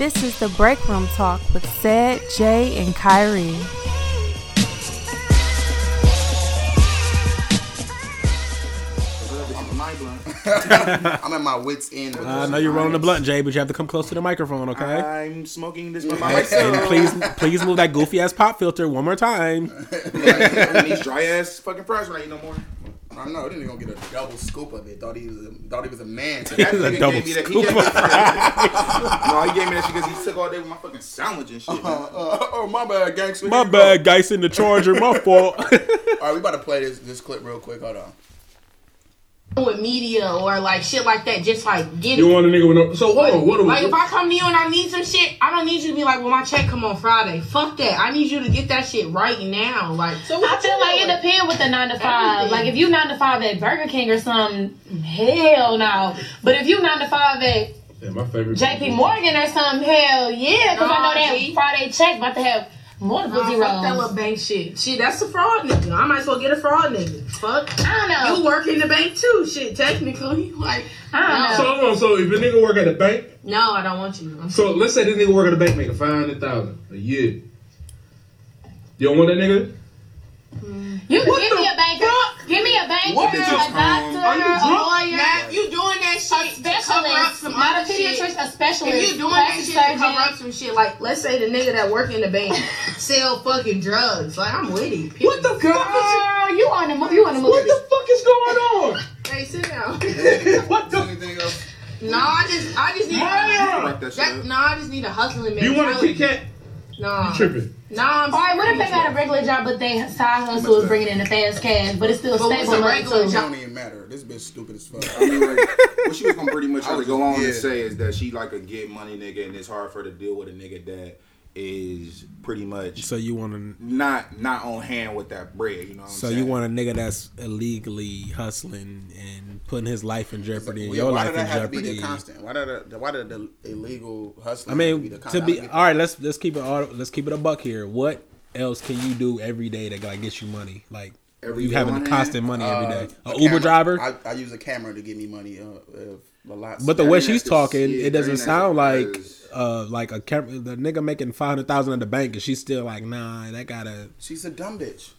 This is the Break Room Talk with Sad, Jay, and Kyrie. I'm at my wits end. With I this. know you're rolling the blunt, Jay, but you have to come close to the microphone, okay? I'm smoking this by and myself. please, please move that goofy ass pop filter one more time. these dry ass fucking fries when I eat no more. I don't know. Then he gonna get a double scoop of it. Thought he was a, thought he was a man. That a nigga double gave me that. He gave me that no, he gave me that shit because he took all day with my fucking sandwich and shit. Uh, uh, oh my bad, gangster. My bad, guys in the charger, my fault. All right, we about to play this this clip real quick. Hold on. With media or like shit like that. Just like get You it. want a nigga with no? So hold Like, on, what do like if I come to you and I need some shit, I don't need you to be like, well, my check come on Friday. Fuck that. I need you to get that shit right now. Like, so I what feel you like it doing? depends with the nine to five. Everything. Like if you nine to five at Burger King or something, hell no. But if you nine to five at Yeah, my favorite. JP Morgan or something, hell yeah. Because I know that G. Friday check about to have multiple Nah, fuck that little bank shit. Shit, that's a fraud nigga. I might as well get a fraud nigga. Fuck. I don't know. You work in the bank too. Shit, technically. Like, I don't know. So hold on. So if a nigga work at a bank, no, I don't want you. So let's say this nigga work at a bank making five hundred thousand a year. You don't want that nigga? You can give me a banker. Give me a banker, What a doctor, are you a lawyer. Now, if you doing that shit A to cover up some not a other shit. pediatrician, a specialist. If you doing that plastic shit to cover up some shit, like let's say the nigga that work in the bank sell fucking drugs, like I'm with it. What the fuck is? Girl, you on the mo- you on the What movie? the fuck is going on? Hey, sit down. What the? Anything no, I just, I just need. Wrap that shit That, up. no, I just need a hustling man. You want a Kit Kat? Nah, Tripping. Nah. I'm All right, what if they serious. got a regular job but they side hustle is bringing in the fast cash, but it's still But what's stable a money regular job? don't even matter. This bitch stupid as fuck. I mean, like, what she was gonna pretty much I to was go on just- and say is that she like a get money nigga, and it's hard for her to deal with a nigga that is pretty much so you want to, not not on hand with that bread. You know so you want a nigga that's illegally hustling and putting his life in jeopardy Yeah, your why life did in that have to be jeopardy. the constant? Why did the, why did the illegal hustling? I mean, be the to be all right. Let's let's keep it all. Let's keep it a buck here. What else can you do every day that like gets you money? Like Every you having the constant money every Uh, day. a A Uber camera. driver. I, I use a camera to get me money. Uh, uh, a lot. But the way she's talking, yeah, it doesn't sound like uh like a cam- the nigga making five hundred thousand at the bank, and she's still like, nah, that gotta. she's a dumb bitch.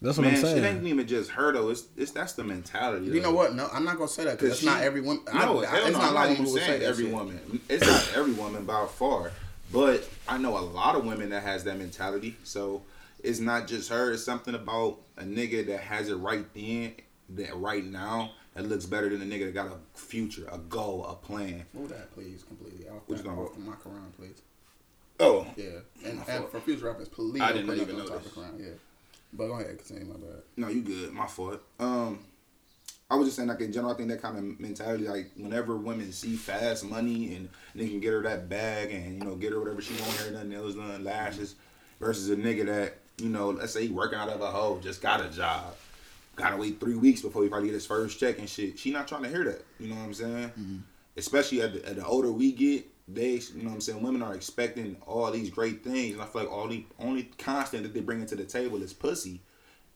That's what Man, I'm shit ain't even just her though. It's, it's that's the mentality. You though. know what? No, I'm not gonna say that because it's not every woman. I, No, I, hell it's no, not I'm a lot not of even women say every shit. woman. It's not every woman by far, but I know a lot of women that has that mentality. So it's not just her. It's something about a nigga that has it right then, that right now, that looks better than a nigga that got a future, a goal, a plan. Move that, please, completely off. What you talking off my Quran, please. Oh, Yeah, and, and for future reference, please. I did not even know this. Quran, Yeah, but go ahead, continue. My bad. No, you good. My fault. Um, I was just saying, like in general, I think that kind of mentality, like whenever women see fast money and they can get her that bag and you know get her whatever she want, hair done, nails done, lashes, versus a nigga that you know, let's say he working out of a hoe, just got a job, gotta wait three weeks before he probably get his first check and shit. She not trying to hear that. You know what I'm saying? Mm-hmm. Especially at the, at the older we get, they, you know what I'm saying, women are expecting all these great things, and I feel like all the only constant that they bring into the table is pussy.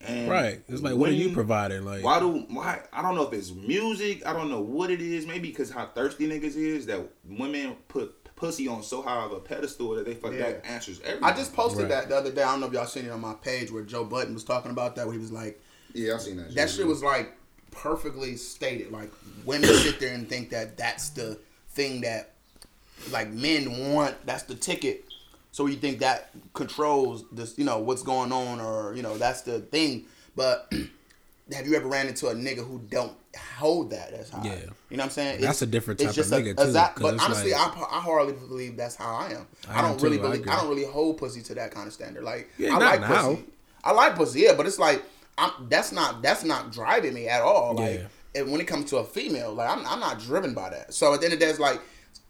And Right. It's like, what are you providing? Like, why do why I don't know if it's music. I don't know what it is. Maybe because how thirsty niggas is that women put pussy on so high of a pedestal that they feel like Yeah. that answers everything. I just posted Right. that the other day. I don't know if y'all seen it on my page where Joe Budden was talking about that. Where he was like, yeah, I seen that. that shit was like perfectly stated. Like women sit there and think that that's the thing that like men want. That's the ticket. So you think that controls this, you know, what's going on, or you know, that's the thing. But have you ever ran into a nigga who don't hold that as high? Yeah. you know what I'm saying. That's a different type of nigga, too, exact- but honestly, like- I, I hardly believe that's how I am. I I, don't really too, believe. agree. I, don't really hold pussy to that kind of standard. Like Yeah, I not like now. pussy. I like pussy, yeah, but it's like I'm, that's not that's not driving me at all. Like Yeah. and when it comes to a female, like I'm, I'm not driven by that. So at the end of the day, it's like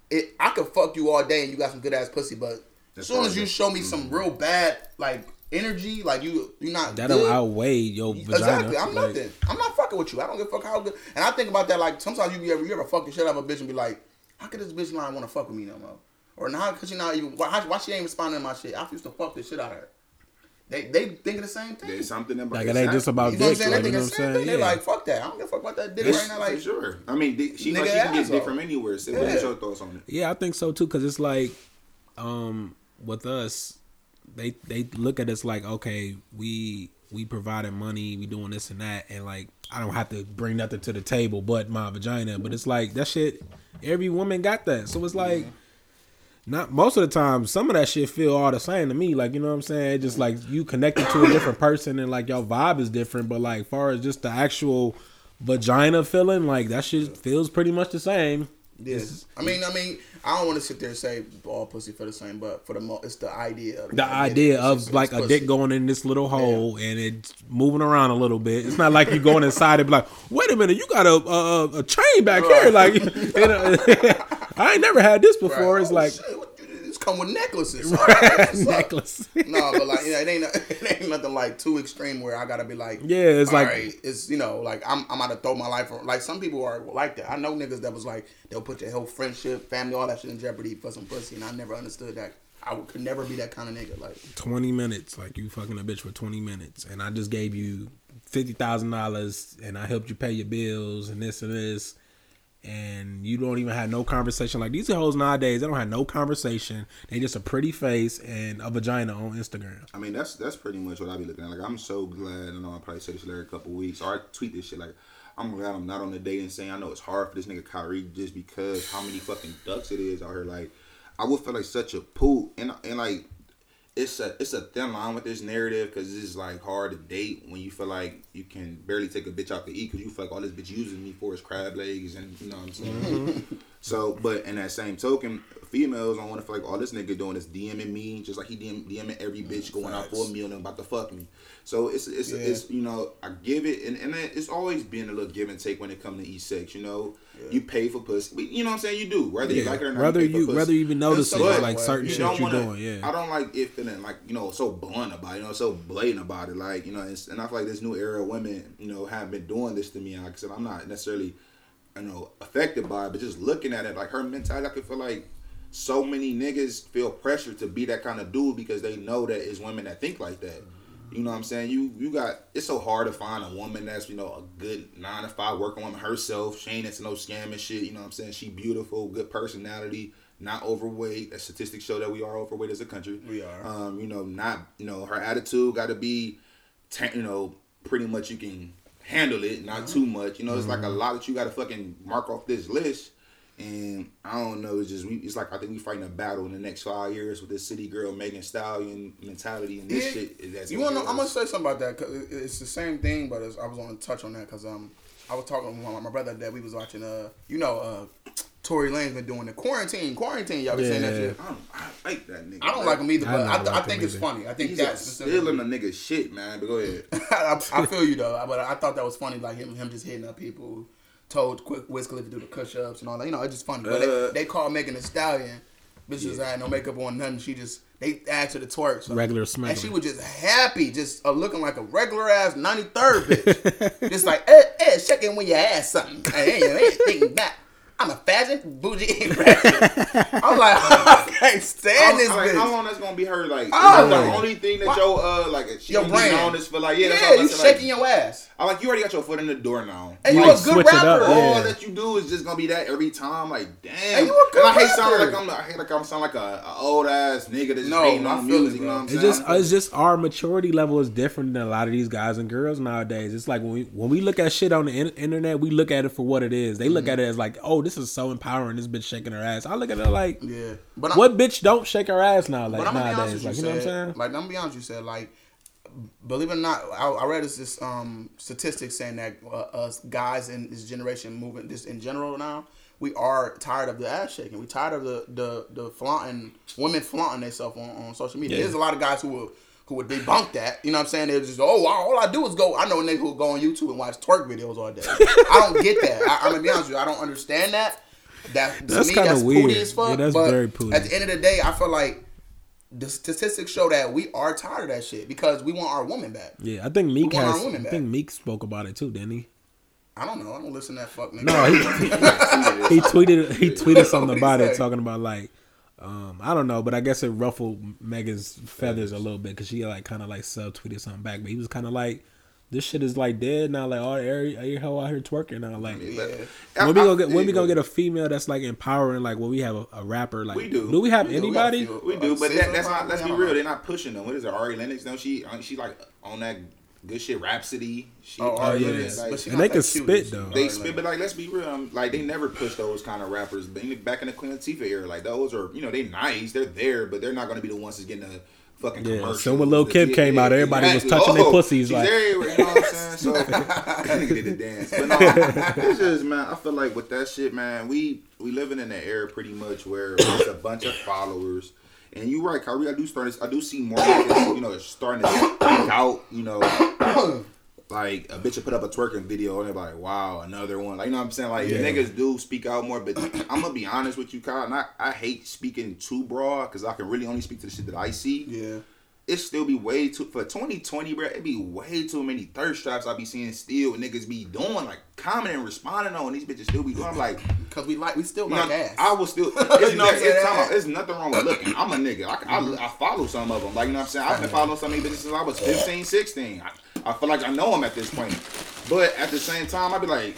it. I could fuck you all day and you got some good ass pussy, but as soon as you show me some real bad like energy, like you you're not that good, don't outweigh your vagina. Exactly. I'm Like, nothing. I'm not fucking with you. I don't give a fuck how good. And I think about that like sometimes you be ever you ever fucking shit out of a bitch and be like, how could this bitch not want to fuck with me no more? Or now could she not even why, why she ain't responding to my shit? I used to fuck the shit out of her. They they thinking the same thing. There's something about Like it ain't just about You know dick. saying? Like, you know what I'm same saying? thing. They Yeah. like fuck that. I don't give a fuck about that dick It's, right now. Like for sure. I mean, di- she Nigga like she can get asshole. different anywhere. So Yeah. what's your thoughts on it? Yeah, I think so too. Cause it's like, um with us, they they look at us like, okay, we we providing money, we doing this and that, and like I don't have to bring nothing to the table but my vagina. But it's like that shit. Every woman got that, so it's like. Not most of the time, some of that shit feel all the same to me. Like you know what I'm saying? Just like you connected to a different person and like your vibe is different. But like far as just the actual vagina feeling, like that shit feels pretty much the same. Yes. I mean, I mean, I don't want to sit there and say all pussy for the same, but for the most, it's the idea. Of the idea of like it's a dick going in this little hole and it's moving around a little bit. It's not like you going inside and be like, wait a minute, you got a a, a chain back here. Like, I ain't never had this before. Right. It's Oh, like shit, what you- it's come with necklaces. Up? necklace. no, but like you know, it ain't it ain't nothing like too extreme where I gotta be like, Yeah, it's like- right, it's you know, like I'm I'm to throw my life on. Like some people are like that. I know niggas that was like they'll put your whole friendship, family, all that shit in jeopardy for some pussy, and I never understood that. I would, could never be that kind of nigga. Like twenty minutes, like you fucking a bitch for twenty minutes, and I just gave you fifty thousand dollars, and I helped you pay your bills and this and this, and you don't even have no conversation. Like these hoes nowadays, they don't have no conversation. They just a pretty face and a vagina on Instagram. I mean, that's that's pretty much what I be looking at. Like, I'm so glad. I know I probably say this every couple weeks, or I tweet this shit. Like, I'm glad I'm not on the dating scene. I know it's hard for this nigga Kyrie just because how many fucking ducks it is out here. Like, I would feel like such a poop, and and like, it's a it's a thin line with this narrative because it's like hard to date when you feel like you can barely take a bitch out to eat because you feel like all this bitch using me for is crab legs and you know what I'm saying. Mm-hmm. So, but in that same token, females don't want to feel like all this nigga doing is DMing me, just like he DM, DMing every mm, bitch going out for a meal and about to fuck me. So it's it's Yeah. it's you know I give it and and it's always been a little give and take when it comes to e sex. You know, you pay for pussy. But You know what I'm saying? You do whether you like it or not. whether pay for you pussy. whether you even notice it, like certain You shit you wanna- doing, yeah. I don't like it feeling like you know so blunt about it, you know, so blatant about it. Like you know, it's, and I feel like this new era of women, you know, have been doing this to me. Like I said, I'm not necessarily, you know, affected by it, but just looking at it, like her mentality, I could feel like so many niggas feel pressure to be that kind of dude because they know that it's women that think like that. You know what I'm saying? You you got it's so hard to find a woman that's, you know, a good nine to five working woman herself. She ain't into no scamming shit. You know what I'm saying? She beautiful, good personality, not overweight. That statistics show that we are overweight as a country. We are. Um, you know, not you know, her attitude gotta be you know, pretty much you can handle it, not too much. You know, it's like a lot that you gotta fucking mark off this list. And I don't know, it's just we it's like I think we fighting a battle in the next five years with this city girl Megan Stallion mentality and this Yeah. shit. That's You want to? I'm gonna say something about that because it's the same thing, but it's, I was gonna touch on that because um I was talking with my, my brother that we was watching uh you know uh Tory Lanez been doing the quarantine quarantine y'all been saying that Yeah. shit. I don't I like that nigga. I don't man. like him either, I but I, I, like think him it's either. funny. I think He's that's stealing a specifically. nigga shit, man. But go ahead. I, I feel you though, but I thought that was funny, like him him just hitting up people. Told Quick Wiz Khalifa to do the push ups and all that. You know, it's just funny. But Uh, they, they called Megan Thee Stallion. Bitches had no makeup on, nothing. She just they asked her to twerk. So. Regular And she was just happy, just uh, looking like a regular ass 93rd bitch. just like, eh, eh, shaking when you ass something. Hey, hey, hey, thinking that. I'm a fashion bougie. I'm like, I can't stand How, this like, bitch. how long that's gonna be her? Like, Oh, the like- only thing that Why- your uh like she Your gonna be brand. known as for like yeah, that's yeah, you saying, like, shaking your ass. I'm like you already got your foot in the door now. And You you, like a good switch it up, rapper. yeah. All that you do is just gonna be that every time. Like damn. And you a good and I hate sounding like I'm. I hate like I'm sounding like a, a old ass nigga that's No, hating I on feel it, music. you know what I'm It's saying? just it's just our maturity level is different than a lot of these guys and girls nowadays. It's like when we when we look at shit on the in- internet, we look at it for what it is. They Mm-hmm. look at it as like, oh, this is so empowering. This bitch shaking her ass. I look at it like, Yeah, but what bitch don't shake her ass now? Like But I'm gonna be honest nowadays, like you, you know what I'm said, saying? Like I'm gonna be honest with you, said like, believe it or not, I, I read this, this um statistics saying that uh, us guys in this generation moving this in general now, we are tired of the ass shaking. We tired of the the the flaunting women flaunting themselves on, on social media. Yeah. There's a lot of guys who will. Who would debunk that? You know what I'm saying? They're just, oh, all I do is go. I know a nigga who will go on YouTube and watch twerk videos all day. I don't get that. I, I'm gonna be honest with you. I don't understand that. That to That's me, kinda that's weird. pooty as fuck. Yeah, that's but very pooty. At the end of the day, I feel like the statistics show that we are tired of that shit because we want our woman back. Yeah, I think Meek has. I back. think Meek spoke about it too, didn't he? I don't know. I don't listen to that fuck nigga. No, he, he tweeted he tweeted something about it, talking about like, um, I don't know, but I guess it ruffled Megan's feathers a little bit because she like kind of like sub tweeted something back, but he was kind of like, this shit is like dead now. Like all every every hoe out here twerking now. Like But- when we I- gonna get when I- we gonna get a female that's like empowering? Like when we have a, a rapper? Like We do. Do we have We do. We anybody? got a few. We do, but that, that's not. probably, Let's be real. They're not pushing them. What is it? Ari Lennox? No, she uh, she like on that good shit. Rapsody. She, Oh, Ari yeah. Lennox, like, And they can spit, is she? though. they Ari spit, Lennox. but like let's be real. um, Like they never push those kind of rappers. But back in the Queen Latifah era, like those are you know they nice. They're there, but they're not gonna be the ones that's getting the fucking Yeah, commercials. so when Lil Kim shit. came out, everybody was touching their pussies, like- you know what I'm saying? So nigga did the dance, but no, it's just man. I feel like with that shit, man, we we living in an era pretty much where it's a bunch of followers. And you're right, Kyrie. I do start. I do see more, you know, starting to out. You know, like a bitch will put up a twerking video and they're like, wow, another one. Like, you know what I'm saying? Like, Yeah. niggas do speak out more, but I'm gonna be honest with you, Kyle. And I, I hate speaking too broad because I can really only speak to the shit that I see. Yeah. It still be way too for 2020, bro. It be way too many thirst traps I be seeing still. Niggas be doing like commenting, responding on. These bitches still be doing. I'm like, Because we like, we still like know, ass. I will still. It's, You know what I'm no, it's, time out. There's nothing wrong with looking. I'm a nigga. I, I, I follow some of them. Like you know what I'm saying. I've been following some of these bitches since I was 15, 16. I, I feel like I know him at this point. But at the same time, I'd be like,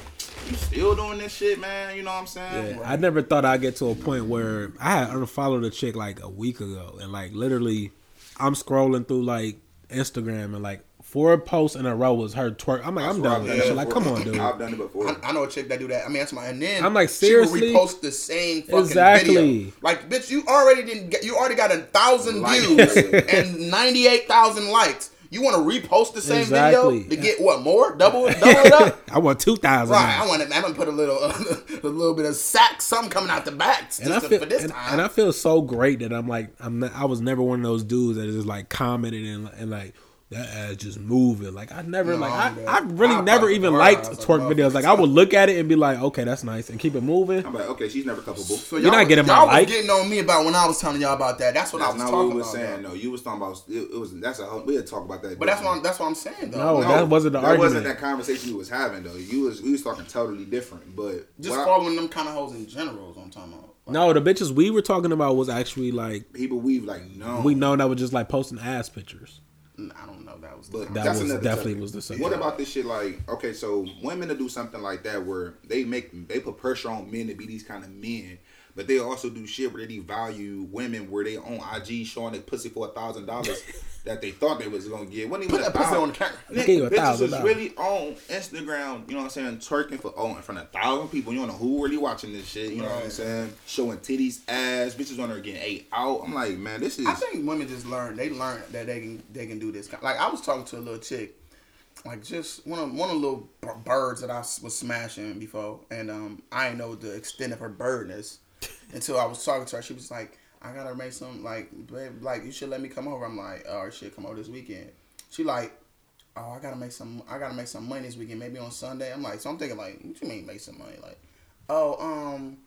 you still doing this shit, man? You know what I'm saying? Yeah, I never thought I'd get to a point where I had unfollowed a chick like a week ago, and like literally, I'm scrolling through like Instagram and like four posts in a row was her twerk. I'm like, I'm done with done that shit. Like, come on, dude. I've done it before. I, I know a chick that do that. I mean, that's my. And then I'm like, she will seriously? repost the same fucking Exactly. video. Like, bitch, you already didn't. Get, you already got a thousand Like- views and ninety eight thousand likes. You want to repost the same Exactly. video to get what more? Double, double it up. I want two thousand. Right, I want to. I'm gonna put a little, a little bit of sack, some coming out the back, just and I feel for this and, time. and I feel so great that I'm like I'm not, I was never one of those dudes that is like commenting and, and like that ass just moving. Like I never No, like I. I really I never even liked eyes twerk on videos. Like I would look at it and be like, okay, that's nice, and keep it moving. I'm like, okay, she's never culpable. so You're not was- getting my y'all like. was getting on me about when I was telling y'all about that. That's what I was not talking what we was about. saying. though. No, you was talking about it, it was that's a whole, we'll talk about that. But that's what I'm, that's what I'm saying No, though. that wasn't the that argument. wasn't that conversation we was having though. You was we was talking totally different. But just what I- following them kind of hoes in general is what I'm talking about. Like, No, the bitches we were talking about was actually like people we've like no. we know that was just like posting ass pictures. I don't know. That was But That that's was definitely topic. was the subject. What about this shit? Like, okay, so women to do something like that where they make they put pressure on men to be these kind of men, but they also do shit where they devalue women where they on IG showing their pussy for a thousand dollars that they thought they was gonna get. Even Put a that pussy on the camera. Give you Nigga, bitches is really on Instagram, you know what I'm saying, twerking for oh in front of a thousand people. You don't know who really watching this shit, you know what I'm saying? Showing titties, ass, bitches on there getting ate out. I'm like, man, this is I think women just learn. They learn that they can they can do this. Like I was talking to a little chick, like just one of one of the little birds that I was smashing before, and um I didn't know the extent of her birdness until I was talking to her. She was like, "I gotta make some like, babe, like you should let me come over." I'm like, "Oh shit, come over this weekend." She like. Oh, I gotta make some. I gotta make some money this weekend. Maybe on Sunday. I'm like, so I'm thinking like, what you mean make some money? Like, oh, um,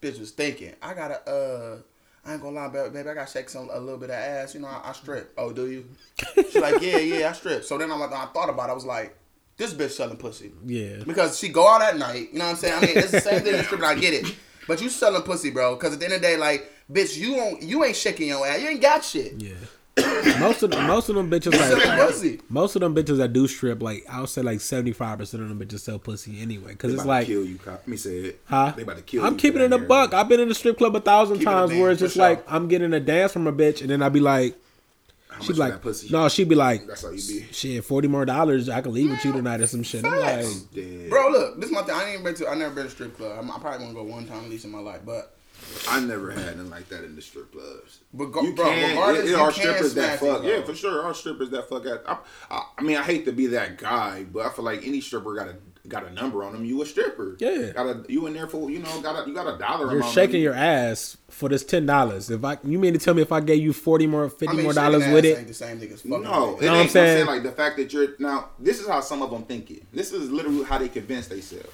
bitch was thinking, I gotta uh I ain't gonna lie, baby, baby I gotta shake some a little bit of ass, you know, I, I strip. Oh, do you? She's like, Yeah, yeah, I strip. So then I'm like I thought about it, I was like, this bitch selling pussy. Yeah. Because she go out at night, you know what I'm saying? I mean, it's the same thing as stripping, I get it. But you selling pussy, bro, because at the end of the day, like, bitch, you don't you ain't shaking your ass. You ain't got shit. Yeah. most of the, most of them bitches You selling like pussy. most of them bitches that do strip like I'll say like seventy five percent of them bitches sell pussy anyway because it's about like to kill you. Cop. Let me say it. huh They about to kill you. I'm you keeping it that a buck I've been in the strip club a thousand Keep it a times where it's just sure. like I'm getting a dance from a bitch and then I'd be like How she'd be like that pussy? no she'd be like That's how you be. shit forty more dollars I can leave with you tonight or some shit I'm like Dead. Bro, look, this is my thing. I ain't been to I never been to a strip club. I'm, I probably wanna go one time at least in my life, but I never had nothing like that in the strip clubs. But go- you bro, can, regardless, it, you are strippers that smash it, fuck. bro. Yeah, for sure, are strippers that fuck. At, I, I, I mean, I hate to be that guy, but I feel like any stripper got a got a number on them. You a stripper? Yeah. Got a you in there for you know got a you got a dollar. you're amount shaking money. your ass for this ten dollars if I you mean to tell me if I gave you forty more fifty I mean, more dollars ass with it ain't the same thing as No, fucking. it Know ain't. what I'm I'm saying? saying? like the fact that you're now. This is how some of them think it. This is literally how they convince themselves.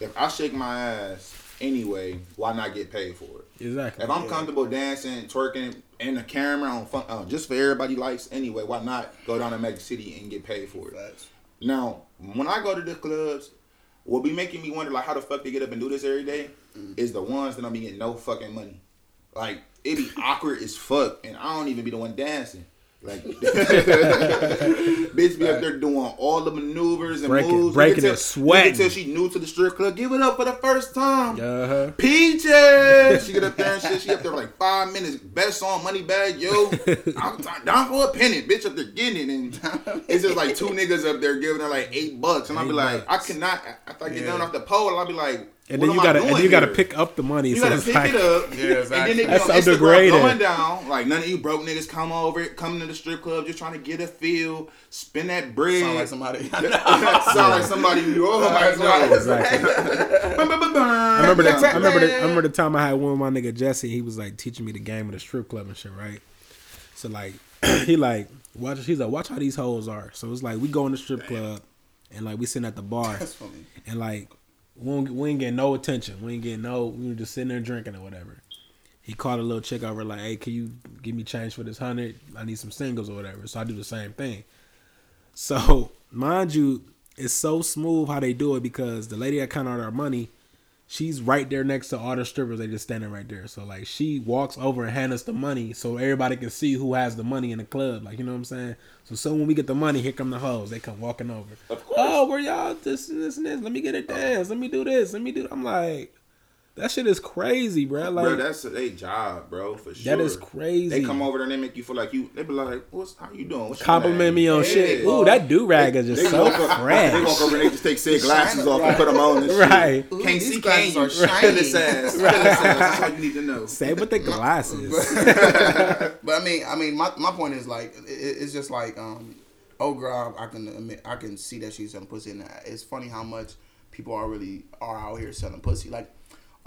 If I shake my ass anyway, why not get paid for it? exactly If I'm comfortable dancing, twerking, and the camera on fun, uh, just for everybody likes anyway, why not go down to Magic City and get paid for it? Facts. Now, when I go to the clubs, what be making me wonder like how the fuck they get up and do this every day mm-hmm. is the ones that don't be getting no fucking money. Like it be awkward as fuck, and I don't even be the one dancing. Like, bitch be up there doing all the maneuvers and Breaking- moves. breaking You and can tell- sweating. You can she new to the strip club. Give it up for the first time. Uh-huh. Peaches. She get up there and shit. She up there for like five minutes. Best song, money bag, yo. I'm t- down for a penny. Bitch up there getting it. And it's just like two niggas up there giving her like eight bucks. And I'll be like, I cannot. If I get Yeah. down off the pole, I'll be like, And what then you gotta and doing you gotta pick up the money. You so gotta it's pick like, it up. Yeah, And then exactly. they be That's on Instagram going down. Like none of you broke niggas come over, come to the strip club just trying to get a feel, spin that bread. Sound like somebody. Sound like somebody you know. Like, no. Exactly. I remember that. I remember the, I remember the time I had one of my nigga Jesse. He was like teaching me the game of the strip club and shit, right? So like, he like watch. He's like, watch how these hoes are. So it's like we go in the strip club, and like we sitting at the bar, That's funny. and like we, don't, we ain't getting no attention. We ain't getting no. We were just sitting there drinking or whatever. He called a little chick over like, "Hey, can you give me change for this hundred? I need some singles or whatever." So I do the same thing. So mind you, it's so smooth how they do it because the lady that counted our money, she's right there next to all the strippers. They just standing right there. So like she walks over and hands us the money so everybody can see who has the money in the club. Like you know what I'm saying. So so when we get the money, here come the hoes. They come walking over. Of course. Oh, where y'all this and this and this? Let me get a dance. Let me do this. Let me do. I'm like, that shit is crazy, bro. Like bro, that's a job, bro, for sure. that is crazy. They come over there and they make you feel like you. They be like, "What's how you doing? What's compliment me on Yeah. shit. Ooh, that do rag is just They so walk fresh. They walk over and they just take said glasses off right. and put them on. And shit. Right. Ooh, Can't these see, glasses can are you? shiny. Feel his ass. Feel ass. That's all you need to know. Say with the glasses. But I mean, I mean, my, my point is like, it, it's just like, um, oh girl, I can admit, I can see that she's selling pussy, and it's funny how much people are really are out here selling pussy. Like,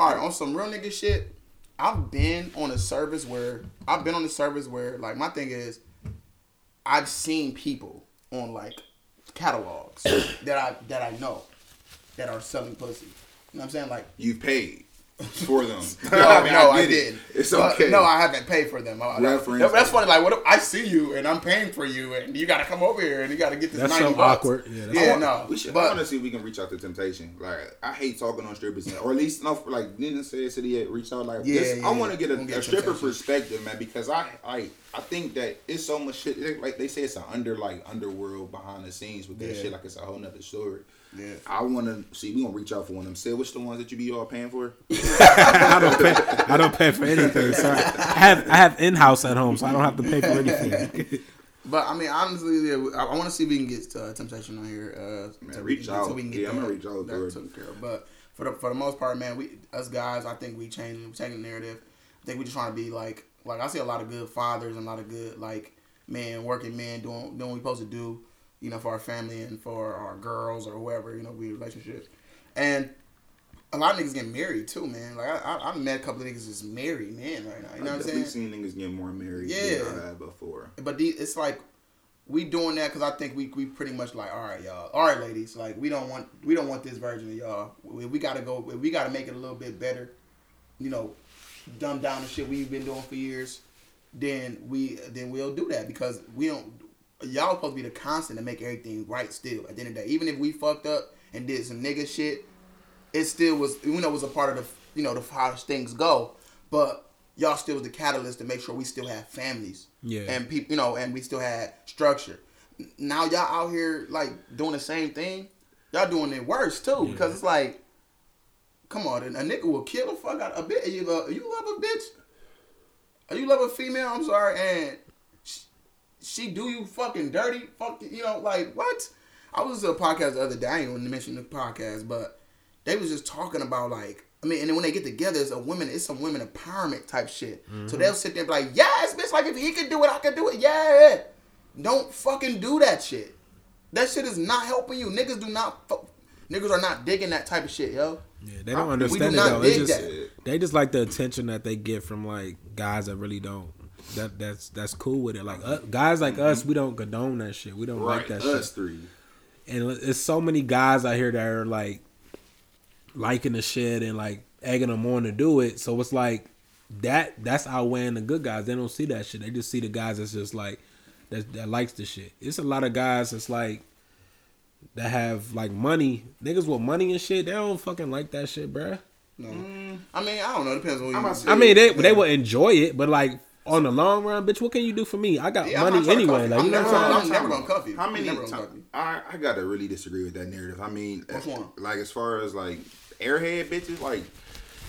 all right, on some real nigga shit, I've been on a service where I've been on a service where like my thing is, I've seen people on like catalogs that I that I know that are selling pussy. You know what I'm saying? Like You paid for them. no, no, I, get it. did. It's But, okay. no, I haven't paid for them. I- that- Reference. that's funny. Like, what if I see you and I'm paying for you, and you got to come over here and you got to get this That's ninety so bucks. awkward. Yeah, that's yeah, I no. We should. I want to see if we can reach out to Temptation. Like, I hate talking on strippers, and- or at least no, like Nina said, City had reached out. Like, Yeah, this- yeah, I want to get a, We'll get a stripper perspective, man, because I, I, I think that it's so much shit. Like they say, it's an under like underworld behind the scenes with that Yeah. shit. Like it's a whole nother story. Yeah. I want to see. We gonna reach out for one of them. Say, which the ones that you be all paying for? I don't pay. I don't pay for anything. So I have I have in house at home, so I don't have to pay for anything. But I mean, honestly, yeah, I, I want to see if we can get uh, Temptation on here. Uh, Man, so reach out. So we can get Yeah, I'm gonna reach out to that her. taken care of. But for the for the most part, man, we us guys, I think we changing we changing the narrative. I think we just trying to be like like I see a lot of good fathers and a lot of good like men, working men doing doing what we supposed to do, you know, for our family and for our girls or whoever, you know, we relationships. And a lot of niggas getting married too, man. Like I, I, I met a couple of niggas that's married man, right now. You know I what I'm saying? seen niggas get more married Yeah. than I have before. But the, it's like we doing that because I think we we pretty much like all right, y'all, all right, ladies, like we don't want we don't want this version of y'all. We, we gotta go. We gotta make it a little bit better. You know, dumb down the shit we've been doing for years. Then we then we'll do that because we don't. Y'all supposed to be the constant to make everything right. Still, at the end of the day, even if we fucked up and did some nigga shit, it still was you know was a part of the you know the how things go. But y'all still was the catalyst to make sure we still have families. Yeah. And people, you know, and we still had structure. Now y'all out here like doing the same thing. Y'all doing it worse too because it's like, come on, a nigga will kill the fuck out of a bitch. You love, you love a bitch. Are you love a female? I'm sorry, and she do you fucking dirty. Fuck, you know, like what? I was to a podcast the other day. I ain't to mention the podcast, but they was just talking about like I mean, and then when they get together, it's a women, it's some women empowerment type shit. So they'll sit there and be like, yes, bitch, like if he can do it, I can do it. Yeah. Don't fucking do that shit. That shit is not helping you. Niggas do not, fu- niggas are not digging that type of shit, yo. Yeah, they don't We understand do it not though. Just that. they just like the attention that they get from like guys that really don't. That that's that's cool with it. Like uh, guys like us, we don't condone that shit. We don't like that us shit. three. And it's so many guys out here that are like liking the shit and like egging them on to do it. So it's like that that's outweighing the good guys. They don't see that shit. They just see the guys that's just like that that likes the shit. It's a lot of guys that's like that have like money. Niggas with money and shit, they don't fucking like that shit, bruh. No. I mean, I don't know. Depends on what I'm you. about to say- I mean, they they will enjoy it, but like on the long run, bitch, what can you do for me? I got Yeah, money anyway. cuff. Like you I'm know never, what I'm I'm saying? never gonna cuff you. How I'm many never gonna cuff times? I, I gotta really disagree with that narrative. I mean, Which one? like as far as like airhead bitches, like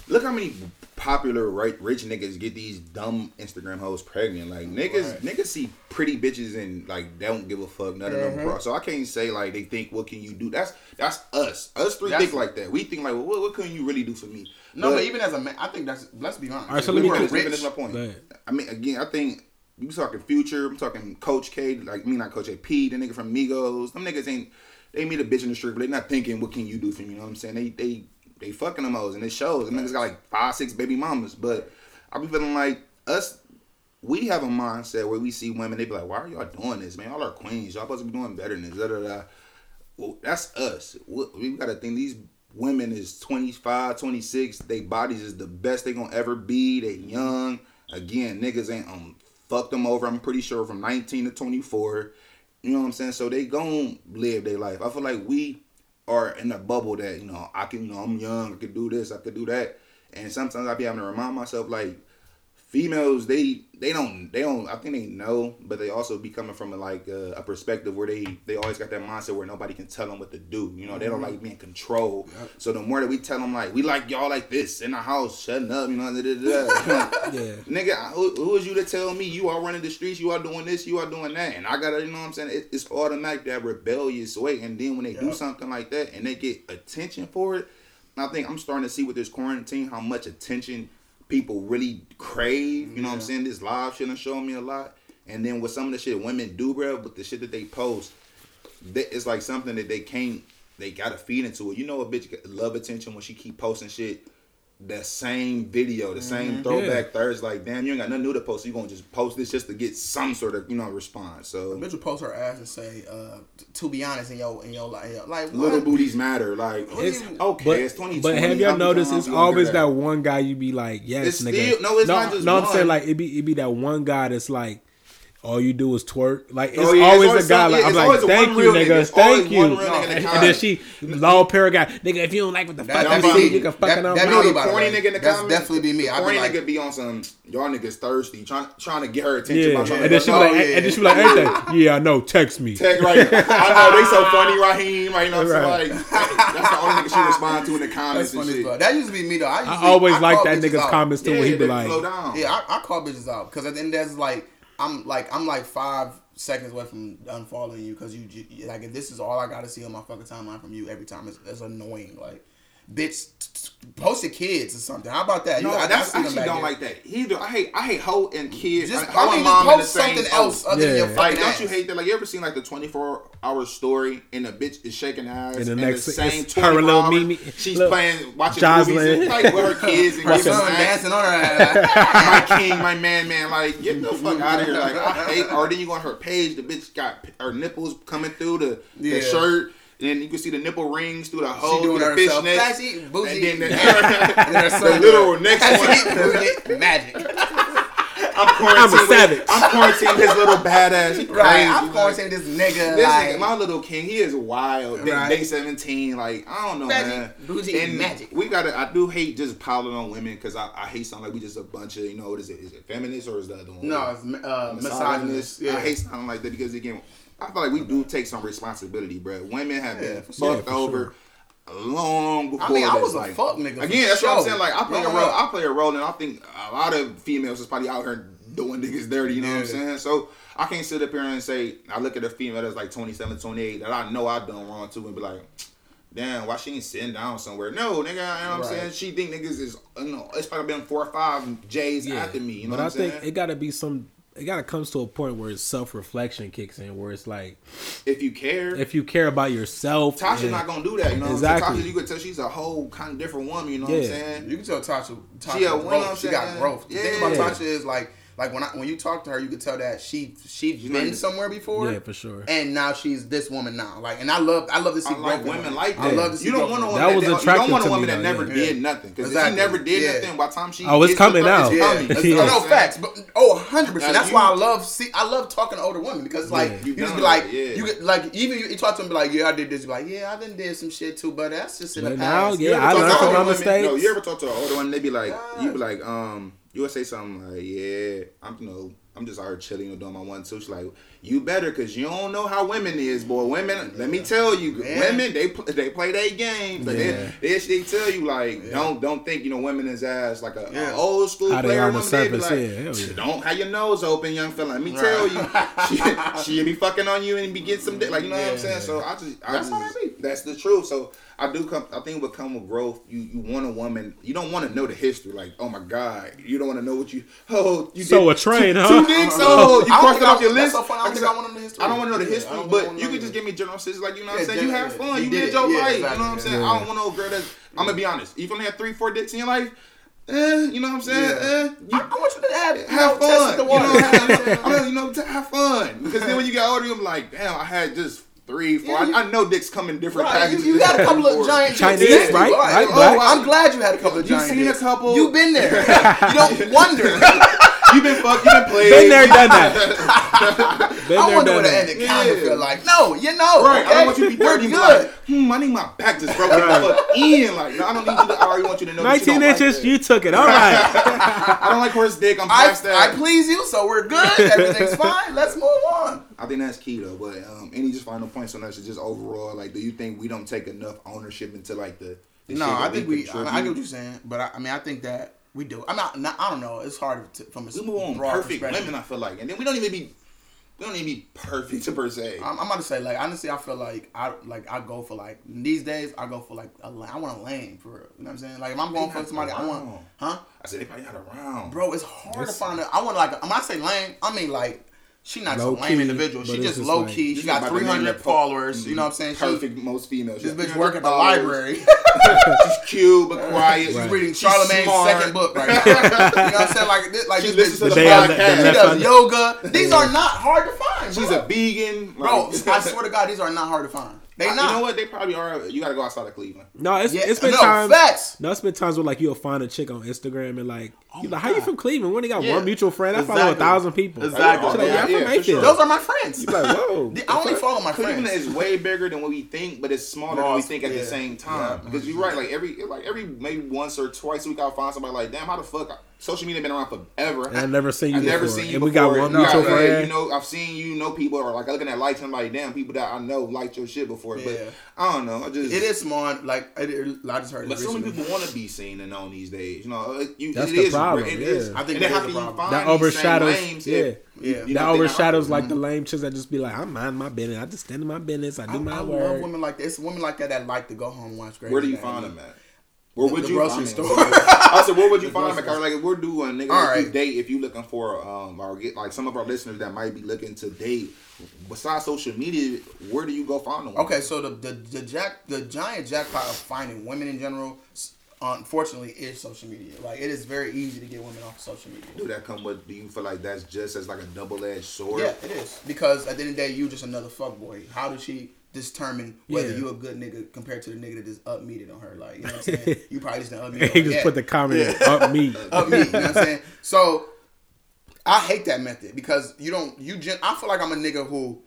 look how many popular right rich niggas get these dumb Instagram hoes pregnant. Like niggas, Right. niggas see pretty bitches and like they don't give a fuck none of them. Mm-hmm. Bro. So I can't say like they think what can you do? That's that's us. Us three That's- think like that. We think like well, what, what can you really do for me? No, but, even as a man, I think that's. Let's be honest. All right, so If let me were finish- rich, finish my point. I mean, again, I think you talking future. I'm talking Coach K, like me, not Coach A. P, the nigga from Migos. Them niggas ain't. They meet a bitch in the street, but they not thinking, what can you do for me? You know what I'm saying? They they they fucking them hoes, and it shows. Them niggas got like five, six baby mamas. But I be feeling like us. We have a mindset where we see women, they be like, "Why are y'all doing this, man? Y'all are queens. Y'all supposed to be doing better than this." Da, da, da. Well, that's us. We, we got to think these women is 25, 26. They bodies is the best they gonna ever be. They young. Again, niggas ain't um fucked them over. I'm pretty sure from 19 to 24. You know what I'm saying? So they gon' live their life. I feel like we are in a bubble that you know I can. You know, I'm young. I could do this. I could do that. And sometimes I be having to remind myself like females they they don't they don't I think they know, but they also be coming from a, like uh, a perspective where they they always got that mindset where nobody can tell them what to do. You know, they don't like being controlled. So the more that we tell them like we like y'all like this in the house, shutting up, you know, da, da, da. Yeah. nigga, who, who is you to tell me you are running the streets, you are doing this, you are doing that, and I gotta, you know what I'm saying? It, it's automatic that rebellious way, and then when they do something like that and they get attention for it, I think I'm starting to see with this quarantine how much attention people really crave. You know what I'm saying? This live shit has shown me a lot. And then with some of the shit women do, bro, with the shit that they post, that it's like something that they can't, they gotta feed into it. You know, a bitch love attention when she keep posting shit. That same video, the same throwback Thursday, like damn, you ain't got nothing new to post. So you gonna just post this just to get some sort of you know response. So A bitch will post her ass and say, uh, "To be honest, in your in your life, like little what? booties matter. Like it's okay. But, it's 2020. but have y'all noticed it's you, I don't always care. that one guy you be like, yes, It's nigga. still- no, it's no, not just no. I'm saying like it be it be that one guy that's like, all you do is twerk. Like it's Oh, yeah, it's always, always a guy some- like I'm like, thank you, nigga. nigga, thank you. one nigga And, and then she long pair guy, nigga. If you don't like what the That- fuck that I'm be saying, me. you can That- fucking that up. be No, me, the by the corny way. nigga in the That's comments. definitely be me. I be corny like- nigga be on some y'all niggas thirsty, trying trying to get her attention. Yeah, by trying to and then she be like, yeah. and then she be like, anything. Yeah, I know. Text me. Tech, right. I know they so funny, Raheem. Right, you know, Right. so like that's the only nigga she respond to in the That's comments and funny as shit. fuck. That used to be me though. I, usually, I always I like call that bitches nigga's out. comments too. Yeah, when he be they like, slow down. Yeah, I, I call bitches out because at the end that's like I'm like I'm like five seconds away from unfollowing you because you like if this is all I gotta see on my fucking timeline from you every time it's, it's annoying. Like, bitch, t- t- post your kids or something. How about that? No, You- I- I that's see them actually don't there. like that either. I hate I hate hoe and kids. Just I, I mean, mom just in the post same something boat. else other than Yeah. your Like, don't you hate that? Like, you ever seen like the 24 hour story and the bitch is shaking ass And the and next- the same it's 24 her little hours, Mimi- she's look, playing, watching Jocelyn. movies and, like with her kids and My giving son dancing on her ass. my king, my man, man, like get the fuck out of here. Like I hate. Or then you go on her page, the bitch got her nipples coming through the, Yeah. the shirt. And then you can see the nipple rings through the She hole, doing through it the herself. fishnet. Classy, bougie. And then the, And her the son little next one. magic. I'm quarantined. with- savage. I'm quarantined. His little badass. He Right, I'm like- quarantining this nigga. This like, nigga, my little king, he is wild. Day, Right. day 17, like, I don't know, Magic, man. bougie, and magic. We gotta, I do hate just piling on women because I, I hate something like we just a bunch of, you know, what is it? Is it feminist or is the other one? no, it's uh, misogynist. Yeah. I hate something like that because, again, I feel like we do take some responsibility, bro. Women have Yeah, been fucked over long before I mean, I was a like, fuck nigga. Again, that's what I'm saying. Like, I play a role. I play a role, and I think a lot of females is probably out here doing niggas dirty. You know what I'm saying? So I can't sit up here and say I look at a female that's like 27, 28 that I know I done wrong to, and be like. Damn, why she ain't sitting down somewhere? No, nigga, you know what I'm Right. saying? She think niggas is, you know, it's probably been four or five J's Yeah. after me. You know but what I I'm saying? But I think it gotta be some. It gotta comes to a point where self reflection kicks in, where it's like, if you care, if you care about yourself, Tasha's and- not gonna do that. You know what Exactly. I'm? Tasha, you could tell she's a whole kind of different woman. You know what I'm saying? You can tell Tasha, Tasha She a woman, growth. I'm She got saying. growth. The thing about Yeah. Tasha is like, like when I when you talk to her, you could tell that she she's She's been not- somewhere before. yeah, for sure. And now she's this woman now. Like, and I love I love to see I like growth women her. like I love to see you don't want a woman her. That was that, you attractive don't want a to me, woman that though, never yeah. did nothing. Because if she never did Yeah. nothing, by the time she Oh, it's gets coming out. it's Yeah, coming. Yeah. oh, no facts, but oh, 100 percent. That's you- why I love see. I love talking to older women because like Yeah. you, You just be like, yeah. you get like even you, you talk to them be like, yeah, I did this. You be like, yeah, I done did some shit too, but that's just in But the now, past. yeah, I talk learned to from older my women- mistakes. No, you ever talk to an older one? They be like, you be like, um, you would say something like, "Yeah, I'm you know." I'm just out here chilling and doing my one two. She's like, you better, cause you don't know how women is, boy. Women, let me tell you, Man. women they pl- they play their game, but Yeah. they, they they tell you like, don't don't think you know women is ass like a, a old school How they player are on the. They be like, yeah, don't have your nose open, young fella. Let me tell you, she she be fucking on you and be getting some dick, like you know what I'm saying. So I just I That's just, how that be. that's the truth. So I do come. I think what come with growth, you you want a woman. You don't want to know the history. Like, oh my god, you don't want to know what you. Oh, you So did a train, two, huh? Two dicks. Oh, you don't crossed it off your list. so funny. I don't think I wanna know the history. I don't want to know the history, don't but you can just give me general sense. Like you know what I'm saying. You yeah, have fun. You You, did did your Yeah, life. exactly. You know what I'm saying. I don't want no girl that's. I'm gonna be honest. If you only have three, four dicks in your life, eh, you know what I'm saying. Yeah. Eh, I, you, I want you to have, you have know, test fun. the You water. know, have, I mean, you know, to have fun. Because then when you get older, you're like, damn, I had just three, four. Yeah, you- I, I know dicks come in different Right, you, packages. you got a couple of Four. giant Chinese, dicks. Yeah, right? Right, Oh. I'm glad you had a couple of You giant seen a dicks. couple- You've been there. you don't wonder. You've been fucked. You've been played. Been there, done that. Been I there, wonder what the that. end encounter Yeah. feel like. No, you know. Right, I don't want you to be We're dirty and be good. like, hmm, I need my back just broken the fuck in. Like, no, I don't need you to, I already want you to know that you 19 don't inches, like you took it. All right. I don't like horse dick, I'm I, past that. I please you, so we're good. Everything's fine. Let's move on. I think that's key though. But um, any just final points on that? Is just overall, like, do you think we don't take enough ownership into like the? the No, I think we. I. I get what you're saying, but I, I mean, I think that we do. I'm not. not I don't know. It's hard to, from a we move on perfect women. I feel like, and then we don't even be, we don't even be perfect to per se. I'm, I'm to say like honestly, I feel like I like I go for like these days I go for like a I want a lane for real. You know what I'm saying? Like if I'm going for somebody, I want, huh? I said they probably not around, Bro, it's hard to find. A, I want like a, when I say lame, I mean like she not Low some lame key, individual. She just just low like- key. This She got about to name 300 that po- followers. You know what I'm saying? She, Perfect, most females. this yeah. bitch work at the library. She's cute but quiet. She's reading Charlamagne's second book right now. you know what I'm saying? Like, this, like She this listens bitch, to the They have podcast. she does yoga. These are not hard to find. She's bro. a vegan, bro. I swear to God, these are not hard to find. They not. You know what? They probably are. You got to go outside of Cleveland. No, it's, Yeah, it's been no, times. facts. No, it's been times where like you'll find a chick on Instagram and like you like, how you from Cleveland? When only got Yeah. one mutual friend. I follow a thousand people. Exactly. She's like, yeah, I'm Yeah, from sure. Those are my friends. Like, whoa. I only follow my Cleveland friends. is way bigger than what we think, but it's smaller than we Lost, think at yeah. the same time. Yeah. Because you're right, like every like every maybe once or twice a week I'll find somebody like, damn, how the fuck social media been around forever. And I've never seen you I've never seen you and we before. got one got- friend. You know, I've seen you know people or like looking at like I'm damn, people that I know liked your shit before. Yeah. But I don't know. I just It is smart. Like I just heard. But so many people want to be seen and known these days. You know, it- you, That's it the is problem, It yeah. is. I think and that is the that overshadows. yeah. if Yeah. you- that know, they're not overshadows like the lame chicks that just be like, I'm mind my business. I just stand in my business. I do I, my I work. women like that. It's women like that that like to go home and watch Where do you find them at? Where would the you grocery find store. I said, where would you find grocery Like, we're doing nigga. All Like, right. date if you looking for um or get like some of our listeners that might be looking to date. Besides social media, where do you go find them? Okay, so the, the the jack the giant jackpot of finding women in general, unfortunately, is social media. Like it is very easy to get women off social media. Do that come with? Do you feel like that's just as like a double edged sword? Yeah, it is because at the end of the day, you just another fuck boy. How does she determine whether Yeah. you a good nigga compared to the nigga that just up meted on her? Like you know what I'm saying? you probably just up meted. he just put the comment up me. up me. You know what I'm saying? So I hate that method because you don't you gen- I feel like I'm a nigga who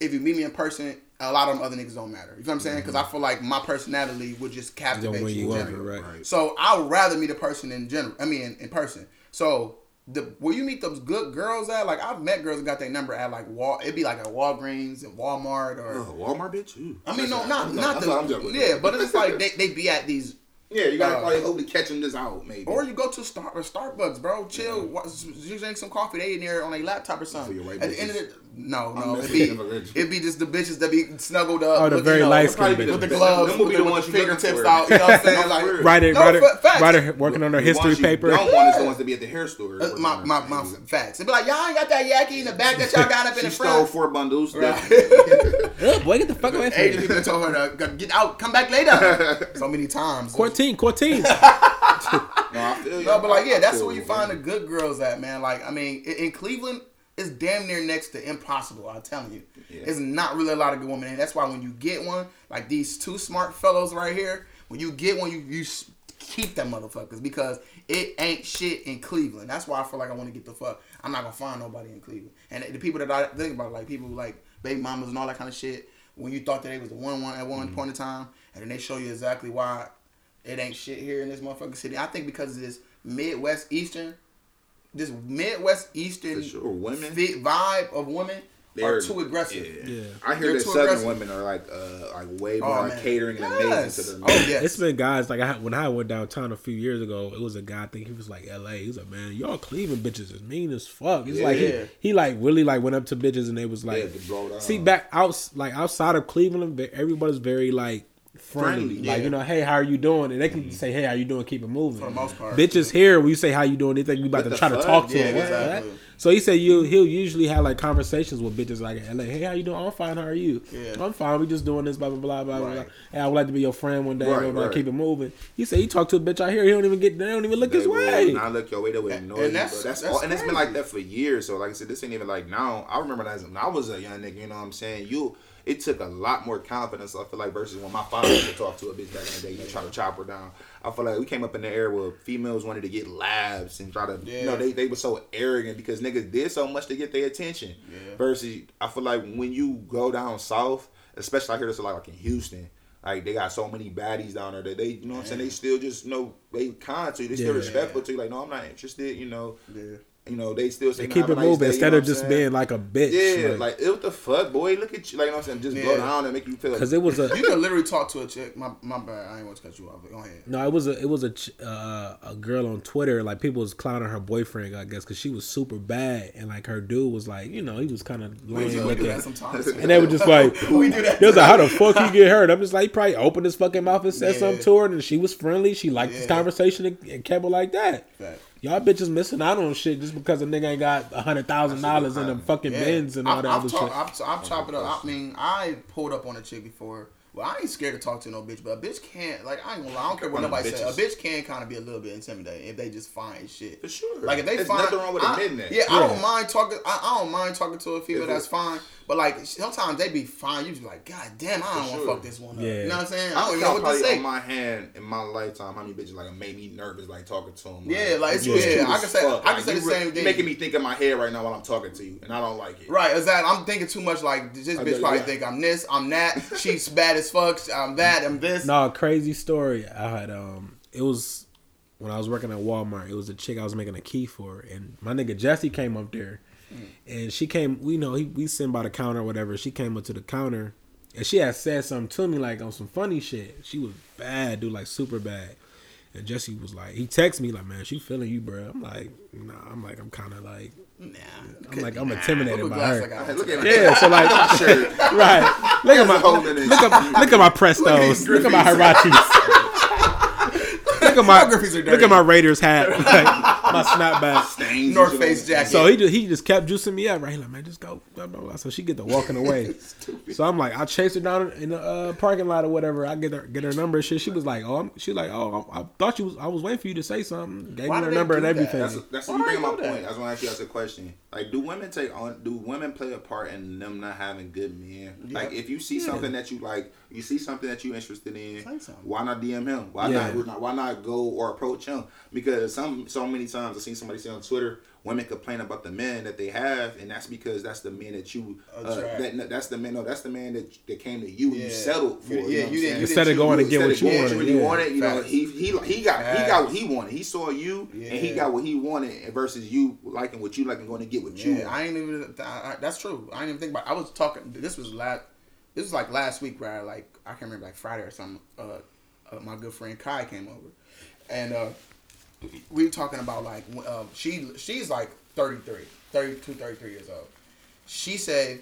if you meet me in person, a lot of them other niggas don't matter. You know what I'm saying? Mm-hmm. Because I feel like my personality would just captivate you. you in over, general. right? So I would rather meet a person in general. I mean, in, in person. So the where you meet those good girls at, like I've met girls that got their number at like Wal. It'd be like at Walgreens and Walmart or. Oh, Walmart, bitch. Ooh. I mean, no, not not the yeah, but it's like they, they be at these Yeah, you gotta Uh, probably hope to catch them this out, maybe. Or you go to Star or Starbucks, bro. Chill. wa- You drink some coffee. They in there on a laptop or something. For your white At the end of the no, no, it'd be it'd be just the bitches that be snuggled up. Oh, the with, very you know, light-skinned bitches with the gloves, Them will with be the, the with ones the you looking fingertips out. You know what I'm saying? Like. Writer, No, writer, facts. writer working on her history you paper. Don't want is the ones to be at the hair store. uh, my my my facts. It'd be like y'all ain't got that yaki in the back that y'all got up in She the stole front. four bundles. Right. Oh, boy, get the fuck away from Asian me. people told her to get out, come back later. So many times. Quartine, quartine. No, I feel you. No, but like, yeah, that's where you find the good girls at, man. Like, I mean, in, in Cleveland, it's damn near next to impossible. I'm telling you, Yeah. it's not really a lot of good women, and that's why when you get one, like these two smart fellows right here, when you get one, you you keep them motherfuckers because it ain't shit in Cleveland. That's why I feel like I want to get the fuck. I'm not gonna find nobody in Cleveland, and the people that I think about, like people like baby mamas and all that kind of shit. When you thought that they was the one one at one Mm-hmm. point in time, and then they show you exactly why it ain't shit here in this motherfucking city. I think because of this Midwest Eastern this Midwest Eastern sure, women. vi- vibe of women They're are too aggressive. Yeah. Yeah. I hear They're that Southern aggressive. women are like uh like way Oh, more man. catering and Yes. amazing to the Oh, yes. It's been guys like I when I went downtown a few years ago. It was a guy. I think he was like L.A. He was like, man, y'all Cleveland bitches is mean as fuck. It's like he, he like really like went up to bitches and they was like, to blow see back out like outside of Cleveland, everybody's very like friendly. Friendly, Like yeah. you know, hey, how are you doing? And they can mm-hmm. say, hey, how you doing? Keep it moving. For the most part. bitches here, when you say how you doing, they think we about What to the try to talk to Yeah, them. exactly. So he said you he'll usually have like conversations with bitches like in LA. Hey, how you doing? I'm fine. How are you? Yeah. I'm fine. We just doing this. Blah blah blah blah Right. blah. Hey, I would like to be your friend one day. Right, blah, blah, right. Keep it moving. He said he talked to a bitch out here. He don't even get. They don't even look They his will way. Not look your way. They will And- ignore and you. that's- That's, that's, that's all, and it's been like that for years. So like I said, this ain't even like now. I remember that as when I was a young nigga. You know what I'm saying? You. It took a lot more confidence. I feel like versus when my father used to talk to a bitch back in the day, you try to chop her down. I feel like we came up in the era where females wanted to get labs and try to, you know, they, they were so arrogant because niggas did so much to get their attention. Yeah. Versus, I feel like when you go down south, especially I hear this a lot like in Houston, like they got so many baddies down there that they, you know what I'm saying, they still just you know they kind to you, they still Yeah. respectful to you. Like, no, I'm not interested. You know, Yeah. You know they still say They keep it nice moving day," you instead know of just being like a bitch. Yeah, like, it, what the fuck, boy? Look at you, like you know what I'm saying, just blow Yeah. down and make you feel. because it was a You can literally talk to a chick. My my bad. I ain't want to cut you off. But go ahead. No, it was a it was a ch- uh, a girl on Twitter. Like people was clowning her boyfriend, I guess, because she was super bad, and like her dude was like, you know, he was kind of lame do, we do looking. And they were just like, we do that. they was like, how the fuck you get hurt? I'm just like, he probably opened his fucking mouth and said Yeah. something to her, and she was friendly. She liked this conversation and, and kept it like that. Fact. Y'all bitches missing out on shit just because a nigga ain't got a hundred thousand dollars in them fucking bins and all I've, that I've other talk, shit. I've, I've chopped it up. I mean, I pulled up on a chick before. Well, I ain't scared to talk to no bitch, but a bitch can't. Like, I ain't gonna lie. I don't care what nobody says. A bitch can kind of be a little bit intimidating if they just find shit. For sure. Like if they There's find nothing wrong with I- admitting that. Yeah, I don't mind talking. I, I don't mind talking to a female. If That's fine. But like sometimes they be fine. You just be like, God damn, I don't want to sure. fuck this one up. Yeah. You know what I'm saying? I I don't don't even know what to say. on my hand in my lifetime how many bitches like made me nervous like talking to them. Yeah, like, it's- you was yeah, I can say- fuck. I can Like, say the re- same thing. Making me think in my head right now while I'm talking to you, and I don't like it. Right, exactly. I'm thinking too much. Like this bitch know, probably yeah. think I'm this, I'm that. She's bad as fuck. I'm that. I'm this. No, crazy story. I had um, it was when I was working at Walmart. It was a chick I was making a key for, and my nigga Jesse came up there, and she came. We know he we sitting by the counter or whatever. She came up to the counter, and she had said something to me like on some funny shit. She was bad, dude, like super bad. And Jesse was like, he texted me like, man, she feeling you, bro. I'm like, nah. I'm like, I'm kind of like, Nah. I'm like, I'm Nah. intimidated by her. I got Hey, on look at Yeah, so like, right. Look at my look at look at my Prestos. Look at my Huaraches. look at my My Griffeys are look at my Raiders hat. Like, my snapback. Stains North Face jacket. So he just he just kept juicing me up. Right, he like man, just go. Blah, blah, blah. So she get to walking away. so I'm like, I chased her down in the uh, parking lot or whatever. I get her get her number. and Shit. She was like, oh, I'm, she like, oh, I, I thought you was. I was waiting for you to say something. Gave Why me her number and that? everything. That's that's Why you bring do my they do that? point. That's why I asked you as a question. Like, do women take on? Do women play a part in them not having good men? Like, if you see something that you like, you see something that you're interested in. Why not DM him? Why Yeah. not? Why not go or approach him? Because some so many times I've seen somebody say on Twitter, women complain about the men that they have, and that's because that's the men that you. Uh, that, that's the man. No, that's the man that that came to you. Yeah. You settled for. You- You, yeah, know you I'm didn't- you Instead of going to get what you of wanted, what you yeah. wanted, you know, he he he got he got what he wanted. He saw you, and he got what he wanted versus you liking what you like and going to get what you Yeah, want. I ain't even. I, I, that's true. I didn't even think about. I was talking. This was last. This was like last week, where I like I can't remember like Friday or something. Uh, uh, my good friend Kai came over, and uh, we were talking about like uh, she she's like 33, 32, 33 years old. She said,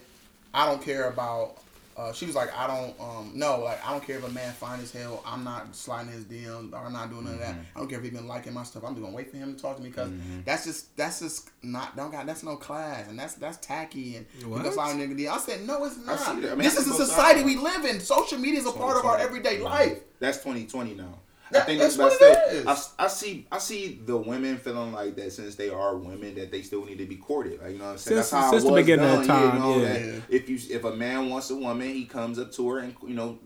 "I don't care about." Uh, she was like, "I don't um no like I don't care if a man fine as hell. I'm not sliding his DM or I'm not doing none of that. I don't care if he's been liking my stuff. I'm just gonna wait for him to talk to me because that's just that's just not don't got that's no class and that's that's tacky and you What? can slide a nigga DM. I said no, it's not. that. I mean, this that's is a society we live in. Social media is a part of our everyday life. That's 2020 now. I think that's that's, what but it still. I, I see I see the women feeling like that since they are women that they still need to be courted. Like you know what I'm saying? Since- that's how since it the beginning done, of time, You know, yeah. that If you if a man wants a woman, he comes up to her and you know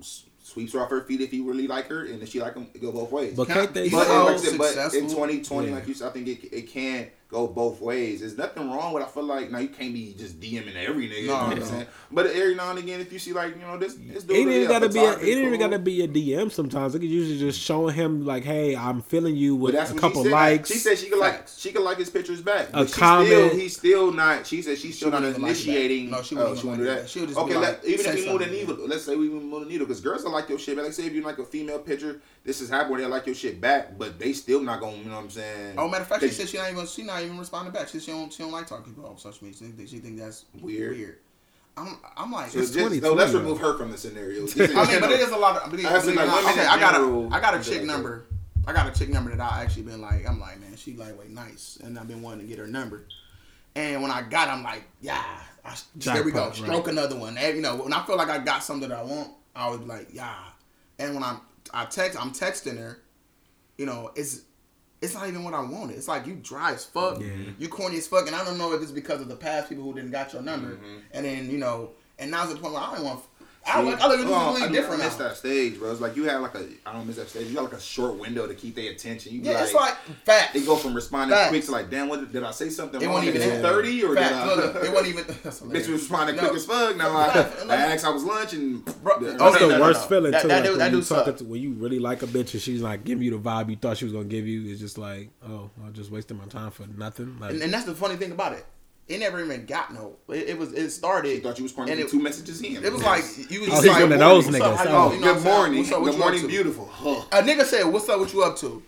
sweeps her off her feet if he really like her, and if she like him, it go both ways. But can't they But, So like I said, but in 2020, Yeah. like you said, I think it, it can go both ways. There's nothing wrong with. I feel like now you can't be just DMing every nigga. you know No, what I'm saying? But every now and again, if you see like you know this, this dude, It ain't really even gotta be. A, it ain't even cool. gotta be a DM. Sometimes it could usually just showing him like, "Hey, I'm feeling you But with that's a couple she said. likes." She said she could like she could like his pictures back. But she's comment. Still, he's still not. She said she's still not wouldn't even like initiating. No, she oh, wouldn't she even wouldn't do like that. She'll just okay, be let, even if you move the something. needle, let's say we move the needle, because girls will like your shit. But like say if you like a female picture, this is happening. Where they like your shit back, but they still not gonna. You know what I'm saying? Oh, matter of fact, she said she not even she not even responding back. She, she don't she don't like talking to people on social media. She think, she think that's Weird. Weird. I'm I'm like, So It's just, no, let's remove her from the scenario. I mean, but it is a lot of. Believe, I said, believe like, not, okay, in I got a I got a chick like number. I got a chick number that I actually been like. I'm like, man, she lightweight nice, and I've been wanting to get her number. And when I got, I'm like, yeah, I, there we go, Jackpot, right. stroke another one. And, you know, when I feel like I got something that I want, I was like, yeah. And when I'm I text, I'm texting her. You know, it's it's not even what I wanted. It's like you dry as fuck, Yeah. you corny as fuck, and I don't know if it's because of the past people who didn't got your number, Mm-hmm. and then you know, and now's the point where I don't want. I look, I look at this I completely do different miss now. that stage, bro. It's like you have like a I don't miss that stage. You got like a short window to keep their attention. You be Yeah, like, it's like facts. they go from responding Facts. quick to like, damn, what did, did I say something It wrong? wasn't even it that. thirty or Facts. did I? Look, look, it wasn't even. That's Bitch was responding No. quick as fuck. Now I, Facts. I asked, I was lunch and Bro, Yeah. oh, That's the worst feeling too. that like do- when that you talking to when you really like a bitch and she's like giving you the vibe you thought she was gonna give you. It's just like, oh, I'm just wasted my time for nothing. Like, And, and that's the funny thing about it. It never even got no. It, it was. It started. she thought you was and pointing it, two messages in. It was like you was Oh, just he's like, one of those morning, up? niggas. Oh, you- you know good morning, What's up? What good you up morning, beautiful. Huh. A nigga said, "What's up? What you up to?"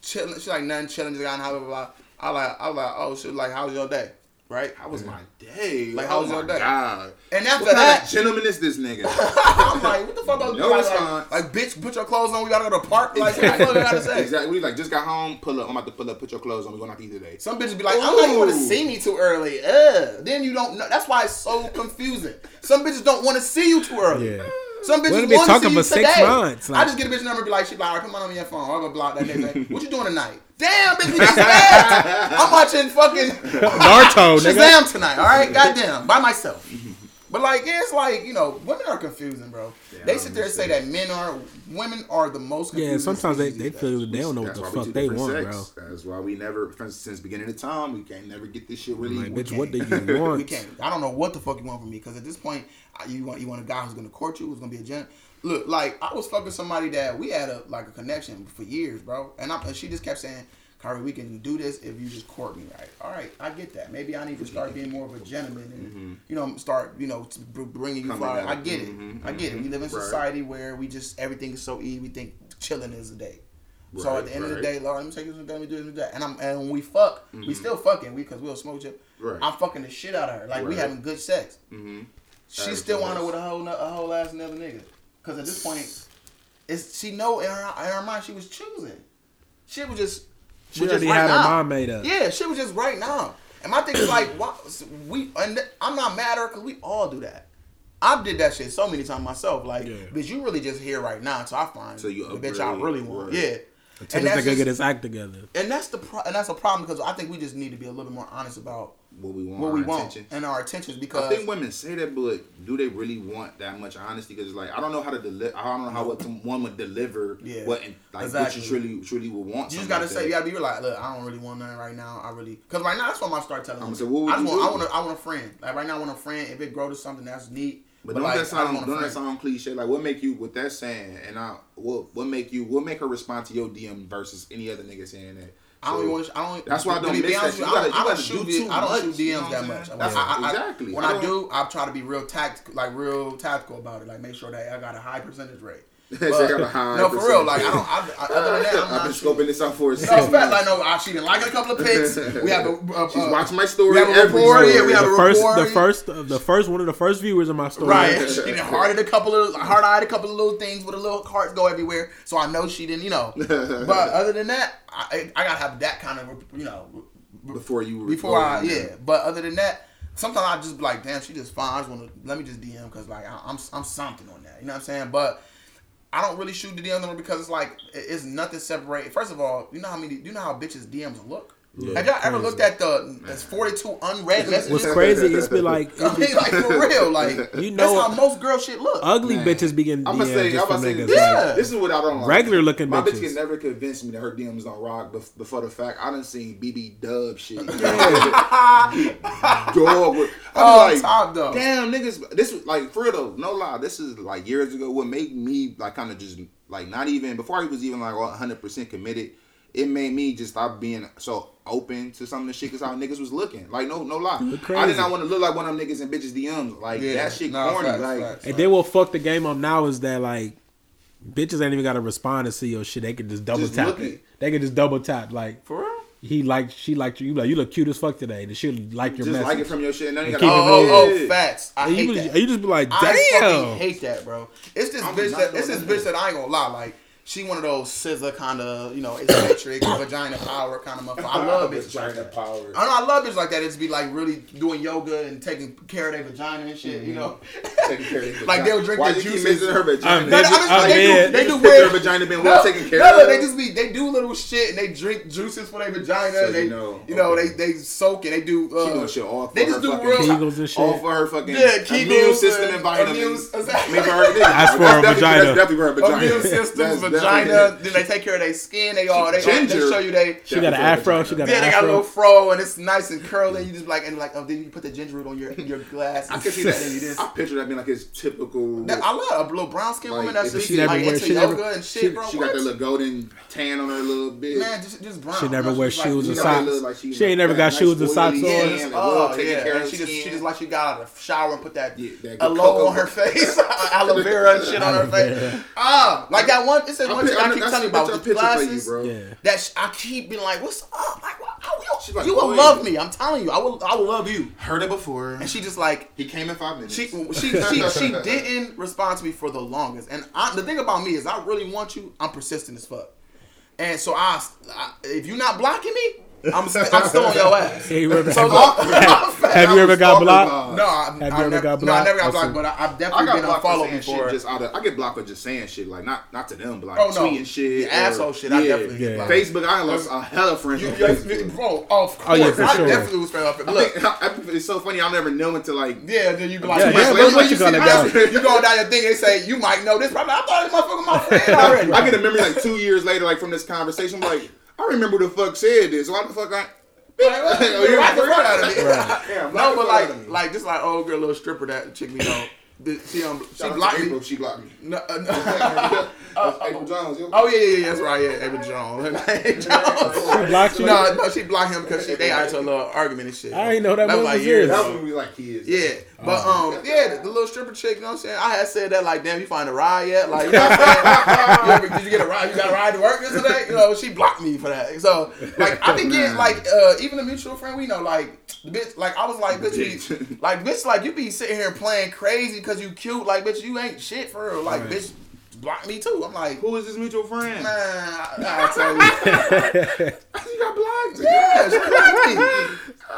Chilling. She's like nothing. Chilling. Just got blah blah blah. I like. I was like, oh shit. Like, how's your day? Right. How was my day? Like, oh how was your my day? God. And after What kind that, of gentleman is this nigga? I'm like, what the fuck? Like, No like, response. like, bitch, put your clothes on. We gotta go to the park. Like, what the fuck I gotta say? Exactly. We like just got home. Pull up. I'm about to pull up. Put your clothes on. We going out to eat today. Some bitches be like, I'm not want to see me too early. Ugh. Then you don't know. That's why it's so confusing. Some bitches don't want to see you too early. Yeah. Some bitches want to see talking you for six today. months, I just get a bitch number and be like, she like, all right, come on on your phone. I'm gonna block that nigga. What you doing tonight? Damn, bitch, we just. I'm watching fucking Naruto, nigga. Shazam tonight. All right, goddamn, by myself. But like, it's like you know, women are confusing, bro. they sit there and say that men are, women are the most. yeah, sometimes they, they feel days. they don't know what the fuck they different want, bro. That's why we never, since the beginning of time, we can't never get this shit really. Like, we bitch, what do can't. you we want? can't. I don't know what the fuck you want from me because at this point, you want you want a guy who's gonna court you, who's gonna be a gent. Look, like I was fucking somebody that we had a like a connection for years, bro, and, I, and she just kept saying, "Kyrie, we can do this if you just court me right." All right, I get that. Maybe I need to start being more of a gentleman and you know start you know bringing you flowers. I get it. Mhm, I get it. We live in mhm. Right. society where we just everything is so easy. We think chilling is a day. So at the end of the right. day, Lord, let me take you some time. We do this, that, and I'm and when we fuck, we still fucking. We because we'll smoke chip. Mm-hmm. Right. I'm fucking the shit out of her. Like we having good sex. Mhm. She still wanted with a whole a whole ass another nigga. Cause at this point, it's she know in her in her mind she was choosing. She was just She just already right had her now. mind made up. Yeah, shit was just right now. And my thing is like, what we and I'm not mad at her because we all do that. I did that shit so many times myself. Like, Yeah. bitch, you really just here right now until I find So you the bitch I really want. right. Yeah. Until And this that's nigga just- get his act together. and that's the pro- and that's a problem because I think we just need to be a little bit more honest about What we want. what we want attention. and our intentions because I think women say that, but do they really want that much honesty? Because it's like I don't know how to deliver. I don't know how what some- one would deliver. Yeah, What like exactly. what you truly truly would want. You just gotta like say, you that. gotta be like, look, I don't really want nothing right now. I really, cause right now that's what I'm gonna start telling I'ma them. say, what would I you want, I want, a, I want a friend. Like right now, I want a friend. If it grow to something that's neat, But, but, don't like, that sound don't that sound cliche? Like what make you with that saying and I what what make you what make her respond to your DM versus any other nigga saying that? I don't So- want. I don't. That's why I don't miss that. You you, I gotta- don't- I gotta shoot do too I don't much, shoot you know DMs that much. saying? I- Exactly. When I do, I try to be real tactical, like real tactical about it. Like make sure that I got a high percentage rate. They got a high no, for real. Like I don't. I, I, other than that, I'm I've been scoping this out for a No, second. fact, like no, I, she been liking a couple of pics. We have a. a She's a- watching my story we have a every report, story. yeah, we have The a first, report. the first, uh, the first one of the first viewers of my story. Right. She done hearted a couple of hard eyed a couple of little things with a little hearts go everywhere. So I know she didn't, you know. but other than that, I, I gotta have that kind of you know before you before I yeah. But other than that, sometimes I just be like, damn, she just fine. I just want to let me just DM because like I, I'm I'm something on that. You know what I'm saying? But I don't really shoot the DM number because it's like it's nothing separate. First of all, you know how many you know how bitches DMs look. Have y'all ever looked at the there's 42 unread messages? What's crazy is be like, I mean, like for real, like You know that's know- how most girl shit look. ugly Man. bitches begin. getting I'm gonna say, I'm gonna say, niggas. this, Yeah. this is what I don't like. Regular looking My bitch bitches. can never convince me that her DMs don't rock But before the fact. I done seen BB Dub shit. Dog. With, I'm Oh, like, top dog. damn niggas. This was like for real though. No lie. This is like years ago. What made me like kind of just like not even before I was even like 100 percent committed. It made me just stop being so open to some of the shit because how niggas was looking. Like no, no lie. I did not want to look like one of them niggas in bitches DMs. Like Yeah. that shit Nah, corny. facts, like facts. And then what fuck the game up now is that like bitches ain't even gotta respond to see your shit. They can just double Just tap it. it. They can just double tap like For real? he liked she liked you. You like you look cute as fuck today. And she'll like your just message. like it from your shit. And then you And gotta keep it Oh, oh, oh, facts. I and hate you, that. just, you just be like, I damn. fucking hate that, bro. It's this I'm bitch not that it's this bitch that I ain't gonna lie, like she one of those scissor kind of, you know, eccentric vagina power kind of motherfucker. I love bitches like that. power. I know I love bitches like that. It's be like really doing yoga and taking care of their vagina and shit, you know. Taking care of their Like they'll drink Why the you keep juices. mentioning her vagina? I'm No, no, I'm just- I'm they do, dead. they do Their weird. vagina been No, well taken care no, of. they just be they do little shit and they drink juices for their vagina. So they you know. you know Okay. they they soak and they do. Uh, She doing shit all for they her just do fucking real- Kegels and shit. all for her fucking Yeah, immune Kegels system and and vitamins. exactly. Maybe her, That's for her vagina. That's definitely for her vagina. immune system, That's vagina. Then they take care of their skin. They all they, all, they Ginger. show you they. She got an afro. She got Yeah, an they got a little fro and it's nice and curly. You just like and like oh, then you put the ginger root on your your glasses. I can see that. and you just. I picture that being like his typical. That- I love a little brown skin Like, woman that's if just she like never wear- into she yoga never- and shit, she- bro. she what? got that little golden tan on her little bit. man, just just brown. She never wears wear like- shoes she or socks. like she She ain't never got nice shoes and socks on. Yeah, oh yeah, care and of she just she just like she got out of the shower and put that Yeah, aloe on her face, aloe vera and shit on her face. Ah, like that one. It's that I keep telling you about with the picture you, glasses. bro. Yeah. That sh- I keep being like, "What's up? Like, what, how She's you? like, you will "Oh, love me. I'm telling you, I will. I will love you." Heard it before. And she just like he came in five minutes. she she she, she didn't respond to me for the longest. And I, the thing about me is, I really want you. I'm persistent as fuck. And so I, I if you're not blocking me, I'm st- I'm still on your ass. Hey, you ever- So, have, look, have you ever got blocked? No, I, Have you I ever never, got No, I never got blocked? blocked, but I, I've definitely got been blocked for unfollowed before. shit just out of. I get blocked for just saying shit, like not not to them, but like Oh, no. tweeting shit, The or- asshole shit, I definitely get Yeah. blocked. Facebook, I lost a hell of friends You, on you, Facebook. bro, of course. Oh, yeah, for I sure. definitely was straight up. I Look, think, I, it's so funny. I'll never know until like yeah, then you be like, Yeah, you yeah, might- what- what you see gonna do? You going down your thing, they say you might know this. But I'm thought this motherfucker my friend already. I get a memory like two years later, like from this conversation. Like, I remember the fuck said this. Why the fuck I? Like. Oh, You right out of me. Yeah, No, but like, out of me. like just like old girl, little stripper that chick me know. The- She um, she Shout blocked April, me. She blocked me. No, uh, no. That's April Jones. yo. Oh yeah, yeah, yeah, that's right. Yeah, Ava Jones. Ava Jones. She blocked you? No, no, she blocked him because she they got into a little argument and shit. I ain't know that was was like years That ago. was when we like kids. Yeah, but um, yeah, the, the little stripper chick, you know what I'm saying? I had said that like, damn, you find a ride yet? Like, you know what I'm saying? you ever, did you get a ride? You got a ride to work yesterday? You know, she blocked me for that. So, like, I think it, like, uh, even a mutual friend we know, like, the bitch, like, I was like, bitch, Bitch. you, like, bitch, like, you be sitting here playing crazy because you cute, like, bitch, you ain't shit for real, like, Right. bitch, block me too. I'm like, Who is this mutual friend? man, I, I tell you, You got blocked. yeah, she blocked me.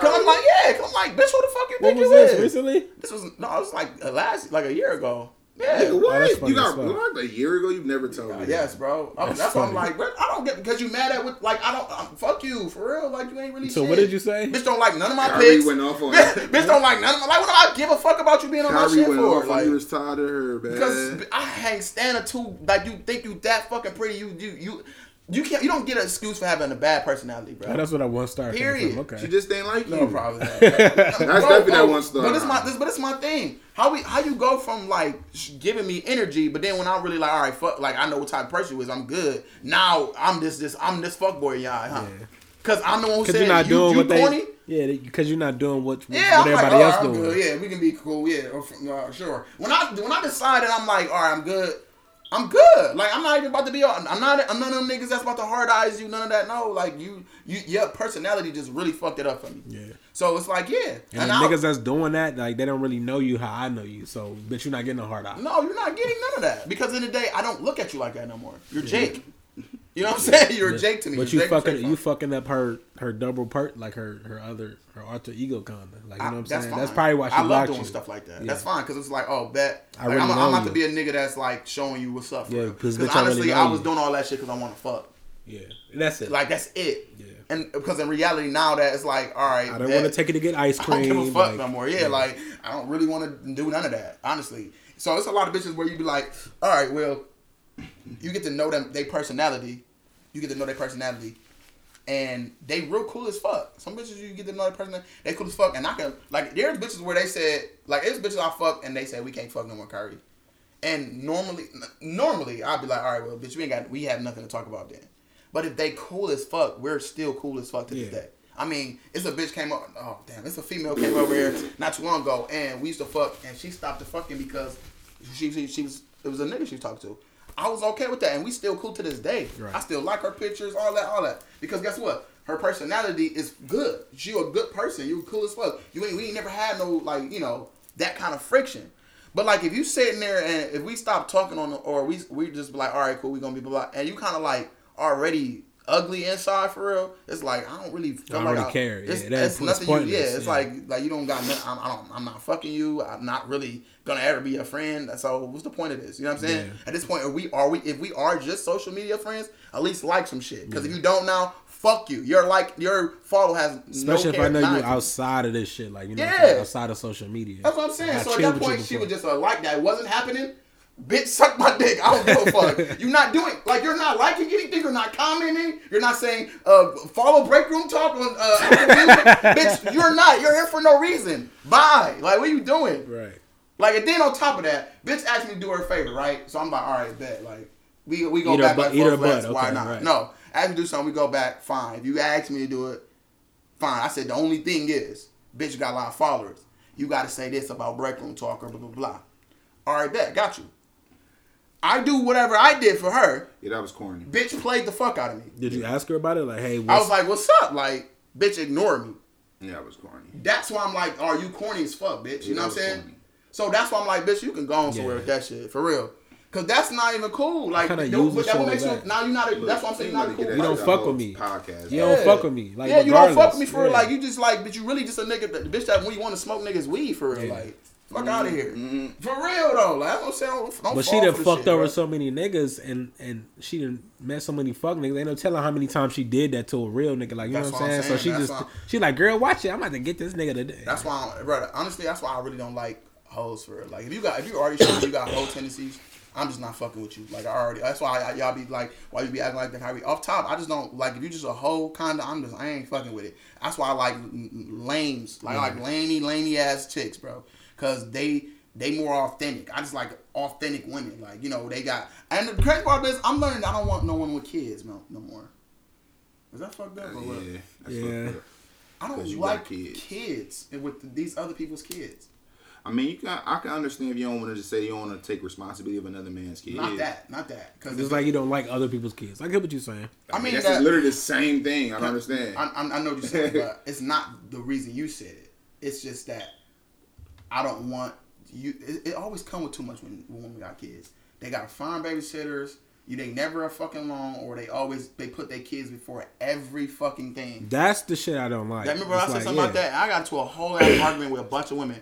Cause I'm like, yeah, cause I'm like, bitch, who the fuck you What think you this is? recently? This was no, it was like uh, last, like a year ago. Yeah. What? Oh, you got blocked a year ago? You've never told me. Yes, bro. I'm- That's That's, what I'm like. bro, I don't get because you mad at what? Like I don't. Um, fuck you for real. Like you ain't really. So shit. what did you say? Bitch don't like none of my Kyrie pics. went off on Bitch don't like none of my. Like what do I give a fuck about you being on my shit went for? off Like you was tired of her, man. because I ain't stand a two. Like you think you that fucking pretty. You you you. You can't. You don't get an excuse for having a bad personality, bro. Oh, that's what I want star. came Period. Okay. she just didn't like you. No problem. That's definitely that one star. But it's my this, but it's my thing. How we how you go from like giving me energy, but then when I'm really like, all right, fuck, like I know what type of person you is, I'm good. Now I'm this this I'm this fuck boy, y'all, huh? Yeah. Cause I'm the one who said you're not you, doing you what they. corny. Yeah, because you're not doing what, Yeah, what I'm like, everybody all else right, I'm doing. good. Yeah, we can be cool. Yeah, or uh, sure. When I when I decide that I'm like, all right, I'm good. I'm good. Like I'm not even about to be. I'm not. I'm none of them niggas that's about to hard eyes you. None of that. No, like you, you, your personality just really fucked it up for me. Yeah. So it's like, yeah. And, the niggas that's doing that, like they don't really know you how I know you. So, bitch, you're not getting a hard eye. No, you're not getting none of that. Because in the day, I don't look at you like that no more. You're Jake. You know what I'm saying? You're a Jake to me. But you fucking you fucking up her her double part like her her other her alter ego kinda like you know what I'm saying. fine. That's probably why she I love doing you. stuff like that. Yeah. That's fine because it's like, oh, bet. I Like, really I'm, I'm about to be a nigga that's like showing you what's up. Yeah, 'cause Because bitch, I really honestly, I was doing all that shit because I want to fuck. Yeah, that's it. Like that's it. Yeah. And because in reality now that it's like, all right, I don't want to take it to get ice I cream. don't give a fuck like- no more. Yeah, like I don't really want to do none of that, honestly. So it's a lot of bitches where you be like, all right, well, you get to know them, their personality. You get to know their personality, and they real cool as fuck. Some bitches you get to know their personality, they cool as fuck, and I can like there's bitches where they said like there's bitches I fuck and they said we can't fuck no more Kyrie. And normally, normally I'd be like, all right, well, bitch, we ain't got, we have nothing to talk about then. But if they cool as fuck, we're still cool as fuck to this day. I mean, it's a bitch came up. Oh damn, it's a female came over here not too long ago, and we used to fuck, and she stopped the fucking because she she, she was it was a nigga she talked to. I was okay with that, and we still cool to this day. Right. I still like her pictures, all that, all that. Because guess what? Her personality is good. She a good person. You cool as fuck. You ain't we ain't never had no like you know that kind of friction. But like if you sitting there and if we stop talking on the, or we we just be like all right cool we gonna be blah blah and you kind of like already ugly inside for real. It's like I don't really feel don't like really I- care. It's, Yeah, that's- it's nothing. You, yeah, it's yeah. like like you don't got. nothing- I'm, I don't. I'm not fucking you. I'm not really gonna ever be a friend. So what's the point of this? You know what I'm saying? Yeah. At this point, are we are we if we are just social media friends, at least like some shit. Because if you don't now, fuck you. Your like your follow has Especially no if I know you outside of this shit, like you know, Yeah. outside of social media. That's what I'm saying. I So at that point, she was just a like that. It wasn't happening. Bitch, suck my dick. I don't give a fuck. you're not doing like you're not liking anything. You're not commenting. You're not saying uh, follow break room talk on uh, bitch. You're not. You're here for no reason. Bye. Like what are you doing? right. Like and then on top of that, bitch asked me to do her a favor, right? So I'm like, all right, bet. Like we we go Eat back butt- like eat her four flats. Why not? right. No, ask me to do something. We go back. Fine. If you ask me to do it, fine. I said the only thing is, bitch you got a lot of followers. You got to say this about break room talk or blah blah blah. All right, bet. Got you. I do whatever I did for her. Yeah, that was corny. Bitch played the fuck out of me. Did you ask her about it? Like, hey, I was like, "What's up?" Like, bitch, ignore me. Yeah, that was corny. That's why I'm like, "Are you corny as fuck, bitch?" You Yeah, know what I'm saying? corny. So that's why I'm like, bitch, you can go on somewhere Yeah. with that shit for real. Cause that's not even cool. Like, Kinda don't- use but that what shit makes like you now you're not. A, Look, that's what I'm saying. you You're not cool. You don't fuck with me. Podcast. You don't fuck with me. Like, yeah, you don't fuck with me for Yeah. like you just like, but you really just a nigga, that, bitch that when you want to smoke niggas weed for real. Yeah. Like, fuck out of here. Mm-hmm. For real though. Like, I don't say don't, don't But she done fucked shit, over bro. so many niggas and and she done met so many fuck niggas. Ain't no telling how many times she did that to a real nigga. Like you That's know what I'm I'm saying? So saying. she That's just she like, girl, watch it. I'm about to get this nigga today. That's why, I'm, brother. Honestly, that's why I really don't like hoes for real. Like, if you got, if you already showing you got hoe tendencies, I'm just not fucking with you. Like, I already. That's why I, y'all be like, why you be acting like that? How we off top? I just don't like if you just a hoe kind of. I'm just, I ain't fucking with it. That's why I like lames. Like, I like lamey, lamey ass chicks, bro. Cause they. They more authentic. I just like authentic women. Like you know, they got. And the crazy part is, I'm learning. I don't want no one with kids, no, no more. Is that fucked up or what? Yeah, that's Yeah. fucked up. I 'Cause don't you like kids. kids and with these other people's kids. I mean, you can. I can understand if you don't want to just say you don't want to take responsibility of another man's kid. Not that, not that. Because It's like you don't like other people's kids. I get what you're saying. I mean, that's that, literally the same thing. I don't understand. I, I, I know what you're saying, but it's not the reason you said it. It's just that I don't want you. It, it always come with too much when, when women got kids. They got to find babysitters. You they never are fucking long, or they always they put their kids before every fucking thing. That's the shit I don't like. That, remember I It's said like, something about that? I got into a whole ass argument with a bunch of women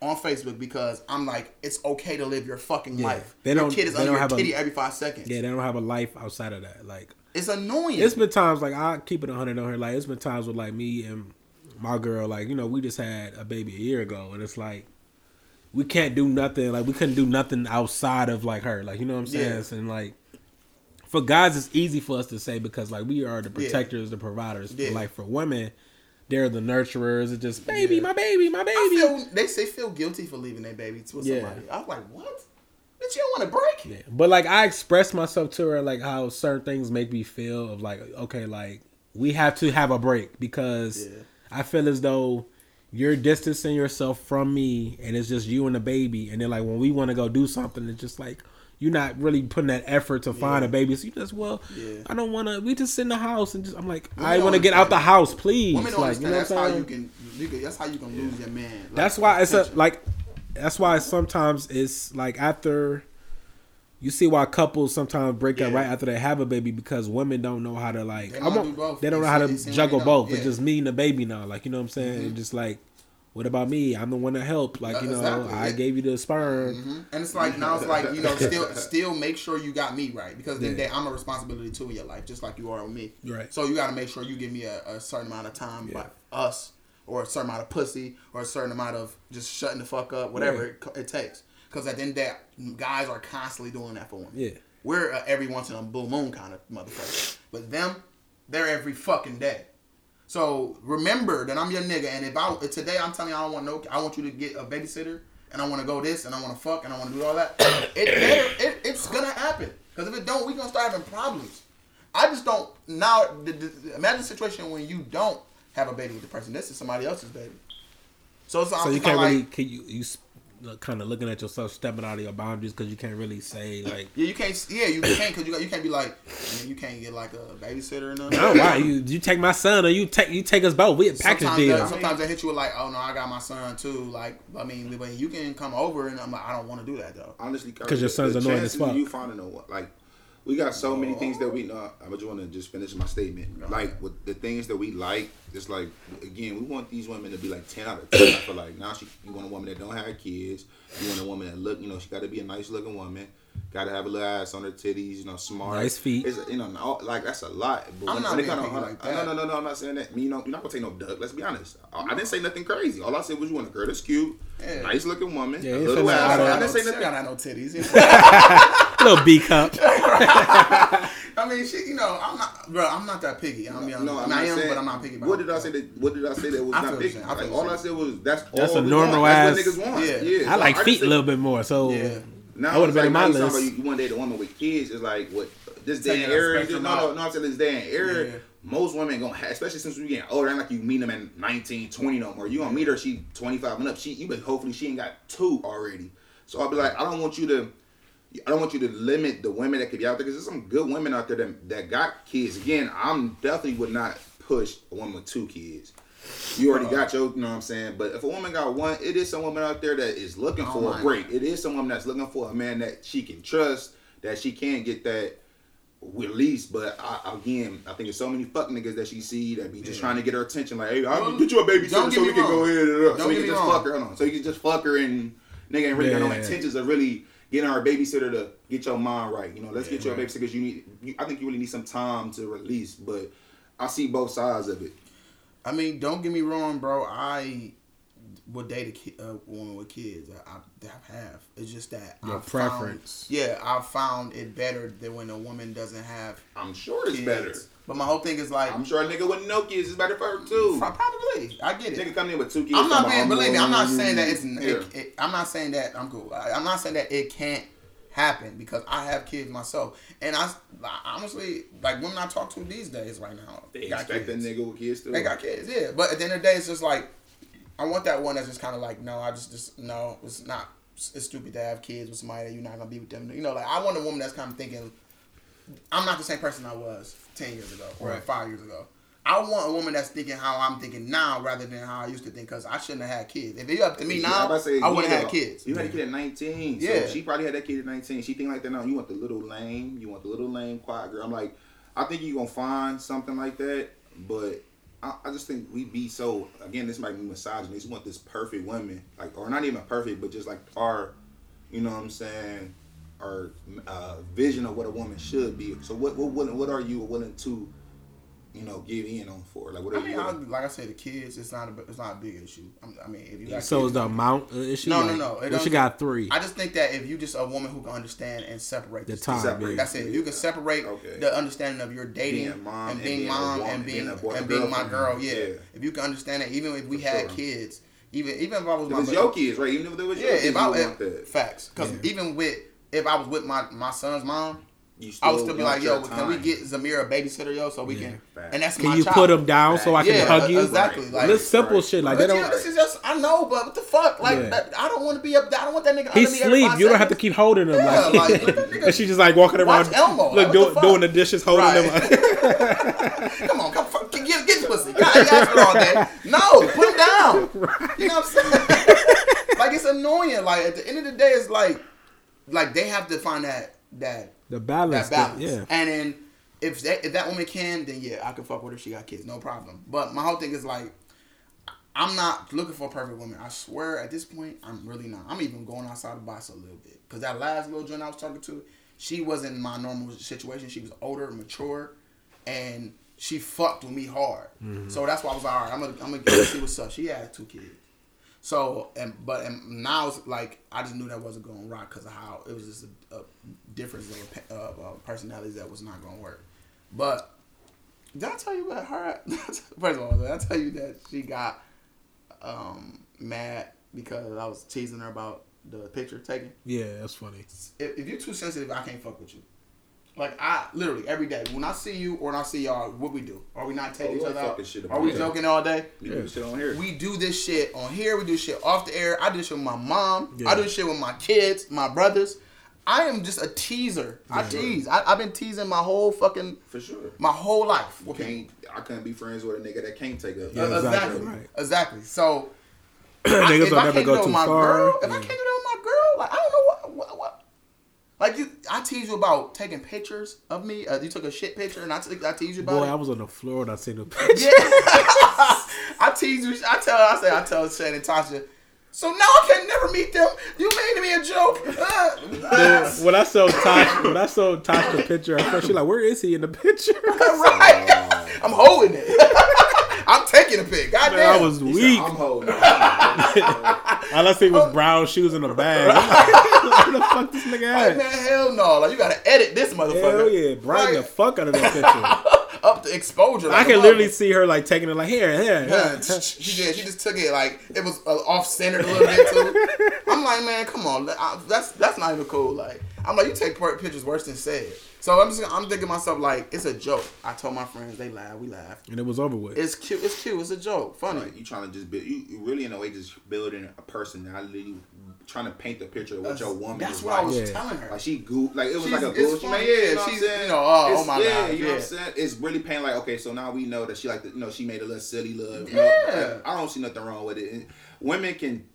on Facebook because I'm like, it's okay to live your fucking Yeah. life. They your don't- kid is they under don't your have a- titty every five seconds. Yeah, they don't have a life outside of that. Like It's annoying. it's been times like I keep it hundred on her. Like it's been times with like me and my girl. Like you know, we just had a baby a year ago, and it's like we can't do nothing. Like we couldn't do nothing outside of like her. Like you know what I'm saying? Yeah. And like for guys, it's easy for us to say because like we are the Yeah. protectors, the providers. Yeah. But like for women, they're the nurturers. It's just baby, Yeah. my baby, my baby. I feel they say feel guilty for leaving their baby to Yeah. somebody. I'm like, what? Bitch, you don't want to break? Yeah. But like I expressed myself to her like how certain things make me feel of like okay like we have to have a break because Yeah. I feel as though you're distancing yourself from me and it's just you and the baby and then like when we want to go do something it's just like you're not really putting that effort to find a baby so you just well Yeah. I don't want to we just sit in the house and just I'm like Women I want to get out the house please Women don't like understand. what that's how you can, you can. That's how you can lose your man. Like, That's why it's a like. That's why sometimes it's like after. You see why couples sometimes break up right after they have a baby because women don't know how to like. They wanna do both. They don't know how to they see what juggle they both. It's just me and the baby now. Like you know what I'm saying? Mhm. And just like, what about me? I'm the one that helped. Like you know, Exactly. I gave you the sperm. Mhm. And it's like now it's like you know still still make sure you got me right because then Yeah. I'm a responsibility too in your life just like you are with me. Right. So you got to make sure you give me a, a certain amount of time by us or a certain amount of pussy or a certain amount of just shutting the fuck up whatever Yeah. it, it takes because at the end of the guys are constantly doing that for women. Yeah. We're a every once in a blue moon kind of motherfucker, but them they're every fucking day. So remember that I'm your nigga, and if I today I'm telling you I don't want no, I want you to get a babysitter, and I want to go this, and I want to fuck, and I want to do all that. It better, it, it's gonna happen. Because if it don't, we gonna start having problems. I just don't now. The, the, imagine a situation when you don't have a baby with the person. This is somebody else's baby. So it's So you can't like, really can you you kind of looking at yourself stepping out of your boundaries because you can't really say like. Yeah, you can't. Yeah, you can't because you got, you can't be like, man, you can't get like a babysitter or nothing. Oh wow, you you take my son or you take you take us both. We a package sometimes deal. They, sometimes they hit you with like, oh no, I got my son too. Like, I mean, but you can come over, and I'm like, I don't want to do that though. honestly because your son's the annoying as chances fuck. You finding a like, we got so many things that we know. I just want to just finish my statement. Like with the things that we like, just like again, we want these women to be like ten out of ten. I feel like now she, you want a woman that don't have kids. You want a woman that look, you know, she got to be a nice looking woman. Got to have a little ass on her titties, you know, smart, Nice feet. It's, you know, no- like that's a lot. But I'm not when it being come to- picky like that. No, no, no, no. I'm not saying that. Me, you know, you're not gonna take no duck. Let's be honest. I, I didn't say nothing crazy. All I said was you want a girl that's cute, Yeah. nice looking woman, Yeah, a little ass. out I I didn't say She nothing. got no titties. you know? little B cup. I mean, she, you know, I'm not, bro. I'm not that picky. I'm young. No, I, I'm I not am, saying. but I'm not picky. What did I say that? What did I say that was I not what saying. I feel Like all you're I said was that's That's all a normal ass- That's what niggas want. Yeah. Yeah, I like feet a little bit more. So Yeah. Now I would've it's been like in my now you list. about you, you want to date a woman with kids. It's like what this day and that era. No, no, out. no. I'm saying this day and era. Yeah. Most women gonna have, especially since we getting older. Ain't like you meet them at 19, 20 no more. You gonna meet her, she 25 and up. She, you but hopefully she ain't got two already. So I'll be like, I don't want you to. I don't want you to limit the women that could be out there because there's some good women out there that, that got kids. Again, I'm definitely would not push a woman with two kids. You already got your, you know what I'm saying? But if a woman got one, it is some woman out there that is looking Oh for a break. It is some woman that's looking for a man that she can trust, that she can get that release. But I, again, I think there's so many fuck niggas that she see that be just trying to get her attention. Like, hey, I'll Well, get you a baby don't so we can go ahead and uh, so we can just wrong. fuck her. Hold on. So you can just fuck her and nigga ain't really got no Yeah. intentions of really getting our babysitter to get your mind right. You know, let's get you a right. babysitter because you need. You, I think you really need some time to release. But I see both sides of it. I mean, don't get me wrong, bro. I would date a, ki- a woman with kids. I, I, I have. It's just that Your I've preference. Found, yeah, I've found it better than when a woman doesn't have I'm sure it's kids. better. But my whole thing is like, I'm sure a nigga with no kids is better for her too. probably. I get it. Nigga coming in with two kids. I'm not being. Believe me, I'm not saying that it's. yeah. It, it, I'm not saying that I'm cool. I, I'm not saying that it can't happen because I have kids myself, and I honestly like women I talk to these days right now. They got expect kids. nigga with kids too. They got kids, yeah. But at the end of the day, it's just like I want that one that's just kind of like, no, I just just no, it's not. It's stupid to have kids with somebody that you're not gonna be with them. You know, like I want a woman that's kind of thinking, I'm not the same person I was ten years ago or Right. five years ago. I want a woman that's thinking how I'm thinking now rather than how I used to think because I shouldn't have had kids. If it up to me Yeah, now, about say, I wouldn't have had- kids. You had a kid at 19. Yeah. So she probably had that kid at 19. She think like that now. You want the little lame. You want the little lame quiet girl. I'm like, I think you're going to find something like that. But I, I just think we be so, again, this might be misogynist. We want this perfect woman. like, Or not even perfect, but just like our, you know what I'm saying, our uh, vision of what a woman should be. So what, what, what, what are you willing to, you know, give in on for? Like, what are I mean, I, like I said, the kids, it's not a, it's not a big issue. I'm, mean, if you got so kids, is the amount of issue? No, no, Like, no, it What don't- you got three? I just think that if you just a woman who can understand and separate The this time, Separate. yeah. That's it. You can separate Okay. the understanding of your dating Being mom and and being being mom woman, and being being and being my girl. Yeah. Yeah. If you can understand that, even if we For had sure. kids, even even if I was If my it's your kids, right? Even if it was yeah, your kids, if you I want if, that. facts, because Yeah. even with if I was with my my son's mom, You I would still be like, yo, your can we get Zamir a babysitter, yo, so we Yeah. can, Facts. and that's Can my you child. put them down so I can yeah, hug you? exactly. Right. Like, This simple Right. shit like but they don't. this is just I know, but what the fuck? Like Yeah. that, I don't want to be up. I don't want that nigga. He under me every sleep. five You don't have to keep holding him. Yeah, like, like, nigga and she just like walking watch around, Elmo. Like, look, what do, the doing the dishes, holding Right. them. Come on, come fuck, get get this pussy. God, you asking all day. No, put him down. You know what I'm saying? like it's annoying. Like at the end of the day, it's like, like they have to find that that the balance. that balance. Yeah. And then if that if that woman can, then yeah, I can fuck with her. She got kids, no problem. But my whole thing is like, I'm not looking for a perfect woman. I swear, at this point, I'm really not. I'm even going outside the box a little bit because that last little joint I was talking to, she wasn't my normal situation. She was older, mature, and she fucked with me hard. Mm-hmm. So that's why I was like, all right, I'm gonna, I'm gonna see what's up. She had two kids. So and but and now it's like I just knew that wasn't going to rock because of how it was just a, a difference of uh, personalities that was not going to work. But did I tell you about her? First of all, did I tell you that she got um, mad because I was teasing her about the picture taken? Yeah, that's funny. If, if you're too sensitive, I can't fuck with you. Like I literally every day when I see you or when I see y'all, what we do? Are we not taking Oh, each other out? shit Are we joking all day? You do shit on here. We do this shit on here. We do shit off the air. I do shit with my mom. Yeah. I do shit with my kids, my brothers. I am just a teaser. I tease. I, I've been teasing my whole fucking For sure. my whole life. You can't. I couldn't be friends with a nigga that can't take a. Yeah, Uh, exactly. exactly, right. Exactly. So Niggas if I can't go do it with my far. girl, if I can't do that with my girl, like I don't know what what, what. Like you, I tease you about taking pictures of me. Uh, you took a shit picture, and I, t- I tease you about Boy, it. I was on the floor and I seen the picture. Yeah. I tease you. I tell. I say. I tell Shannon and Tasha. So now I can never meet them. You made me a joke. Uh, when I saw Tosh, when I saw Tosh the picture, at first she like, "Where is he in the picture?" right. I'm holding it. I'm taking a pic. Man, Goddamn. I was He said, weak. I'm holding. All I see was brown shoes in a bag. Like, Where the fuck this nigga Like, at? man, hell no. Like you gotta edit this motherfucker. Hell yeah, brighten the Right. fuck out of that picture. Up the exposure. I like a can literally see her like taking it like here, here. Here. she did. She just took it like it was uh, off center a little bit too. I'm like, man, come on, I- that's that's not even cool. Like, I'm like, you take pictures worse than said. So I'm just, I'm thinking myself like, it's a joke. I told my friends, they laugh, we laugh. And it was over with. It's cute. It's cute. It's a joke. Funny. Like, you trying to just build, you, you really in a way just building a personality, trying to paint the picture of what your woman That's is what I was Yeah. telling her. Like she goo, like it was She's- like a it's goofy funny, yeah, you know she's- I'm saying? you know, oh, It's- oh my yeah, God, you know what. I'm saying? It's really painting like okay, so now we know that she like, the, you know, she made a little silly little. You know, Yeah. I don't see nothing wrong with it. And women can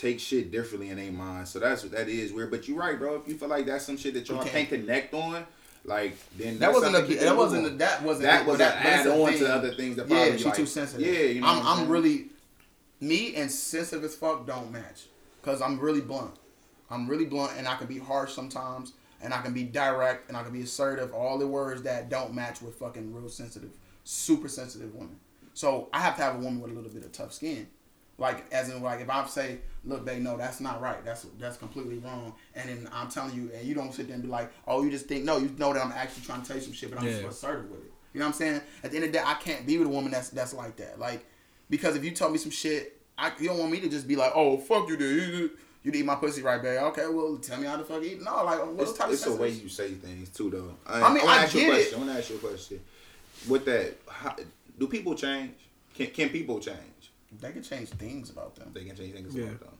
take shit differently in their mind, so that's what that is weird. But you're right, bro. If you feel like that's some shit that y'all can't connect on, like then That wasn't a, that wasn't a, that wasn't that was that, add on to other things that Yeah, she like, too sensitive. Yeah, you know. what I'm, I'm really me and sensitive as fuck don't match because I'm really blunt. I'm really blunt and I can be harsh sometimes and I can be direct and I can be assertive. All the words that don't match with fucking real sensitive, super sensitive women. So I have to have a woman with a little bit of tough skin. Like as in like if I say, look, babe, no, that's not right. That's that's completely wrong. And then I'm telling you, and you don't sit there and be like, oh, you just think no, you know that I'm actually trying to tell you some shit, but I'm Yeah. just assertive with it. You know what I'm saying? At the end of the day, I can't be with a woman that's that's like that. Like because if you tell me some shit, I you don't want me to just be like, oh, fuck you, dude. You, you eat my pussy right, babe. Okay, well, tell me how to fuck eat. No, like what It's, type it's of the way you say things too, though. I, I mean, wanna I ask you a get it. question. I want to ask you a question. With that, how, do people change? Can can people change? They can change things about them. They can change things Yeah. about them.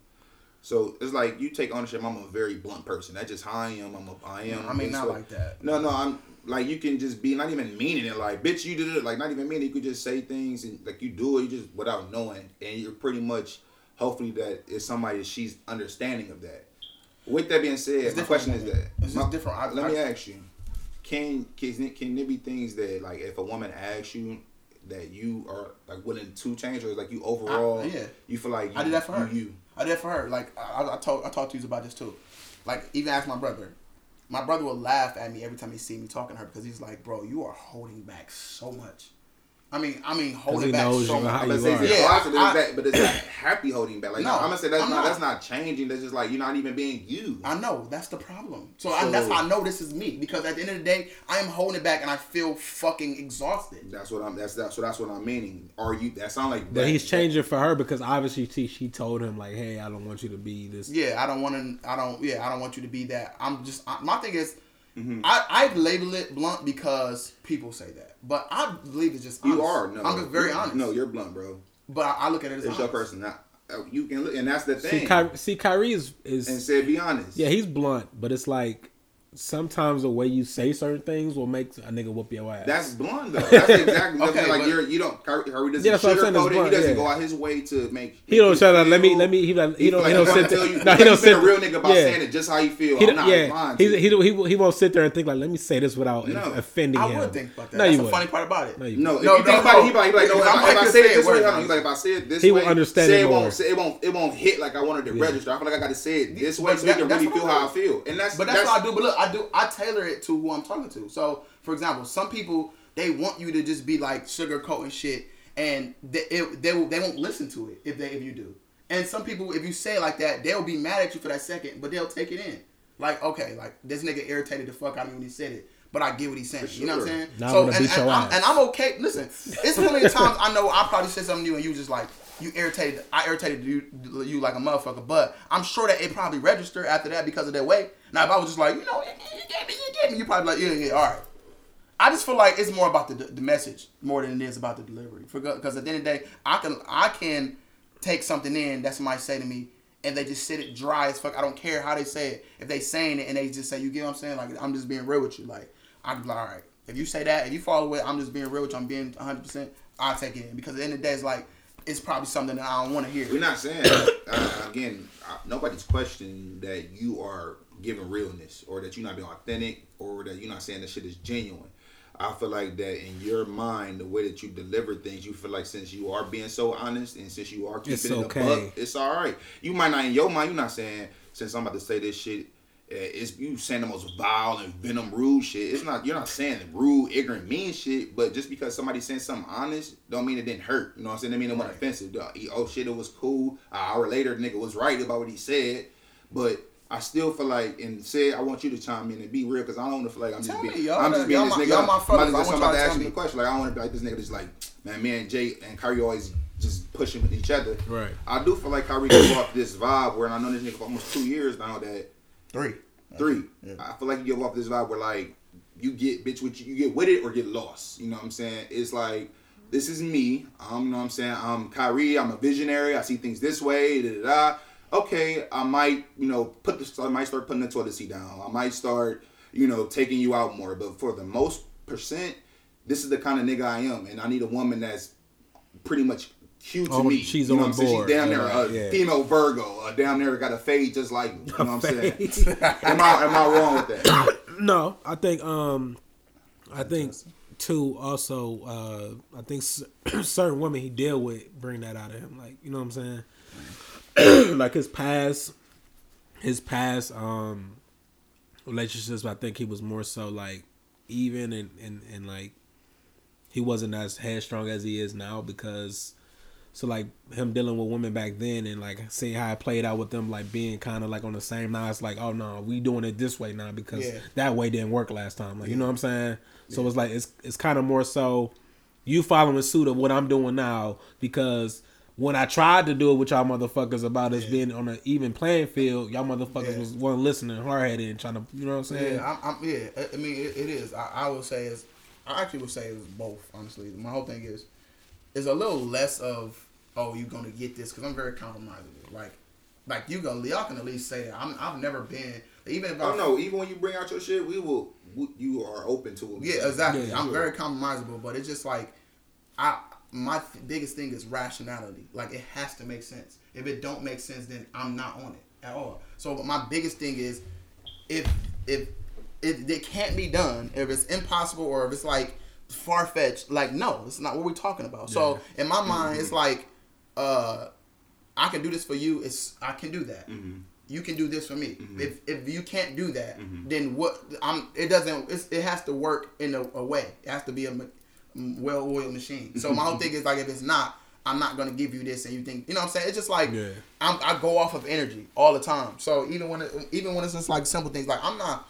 So it's like you take ownership. I'm a very blunt person. That's just how I am. I'm a, I am. I mean, not so- like that. No, no. I'm like you can just be not even meaning it. Like bitch, you did it. Like not even meaning. it. You could just say things and like you do it. You just without knowing, and you're pretty much hopefully that is somebody that she's understanding of that. With that being said, It's my question is that It's just different. I- let me ask you: Can can can there be things that like if a woman asks you that you are like willing to change, or like you overall, yeah. you feel like you, I did that for her. You, you. I did that for her. Like I, I told, I talked to you about this too. Like even ask my brother. My brother will laugh at me every time he see me talking to her because he's like, "Bro, you are holding back so much." I mean, I mean, holding he back knows so you much. how I'm gonna say, are. yeah, Yeah, I, I- but, is I- but is that happy holding back? Like, No, I'm gonna say that's I'm not, not. that's not changing. That's just like you're not even being you. I know that's the problem. So, I, that's I know this is me because at the end of the day, I am holding back and I feel fucking exhausted. That's what I'm. That's that. So that's what I'm meaning. Are you? That sound like But that- he's changing for her because obviously she, she told him like, "Hey, I don't want you to be this." Yeah, I don't want to. I don't. Yeah, I don't want you to be that. I'm just. I, my thing is, Mm-hmm. I I label it blunt because people say that, but I believe it's just You are. No, I'm just very honest. No, you're blunt, bro. But I, I look at it as It's your person. Not, uh, you can look, and that's the See, thing. Ky- see, Kyrie is, is and said, be honest. yeah, he's blunt, but it's like sometimes the way you say certain things will make a nigga whoop your ass. That's blunt though. That's exactly Okay, okay, like but- you're you don't Kyrie Kyrie doesn't Yeah, that's what I'm saying, it's sugarcoat it. He doesn't yeah. go out his way to make. he don't make shut you up. Let me let me. He like, he He don't. feel He don't sit tell there. you. No, he don't sit. a real nigga about yeah. saying it just how you feel. He I'm don't, not yeah, lying to he, he, he, won't- he won't sit there and think like, let me say this without No. offending I him. would think about that. No, That's you the wouldn't. funny part about it. No, you No, wouldn't. No, think no, about no. he be like, he like, no, if I I, might if I say say it it this way, word hold on, wise. like, if I say it this He way, will understand it it more. won't, say it won't, it won't hit like I wanted to register. I feel like I got to say it this way But so he can really feel how I feel. And that's But that's, what I do. But look, I do. I tailor it to who I'm talking to. So, for example, some people they want you to just be like sugarcoating shit, and they it, they will, they won't listen to it if they if you do. And some people, if you say it like that, they'll be mad at you for that second, but they'll take it in. Like, okay, like this nigga irritated the fuck out of me when he said it, but I get what he's saying. You know what I'm saying? Now I'm gonna and, beat and, your I'm, ass. and I'm okay. Listen, it's plenty of times I know I probably said something to you and you just like you irritated. I irritated you, you like a motherfucker, but I'm sure that it probably registered after that because of that way. Now, if I was just like, you know, you gave me, you gave me, you probably like, yeah, yeah, all right. I just feel like it's more about the the message more than it is about the delivery. Because at the end of the day, I can I can take something in that somebody say to me and they just sit it dry as fuck. I don't care how they say it. If they saying it and they just say, you get what I'm saying? Like I'm just being real with you. Like I'm like, all right. If you say that, if you follow it, I'm just being real with you. I'm being 100. percent I'll take it in because at the end of the day, it's like it's probably something that I don't want to hear. We're not saying uh, again. Nobody's questioning that you are giving realness, or that you're not being authentic, or that you're not saying that shit is genuine. I feel like that in your mind, the way that you deliver things, you feel like since you are being so honest and since you are keeping It's it okay. buck, it's all right. You might not in your mind, you're not saying since I'm about to say this shit. uh, It's you saying the most vile and venom rude shit. It's not you're not saying the rude, ignorant, mean shit. But just because somebody saying something honest, don't mean it didn't hurt. You know what I'm saying? That mean it wasn't offensive. Oh shit, it was cool. An hour later, the nigga was right about what he said. But I still feel like and said I want you to chime in and be real because I don't want to feel like I'm just being me. I'm just being this my- nigga. y'all my I'm fellas. about to- I that's want why I'm about to to ask tell you me. the question. Like I don't want to be like this nigga just like man, me and Jay and Kyrie always just pushing with each other. Right. I do feel like Kyrie give off this vibe where and I know this nigga for almost two years now that Three. three. I feel like you give off this vibe where like you get bitch with you, you get with it or get lost. You know what I'm saying? It's like this is me. Um, you know what I'm saying? I'm Kyrie. I'm a visionary. I see things this way. Da, da, da. Okay, I might you know put this. I might start putting the toilet seat down. I might start you know taking you out more. But for the most percent, this is the kind of nigga I am, and I need a woman that's pretty much cute to Oh, me. she's you know on what I'm saying? board. She's down Yeah, there, a yeah. female Virgo, uh, down there got a fade just like me. You know what I'm saying? am I am I wrong with that? No, I think um, I think too. Also, uh, I think certain women he deal with bring that out of him. Like you know what I'm saying. like his past, his past um relationships. I think he was more so like even and and and like he wasn't as headstrong as he is now because. So like him dealing with women back then and like seeing how it played out with them like being kind of like on the same now it's like oh no we doing it this way now because Yeah. that way didn't work last time like you know what I'm saying so it's like it's it's kind of more so you following suit of what I'm doing now because when I tried to do it with y'all motherfuckers about us being on an even playing field y'all motherfuckers Yeah. was one listening hard headed and trying to you know what I'm saying Yeah, I'm, I'm, yeah. I- I mean, it, it is. I, I would say it's. I actually would say it's both. Honestly, my whole thing is, is a little less of oh you're gonna get this because I'm very compromising. Like, like you gonna y'all can at least say that. I'm, I've never been even if oh, I Oh no, even when you bring out your shit, we will. We, you are open to it. Yeah, exactly. Yeah, I'm sure. very compromisable, but it's just like I my th- biggest thing is rationality. Like it has to make sense. If it don't make sense, then I'm not on it at all. So my biggest thing is if if it, it can't be done, if it's impossible or if it's like far fetched, like no, it's not what we're talking about. So in my mind, it's like uh I can do this for you. It's I can do that. Mm-hmm. You can do this for me. Mm-hmm. If if you can't do that, mm-hmm. then what? I'm. It doesn't. It's, it has to work in a, a way. It has to be a well oiled machine. So my whole thing is like, if it's not, I'm not gonna give you this, and you think, you know, what I'm saying? It's just like Yeah. I'm, I go off of energy all the time. So even when it, even when it's just like simple things, like I'm not.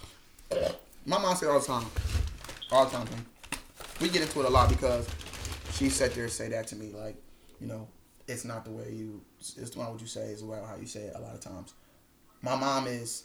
My mom said all the time, all the time. man. We get into it a lot because she sat there and say that to me, like, you know, it's not the way you, it's not what you say, it's well how you say it a lot of times. My mom is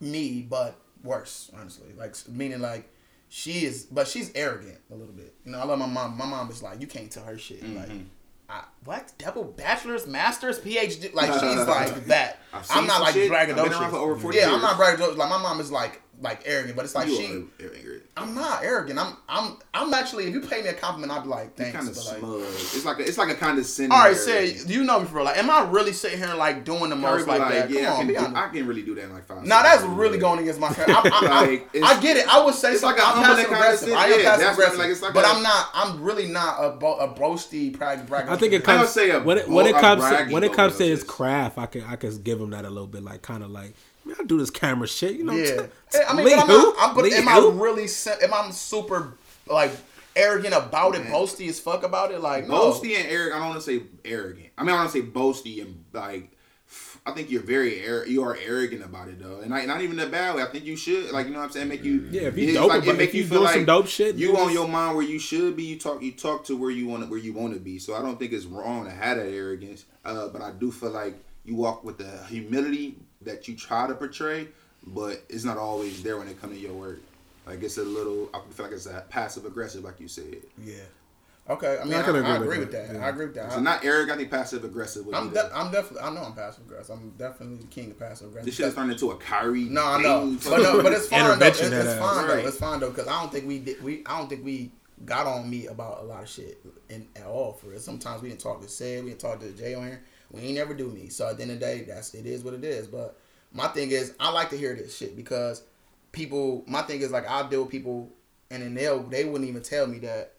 me, but worse, honestly. Like meaning like she is, but she's arrogant a little bit. You know, I love my mom. My mom is like, you can't tell her shit. Like, mm-hmm. I, what double bachelor's, master's, PhD? Like she's like that. I've seen I'm not like shit. I've braggadocious. around for over 40 yeah, I'm years. not braggadocious. Like my mom is like like arrogant, but it's like you she. are arrogant. I'm not arrogant. I'm I'm I'm actually. If you pay me a compliment, I'd be like, You thanks. kind of but like, smug. It's like a, it's like a condescending. all right, arrogance. say you know me for. Like, am I really sitting here like doing the most like, that? yeah, Come I can, be do. I can really do that in like five. Now that's seconds. really going against my. I, I, I, Like, I get it. I would say it's something. like a I'm passive aggressive. I am yeah, passive aggressive, like, it's like but a- I'm not. I'm really not a bo- a boasty brag brag. I think it I comes say a when it, when it comes to, when it comes to his craft. I can I can give him that a little bit, like kind of like man, I do this camera shit, you know. Yeah, t- Hey, I mean, Lee but I'm who? I'm, but Lee am I really? se- Am I super like arrogant about it, Man. boasty as fuck about it? Like no. boasty and arrogant. I don't want to say arrogant. I mean, I want to say boasty and like. I think you're very ar- you are arrogant about it though, and I, not even in a bad way. I think you should like you know what I'm saying. Make you Yeah, if you dope like, it make if you you feel like some dope shit, You you on your mind where you should be. You talk you talk to where you want to where you want to be. So I don't think it's wrong to have that arrogance. Uh, but I do feel like you walk with the humility that you try to portray, but it's not always there when it comes to your work. Like it's a little. I feel like it's a passive aggressive, like you said. Yeah. Okay. I mean, I I, can I, agree agree with with that, that. yeah. I agree with that. So not arrogant. I think passive aggressive I'm de- I'm definitely. I know I'm passive aggressive. I'm definitely the king of passive aggressive. This shit has turned into a Kyrie. No, I know, but no, but it's fine though. It's, it's fine ass. though. It's fine though because I don't think we did. We I don't think we got on me about a lot of shit in, at all. For it, sometimes we didn't talk to Sid, we didn't talk to Jay on here. We ain't never do me. So at the end of the day, that's it is what it is. But my thing is, I like to hear this shit because people. My thing is like I'll deal with people, and then they'll they wouldn't even tell me that.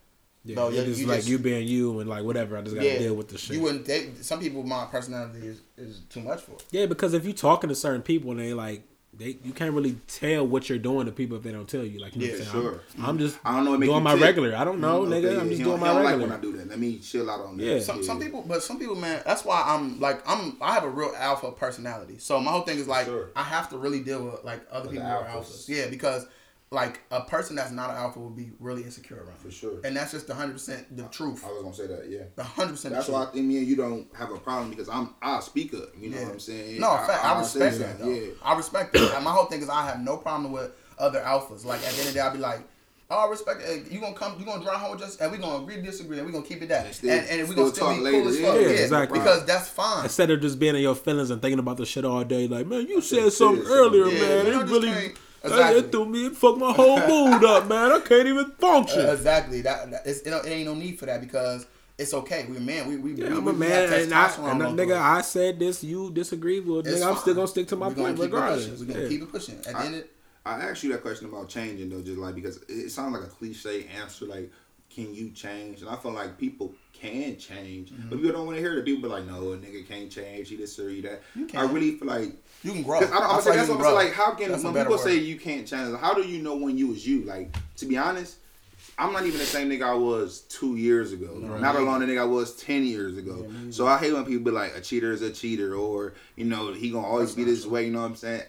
Yeah, No, you just you like just- you being you and like whatever. I just gotta deal with the shit. You wouldn't. They, some people, my personality is, is too much for. yeah, because if you talking to certain people and they like they you can't really tell what you're doing to people if they don't tell you. Like you know Yeah, what I'm sure. I'm, I'm just I don't know. It make doing my tick. regular. I don't know, Mm, nigga. okay, I'm just He doing my regular. Like when I do that. Let me chill out on that. Yeah. Some some people, but some people, man. That's why I'm like I'm. I have a real alpha personality. So my whole thing is like Sure. I have to really deal with like other With people who are alphas. alphas. Yeah, because like a person that's not an alpha will be really insecure around. For sure. And that's just the hundred percent the truth. I was gonna say that. Yeah. The hundred percent. That's the why I truth. think me and you don't have a problem because I'm I speak up. You know Yeah. what I'm saying? No, in fact, I, I'll say respect that. something, Though. Yeah. I respect that. My whole thing is I have no problem with other alphas. Like at the end of the day, I'll be like. Oh, I respect it. You gonna come? You gonna drive home with us, and we gonna agree, disagree, and we gonna keep it that, And still- and, and we still gonna still talk be later, cool as fuck. Yeah, Yeah, exactly. Because that's fine. Instead of just being in your feelings and thinking about the shit all day, like man, you said Shit, something earlier, yeah, man. you know, It really can't- it- Exactly. it threw me, it fucked my whole mood up, man. I can't even function. Uh, exactly. That, that it's, it, it ain't no need for that because it's okay. We're man. We we Yeah, we, we a have man, and, I, and on nigga. I said this. You disagree with, It's nigga. I'm still gonna stick to my We're point regardless. We're gonna Yeah. keep it pushing. At the end, of, I asked you that question about changing though, just like because it sounds like a cliche answer, like can you change? And I feel like people can change, Mm-hmm. but people don't want to hear that. People be like, no, a nigga can't change. He this or he that. I really feel like you can grow. I don't, I'm That's saying, that's what I'm saying. Like, how can That's when people word. say you can't change? How do you know when you was you? Like, to be honest, I'm not even the same nigga I was two years ago. Not alone the nigga I was ten years ago. so I hate when people be like, a cheater is a cheater, or you know, he gonna always be this way. You know what I'm saying?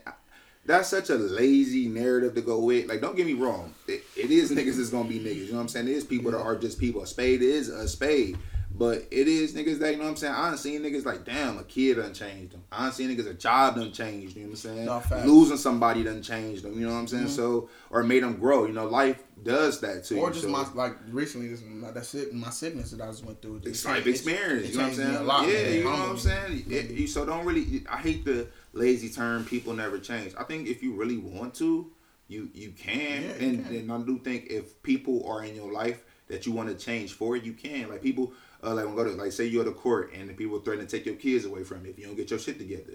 That's such a lazy narrative to go with. Like, don't get me wrong. It, it is niggas that's gonna be niggas. You know what I'm saying? It is people that are just people. A spade is a spade. But it is niggas that, you know what I'm saying? I done seen niggas like, damn, a kid done changed them. I done seen niggas, a job done changed, you know what I'm saying? Losing somebody done changed them, you know what I'm saying? Mm-hmm. So, or made them grow. You know, life does that to Or just so. my like recently, this my, that shit, my sickness that I just went through. It's It life experience. it you know what I'm saying? lot, yeah, man. you know what I'm saying. It- mm-hmm. you- so don't really. I hate the lazy term. People never change. I think if you really want to, you you can. Yeah, you and can. and I do think if people are in your life that you want to change for, you can. Like people, uh, like when go to like say you're at to court and the people threaten to take your kids away from you if you don't get your shit together.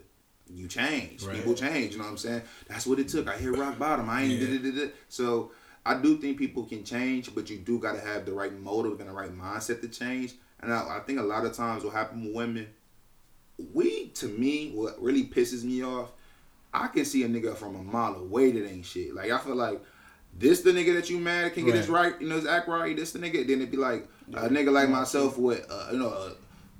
You change. Right. People change. You know what I'm saying? That's what it took. I hit rock bottom. I ain't Yeah. did it. So I do think people can change, but you do got to have the right motive and the right mindset to change. And I, I think a lot of times what happens with women, we to me, what really pisses me off, I can see a nigga from a mile away that ain't shit. Like I feel like this the nigga that you mad can get his right, you know, his act right. This the nigga. Then it'd be like a nigga like myself with uh, you know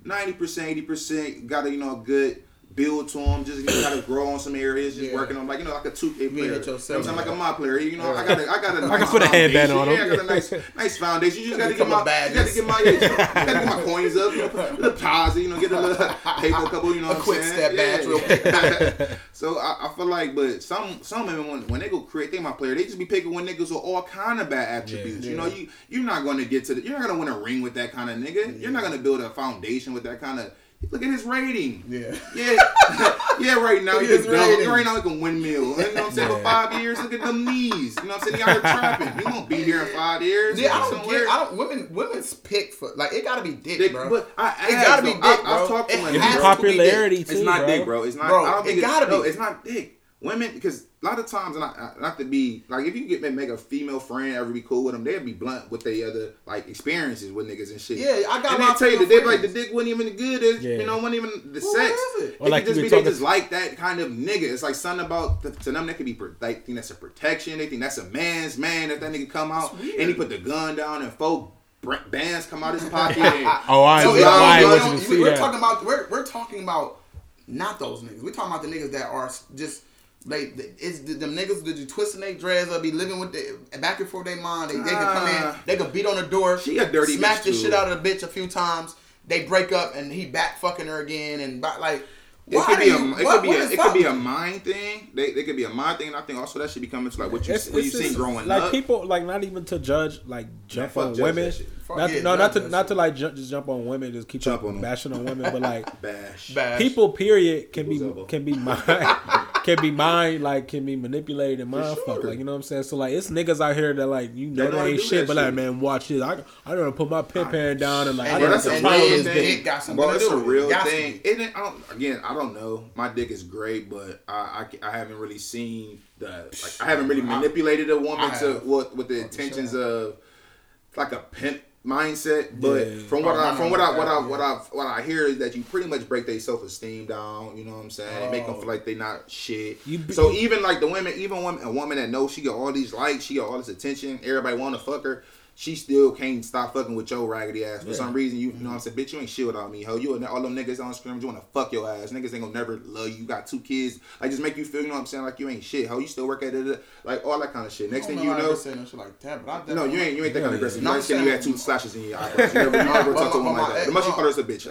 ninety percent, eighty percent, got a you know a good build to him. Just you know, got to grow on some areas. Just Yeah. working on like you know like a two K player. You know I'm saying? Like a my player. You know I got a, I got a I can nice put a headband on him. Yeah, I got a nice nice foundation. You just got to get Become a my you got to get my yeah, you got to get my coins up. You know, put a deposit. You know, get a little paper couple. You know A what quick I'm step saying? back real So I, I feel like, but some some women when, when they go create they my player, they just be picking one niggas with all kind of bad attributes. Yeah. You know, you you're not going to get to the, you're not going to win a ring with that kind of nigga. You're not going to build a foundation with that kind of Look at his rating. Yeah. Yeah, yeah. Right now, Look he can dunk. rating. Right now, he can windmill. You know what I'm saying? For five years, look at them knees. You know what I'm saying? Y'all are trapping. He won't be here in five years. Yeah, I don't somewhere. get. I don't. Women, women's pick for like it gotta be dick, Dick, bro. but I asked, It gotta be dick, I, bro. I've talked to It women. has bro. to be dick. popularity It's too, not bro. dick, bro. It's not. Bro, I don't it think gotta it's, no, be. it's not dick. Women, because a lot of times, and I, I, not to be like, if you get make a female friend ever be cool with them, they'd be blunt with their other like experiences with niggas and shit. Yeah, I got And my they tell you that female they like the dick wasn't even the good. As, Yeah. You know, wasn't even the Well, sex. what is it? Or It like could just be be they talking- just like that kind of nigga. It's like something about the, to them that could be pro- like think that's a protection. They think that's a man's man. If that nigga come out and he put the gun down and four br- bands come out his pocket. and, Oh, I, So I, it don't- I it want don't- you to we- see we're that. talking about we're, we're talking about not those niggas. We're talking about the niggas that are just like it's the, them niggas that you twisting their dreads up, be living with the back and forth their mind. They, they can come in, Ah. they can beat on the door, She a dirty smack bitch, the too. shit out of the bitch a few times. They break up and he back fucking her again and back, like. It why could be a, you- it what- could be a, it could be a mind thing. They, they could be a mind thing, and I think also that should be coming to like what you It's, what you it's seen just, growing like up. Like people like not even to judge like jump fuck on judge women. Fuck Not yeah, no, not to that not to like ju- just jump on women, just keep Jump on on 'em. bashing on women, but like Bash. Bash. people period can be elbow. can be mind can be mind like can be manipulated and mind fucked sure. like you know what I'm saying so like it's niggas out here that like you know They they ain't shit that but like shit. man watch this I I gotta put my pin pan down and like And Bro, gotta that's a real thing. bitch. dick got something Bro, to it's do a real Got thing. It I don't, again, I don't know. My dick is great, but I, I, I haven't really seen the like. I haven't really manipulated a woman to have. what with the intentions sure. of like a pimp mindset. But Yeah. from what Oh, I no, from no, what I what I what I what I hear is that you pretty much break their self esteem down. You know what I'm saying? Make them Oh. feel like they not shit. You be- so even like the women, even women, a woman that knows she got all these likes, she got all this attention, everybody want to fuck her. She still can't stop fucking with your raggedy ass for some reason. You, you know what I'm mm-hmm. saying? Bitch, you ain't shit without me, ho. You and all them niggas on screen, you want to fuck your ass. Niggas ain't gonna never love you. You got two kids. Like, just make you feel, you know what I'm saying? Like, you ain't shit, ho. You still work at it. Like, all that kind of shit. Next thing don't you how I know, can say no shit like that, but I no, you ain't you ain't that kind of aggressive. No, You I'm ain't saying you had two slashes in your eyebrows. You never, you never talked to a woman like that. The much you call her is a bitch.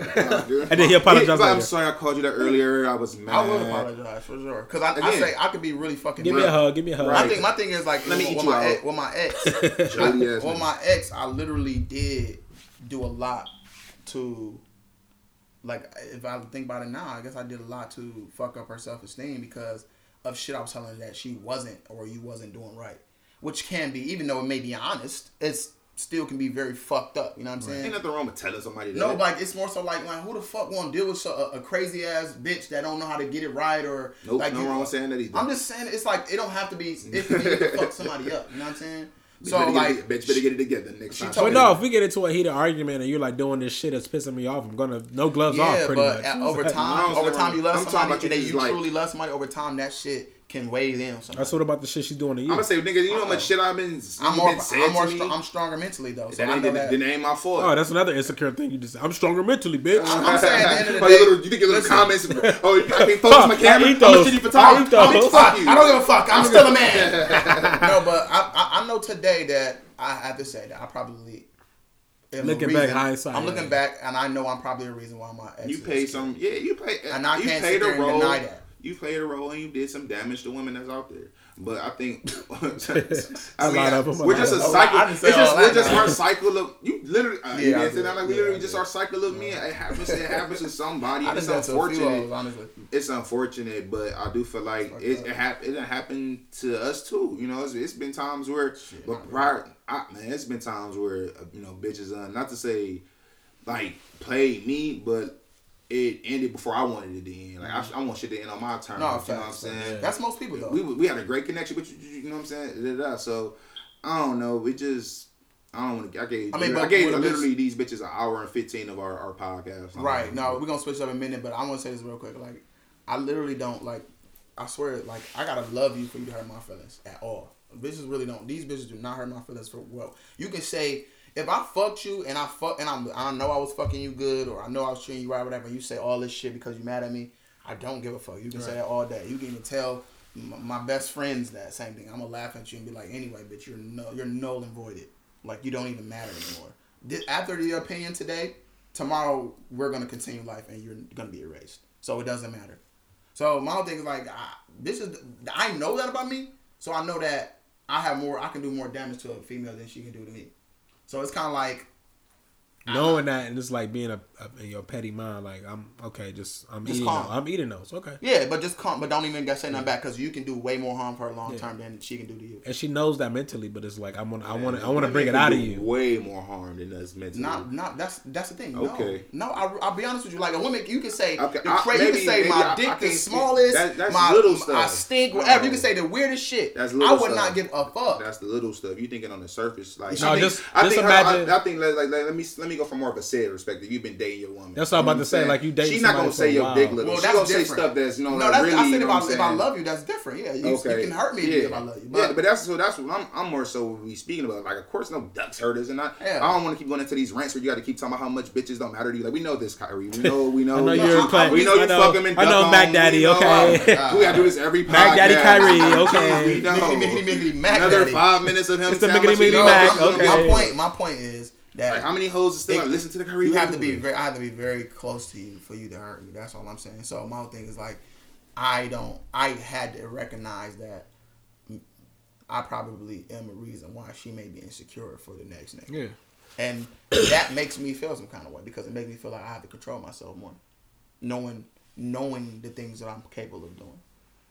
And then he apologized I'm sorry I called you that earlier. I was mad. I will apologize for sure because I, I say I could be really fucking. give me a hug give me a hug My Right. thing, my thing is like Let me eat with you my out. with my ex, with nigga. My ex, I literally did do a lot to, like, if I think about it now, I guess I did a lot to fuck up her self esteem because of shit I was telling her that she wasn't or you wasn't doing right, which can be, even though it may be honest, it's still can be very fucked up. You know what I'm saying? Ain't nothing wrong with telling somebody that. No, like it's more so like, man, who the fuck want to deal with a, a crazy ass bitch that don't know how to get it right or Nope, like no you- wrong with saying that either. I'm just saying it's like it don't have to be. It can be can fuck somebody up. You know what I'm saying? Bitch So better get like, it, bitch better get it together next she time. told but no if we get into a heated argument and you're like doing this shit that's pissing me off I'm gonna no gloves off yeah, pretty but much at- over time, over time you love I'm somebody, about you and then you like- truly love somebody. Over time, that shit can weigh in. on somebody. that's what about the shit she's doing to you I'm gonna say, nigga, you know how much uh, shit I've been, I'm you more, been I'm more, to me? str- I'm stronger mentally though. So that I ain't, know then, that. then it ain't my fault. oh that's another insecure thing you just Said. I'm stronger mentally bitch I'm saying at the end of the Oh, day, little- you think your little listen. comments? Oh, I can't focus my I camera. eat I'm a those. shitty I photographer. eat those. Bitch, Fuck you. I don't give a fuck. I'm still a man. no, but I, I, I know today that I have to say that I probably. am a Looking back, hindsight, I'm looking back, and I know I'm probably the reason why my ex. You is paid some, yeah. You pay, And I you can't played sit there a and role. deny that. You played a role and you did some damage to women that's out there. But I think A lot of 'em, a We're just a cycle. I It's just we're just now. our cycle of you. Literally, uh, Yeah, I didn't say that like we Yeah, literally I just our cycle of men. It happens. It happens to somebody. It's did that to a few unfortunate. us, honestly. It's unfortunate, but I do feel like Fucked it up. it, hap- it happened to us too. You know, it's, it's been times where, but prior, I, man, it's been times where uh, you know bitches, uh, not to say like played me, but it ended before I wanted it to end. Like I, mm-hmm. I want shit to end on my terms. No, you know what I'm facts. saying? That's most people though. we we had a great connection, but you, you know what I'm saying. Da, da, da. So I don't know. We just I don't want to. I gave I mean, I gave literally these bitches an hour and fifteen of our, our podcast. Right. No, we're gonna switch up in a minute, but I want to say this real quick. Like, I literally don't like. I swear, like, I gotta love you for you to hurt my feelings at all. Bitches really don't. These bitches do not hurt my feelings for well. You can say if I fucked you and I fuck and I'm, I know I was fucking you good or I know I was treating you right, whatever. And you say all this shit because you mad at me. I don't give a fuck. You can say that all day. You can even tell my best friends that same thing. I'm gonna laugh at you and be like, anyway, bitch, you're no, you're null and voided. Like you don't even matter anymore. This, after your opinion today, tomorrow we're gonna continue life and you're gonna be erased. So it doesn't matter. So my whole thing is like, I, this is I know that about me, so I know that I have more. I can do more damage to a female than she can do to me. So it's kind of like knowing that and it's like being a, a in your petty mind, like I'm okay, just I'm Just eating. calm. Those. I'm eating those. Okay. Yeah, but just calm. But don't even say nothing back because you can do way more harm for her long term than she can do to you. And she knows that mentally, but it's like I want, I want, I want to bring it out of you. Way more harm than us mentally. Not, not that's that's the thing. Okay. No, no I, I'll be honest with you. Like a woman, you can say Okay, the I- cra- you can say maybe my I- I dick can't the smallest. that- that's my, little stuff. I stink. Whatever. No. You can say the weirdest shit. That's I would stuff. not give a fuck. That's the little stuff. You thinking on the surface, like No, I think, just- I think imagine- I, I think like, like, let me let me go from more of a said perspective. You've been dating your woman. That's what I'm about to say, like, you dating She's not gonna say a your while. dick little. Well, She's that's gonna say different. stuff that's you know no, like that's, really. I said you if know I, I'm if I love you, that's different. Yeah, you, Okay. you can hurt me Yeah. if I love you. yeah, but that's so that's what I'm. I'm more so we speaking about. Like, of course, no ducks hurt us, and I. Yeah. I don't want to keep going into these rants where you got to keep talking about how much bitches don't matter to you. Like, we know this, Kyrie. We know. We know. I know we you're playing- We know you know- fuck him and I know Mac. Daddy, okay. Oh we gotta do this every. Mac Daddy Kyrie, okay. We know. Another five minutes of him. It's the saying how miggity, miggity. Mac, I'm gonna be- okay. My point. My point is that Like, how many hoes still It- listen to the Kyrie? you have to be very, I have to be very close to you for you to hurt me. That's all I'm saying. So my whole thing is like, I don't. I had to recognize that I probably am a reason why she may be insecure for the next nigga, Yeah. and that makes me feel some kind of way because it makes me feel like I have to control myself more, knowing knowing the things that I'm capable of doing.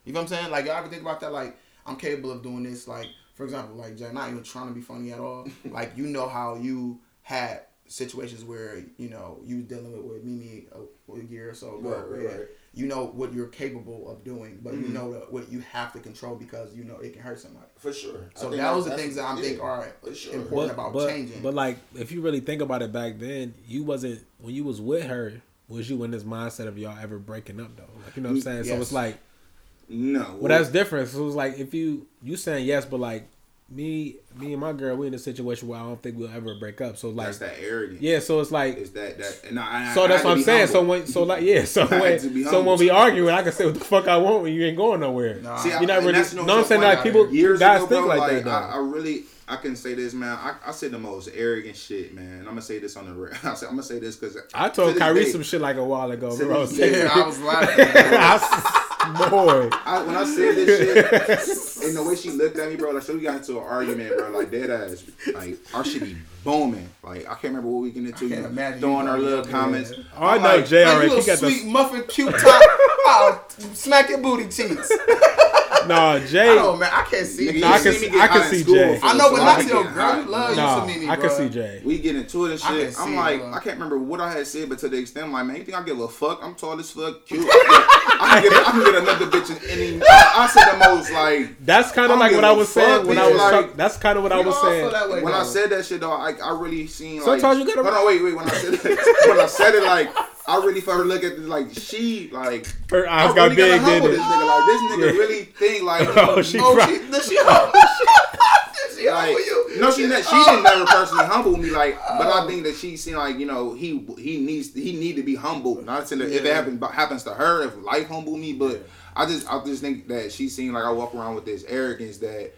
You know what I'm saying? Like y'all ever think about that? Like I'm capable of doing this. Like for example, like Jay, not even trying to be funny at all. like you know how you had situations where you know you was dealing with with Mimi a, a year or so ago. Right, right, yeah. right. You know what you're capable of doing, but you Mhm. know that what you have to control because you know it can hurt somebody. For sure. So think that was the things that I yeah, think are sure. important about but, changing. But like, if you really think about it, back then you wasn't when you was with her. Was you in this mindset of y'all ever breaking up though? Like you know what I'm saying? So it's like, No. well, that's different. So it's like if you you saying yes, but like me, me and my girl, we in a situation where I don't think we'll ever break up. So like, that's that arrogance. yeah. So it's like, Is that that? And I, I, so I that's had what I'm be saying. So when, so like, yeah. So I had to when, be so when we arguing, I can say what the fuck I want when you ain't going nowhere. Nah. See, I- You're not really- that's know what I'm saying? Like, people- years guys ago, think bro, like that, though. I, I really, I can say this, man. I, I said the most arrogant shit, man. I'm gonna say this on the. re- I said, I'm gonna say this because I told Kyrie some shit like a while ago, bro. day, I was laughing. I, boy. I, when I said this shit, and the way she looked at me, bro, like, so we got into an argument, bro, like dead ass, like our shit be booming. Like I can't remember what we get into, can't imagine throwing you our little comments. there. Oh, I I'm know like, Jay Like, you He a got sweet the muffin cute top. I'll smack your booty cheeks. no Jay. Oh man, I can't see. Nigga, you. I can see me I can see Jay. I know, but I not be to your girl. You love Nah, you to meet me, I can bro. see Jay. We get into it and shit. I'm it, like, bro. I can't remember what I had said, but to the extent, like, man, you think I give a fuck? I'm tall as fuck, cute. I can get, I can get another bitch in any. I, I said the most like. That's kind of like what I was saying when I was. like- that's kind of what I was saying. When I said that shit, though, I, I really seen like. Sometimes you gotta- Hold on, wait, wait. When I said it, when I said it, like, I really felt look at this, like she like. Her I eyes got really big, didn't this nigga. Like this nigga Yeah. really think like. Oh, oh, she Oh, cried. she, does she humble Does she Like, humble you? no, she ne- she didn't never personally humble me. Like, but I oh. think that she seen like you know he he needs he need to be humbled. Not saying that if it Yeah. happens happens to her, if life humble me, but I just I just think that she seen like I walk around with this arrogance that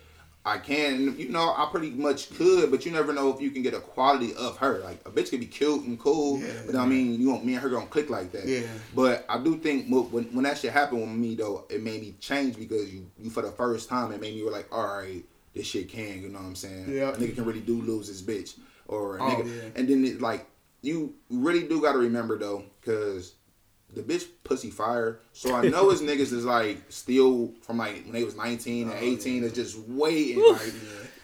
I can. You know, I pretty much could, but you never know if you can get a quality of her. Like a bitch could be cute and cool, Yeah. but I mean, you want me and her gonna click like that. Yeah. But I do think when when that shit happened with me though, it made me change because you you for the first time it made me like, all right, this shit can. You know what I'm saying? Yeah. A nigga can really do lose his bitch or a Oh, nigga. yeah. And then it like you really do got to remember though, because the bitch pussy fire. So I know his niggas is like still from like when they was 19 and 18 is just waiting. Like,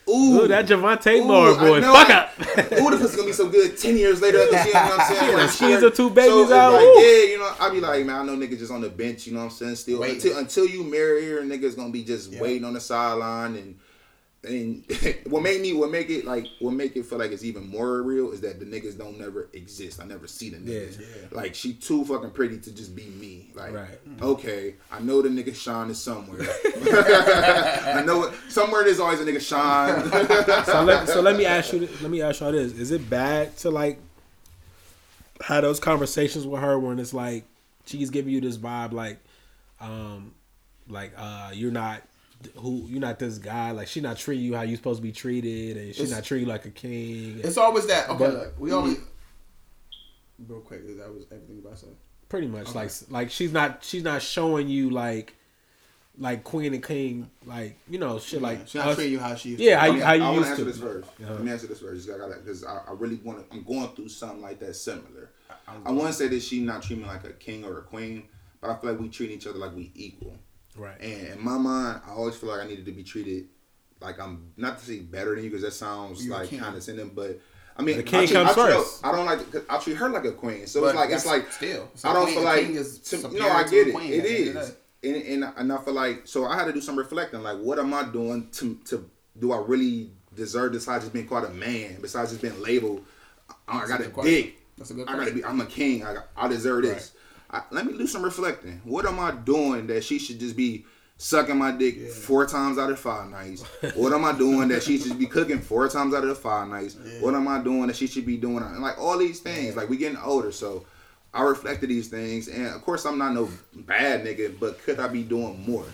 ooh, Ooh, that Javante Ooh, Moore boy. Fuck up. Ooh, the pussy's gonna be so good ten years later. At the gym, you know what I'm saying? Like, the two babies so out, Like, yeah, you know, I be like, man, I know niggas just on the bench. You know what I'm saying? Still Waiting. until until you marry her, niggas gonna be just Yeah. waiting on the sideline and. And what made me, what make it like, what make it feel like it's even more real is that the niggas don't never exist. I never see the niggas. Yeah. Like she too fucking pretty to just be me. Like, Right. okay, I know the nigga Sean is somewhere. I know it. Somewhere there's always a nigga Sean. so let so let me ask you let me ask y'all this: Is it bad to like have those conversations with her when it's like she's giving you this vibe like, um, like uh, you're not who you're not this guy like she not treating you how you supposed to be treated and she It's- not treating you like a king. It's always that. Okay, But- look, we always. Real quick, that was everything about to say. Pretty much Okay. like like she's not she's not showing you like like queen and king, like you know, shit like She not treating you how she used Yeah, to. how Okay, how you I want to answer this first. Uh-huh. Let me answer this first because I, I really want to. I'm going through something like that similar. I want to say that she not treating me like a king or a queen, but I feel like we treat each other like we equal. Right. And in my mind, I always feel like I needed to be treated like I'm not to say better than you because that sounds You're a like condescending, but. I mean, The king I treat, comes I treat first. I don't like. I treat her like a queen, so But it's like it's like still. It's I a don't queen- feel like to, no, I get it. queen It at the end of the is, and, and and I feel like so I had to do some reflecting. Like, what am I doing to to do I really deserve this? Besides just being called a man, besides just being labeled, I, I a got a question. dick. That's a good I gotta be. I'm a king. I I deserve this. I, let me do some reflecting. What am I doing that she should just be sucking my dick four times out of five nights? what am I doing that she should be cooking four times out of the five nights? What am I doing that she should be doing? And like all these things. Like we getting older, so I reflected these things, and of course I'm not no bad nigga, but could I be doing more?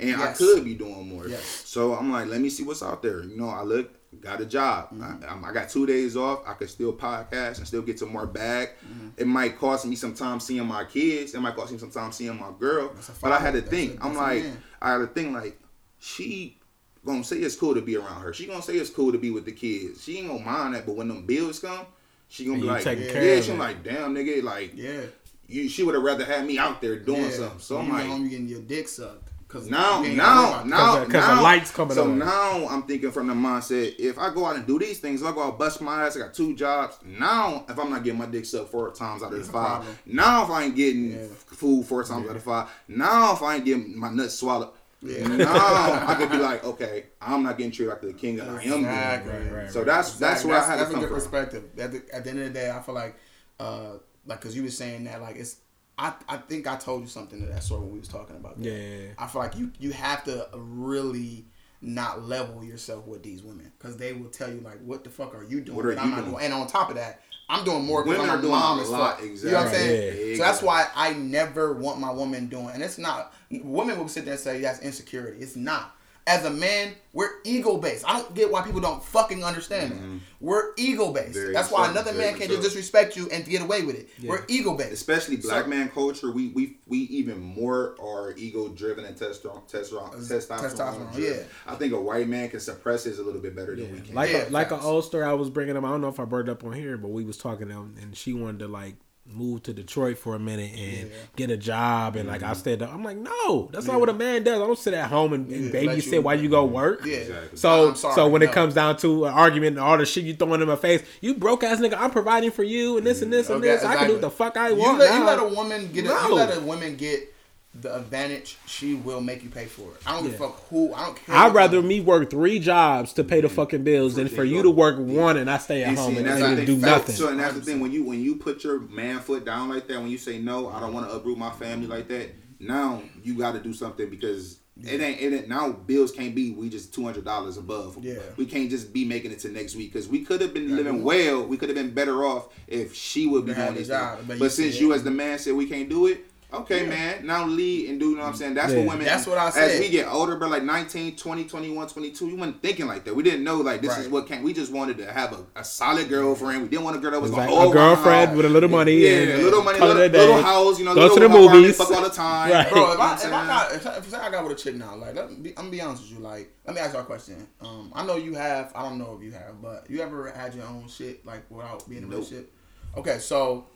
And I could be doing more. Yes. So I'm like, let me see what's out there. You know, I look, got a job. Mm-hmm. I, I'm- I got two days off. I could still podcast and still get some more bag. Mm-hmm. It might cost me some time seeing my kids. It might cost me some time seeing my girl. But I had to father. think. That's a- I'm like. I had to think like, she gonna say it's cool to be around her. She gonna say it's cool to be with the kids. She ain't gonna mind that. But when them bills come, she gonna And be like, taking yeah, she it. like, damn nigga, like, Yeah. you, she would have rather had me out there doing yeah. something. So I'm like, know, you getting your dick sucked. Cause now, now, now, Because the- 'cause the now- lights coming up. So on. now I'm thinking from the mindset: if I go out and do these things, if I go out bust my ass, I got two jobs. Now, if I'm not getting my dick sucked four times out of the five, now if I ain't getting Yeah. food four times out of five, now if I ain't getting my nuts swallowed, Yeah. now I could be like, okay, I'm not getting treated like the king that I am. Exactly. Right, right, So that's that's Exactly. where I had that's to a come good from. perspective. At the, at the end of the day, I feel like, uh, like, cause you were saying that, like, it's. I, I think I told you something of that sort when we was talking about that. Yeah. I feel like you you have to really not level yourself with these women because they will tell you like, what the fuck are you doing? What are And I'm you not doing? And on top of that, I'm doing more because Women I'm are a doing mom a as lot, fuck. exactly. You know what I'm saying? Yeah. So that's why I never want my woman doing, and it's not. Women will sit there and say that's insecurity. It's not. As a man, we're ego based. I don't get why people don't fucking understand that. Mm-hmm. We're ego based. Very That's why so, another man can't so. just disrespect you and get away with it. We're ego based. especially black So- man culture, we we we even more are ego driven and testosterone testosterone testosterone. testosterone, driven. yeah. I think a white man can suppress his a little bit better than we can. Like Yeah, a, like an facts. old story I was bringing up. I don't know if I brought it up on here, but we was talking and she wanted to like move to Detroit for a minute and get a job and like I Mm-hmm. stayed up. I'm like, no, that's not what a man does. I don't sit at home and, and Yeah, let babysit you- while you go work. Yeah. Exactly. So I'm sorry, so when no. it comes down to an argument and all the shit you throwing in my face, you broke ass nigga, I'm providing for you and this and this and Okay, this. I can do what the fuck I You want. let, you let a woman get a, you let a woman get the advantage. She will make you pay for it. I don't give a fuck who. I don't care. I'd rather me work three jobs to pay the mm-hmm. fucking bills than for you to work one and I stay at And home see, and, and and that's the do thing. nothing. So, and that's the thing when you when you put your man foot down like that, when you say no, I don't want to uproot my family like that. Now you got to do something because it ain't it ain't now bills can't be we just two hundred dollars above. Yeah. we can't just be making it to next week because we could have been living well. We could have been better off if she would be They doing the these job, things. but But, you since said- you as the man said we can't do it. Okay, Yeah. man. Now lead and do, you know what I'm saying? That's Yeah. what women. That's what I said. As we get older, bro, like 19, 20, 21, 22, we weren't thinking like that. We didn't know, like, this is Right. what came. We just wanted to have a, a solid girlfriend. We didn't want a girl that was It's going like to a girlfriend with a little money Yeah, and little money, call little, a little house, you know, Go little to the movies. fuck all the time. Right. Bro, if I, if I'm I saying? got if, I- if I got with a chick now, like let me be, I'm gonna be honest with you, like let me ask you a question. Um, I know you have, I don't know if you have, but you ever had your own shit like without being in a Nope. relationship? Okay, so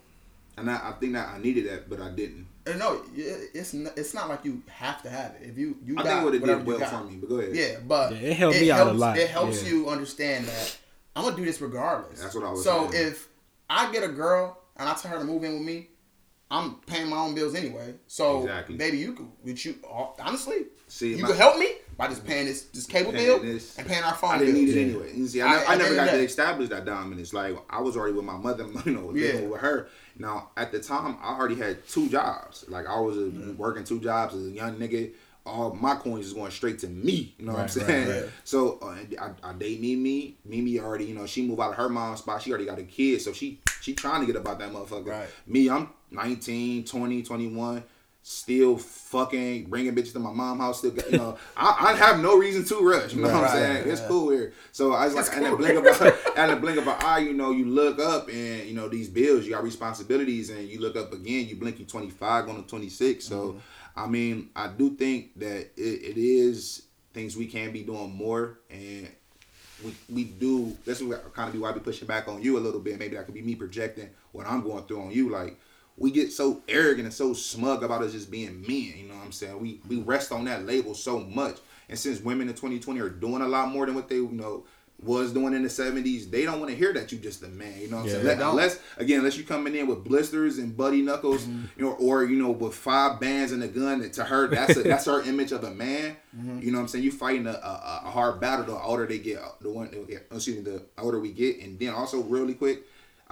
And I, I think that I needed that, but I didn't. uh, no, it's not, it's not like you have to have it. If you you I got think what it whatever did you well got. for me, but go ahead. Yeah, but Yeah, it helped me out a helps, lot, It helps yeah. you understand that I'm gonna do this regardless. That's what I was So saying. if I get a girl and I tell her to move in with me, I'm paying my own bills anyway. So Exactly. baby, you could, would you honestly, See, you my- could help me by just paying this this cable Paying bill this. and paying our phone I didn't bill. need it anyway. You see, I, I- I never got of to establish that dominance. Like I was already with my mother, you know, living Yeah. with her. Now at the time, I already had two jobs. Like I was a, working two jobs as a young nigga. All my coins is going straight to me. You know what I'm saying? right, right. So uh, I, I date Mimi. Mimi already, you know, she moved out of her mom's spot. She already got a kid, so she she trying to get about that motherfucker. Right. Me, I'm 19, 20, 21. Still fucking bringing bitches to my mom house. Still, got- you know, I, I have no reason to rush. You know what I'm Right, saying? It's cool here. So I was like, It's and the cool. blink of a, and the blink of an eye, you know, you look up and you know these bills, you got responsibilities, and you look up again, you blink, you 25, going to 26. So mm-hmm. I mean, I do think that it, it is things we can be doing more, and we we do. That's what kind of be why I be pushing back on you a little bit. Maybe that could be me projecting what I'm going through on you. Like we get so arrogant and so smug about us just being men. You know what I'm saying? We we rest on that label so much. And since women in 2020 are doing a lot more than what they you know was doing in the 70s, they don't want to hear that you're just a man. You know what I'm Yeah. saying? Let- Unless again, unless you're coming in with blisters and buddy knuckles, mm-hmm. you know, or you know, with five bands and a gun. To her, that's a, that's her image of a man. Mm-hmm. You know what I'm saying? You fighting a, a, a hard battle. The older they get, the one, excuse me, the older we get, and then also really quick,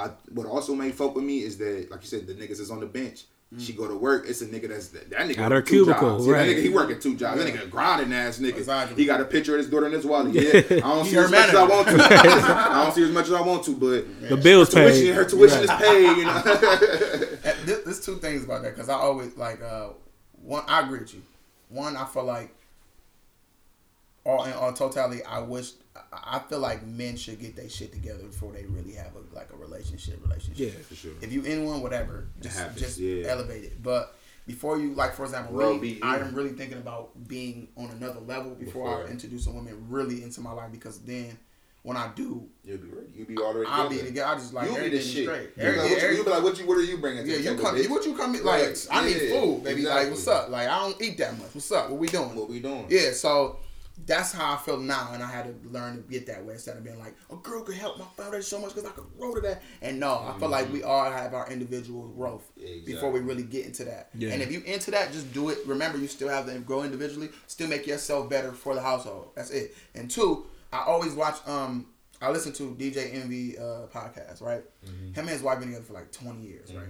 I what also made folk with me is that, like you said, the niggas is on the bench. She go to work. It's a nigga that's that nigga At her work cubicle, jobs. Yeah, that nigga, he working two jobs. That nigga a grinding ass nigga. Exactly. He got a picture of his daughter in his wallet. Yeah, I don't see her as much as I want to. I don't see as much as I want to, but The bills tuition, paid. her tuition is paid. You know. There's, there's two things about that because I always like uh one. I agree with you. One, I feel like all in all totality, I wish I I feel like men should get their shit together before they really have a like a relationship. Relationship. Yeah, for sure. If you in one, whatever, just happens, just yeah. elevate it. But before you, like for example, Bro, me, be- I am really thinking about being on another level before, Before. I introduce a woman really into my life because then when I do, You'll be ready. You'll be already. I'll be together. I just like You'll be the everything shit. straight. You'll be like, what you, you'll be like, what you? What are you bringing? to yeah, you table, come. bitch? What you come? in Like Right. I need Yeah, food, baby. Like what's up? Like I don't eat that much. What's up? What we doing? What we doing? Yeah, so that's how I feel now, and I had to learn to get that way instead of being like, a girl could help my foundation so much because I could grow to that. And no, I feel like we all have our individual growth before we really get into that. Yeah. And if you into that, just do it. Remember, you still have to grow individually. Still make yourself better for the household. That's it. And two, I always watch. Um, I listen to DJ Envy uh, podcast. Right, him and his wife been together for like twenty years. Right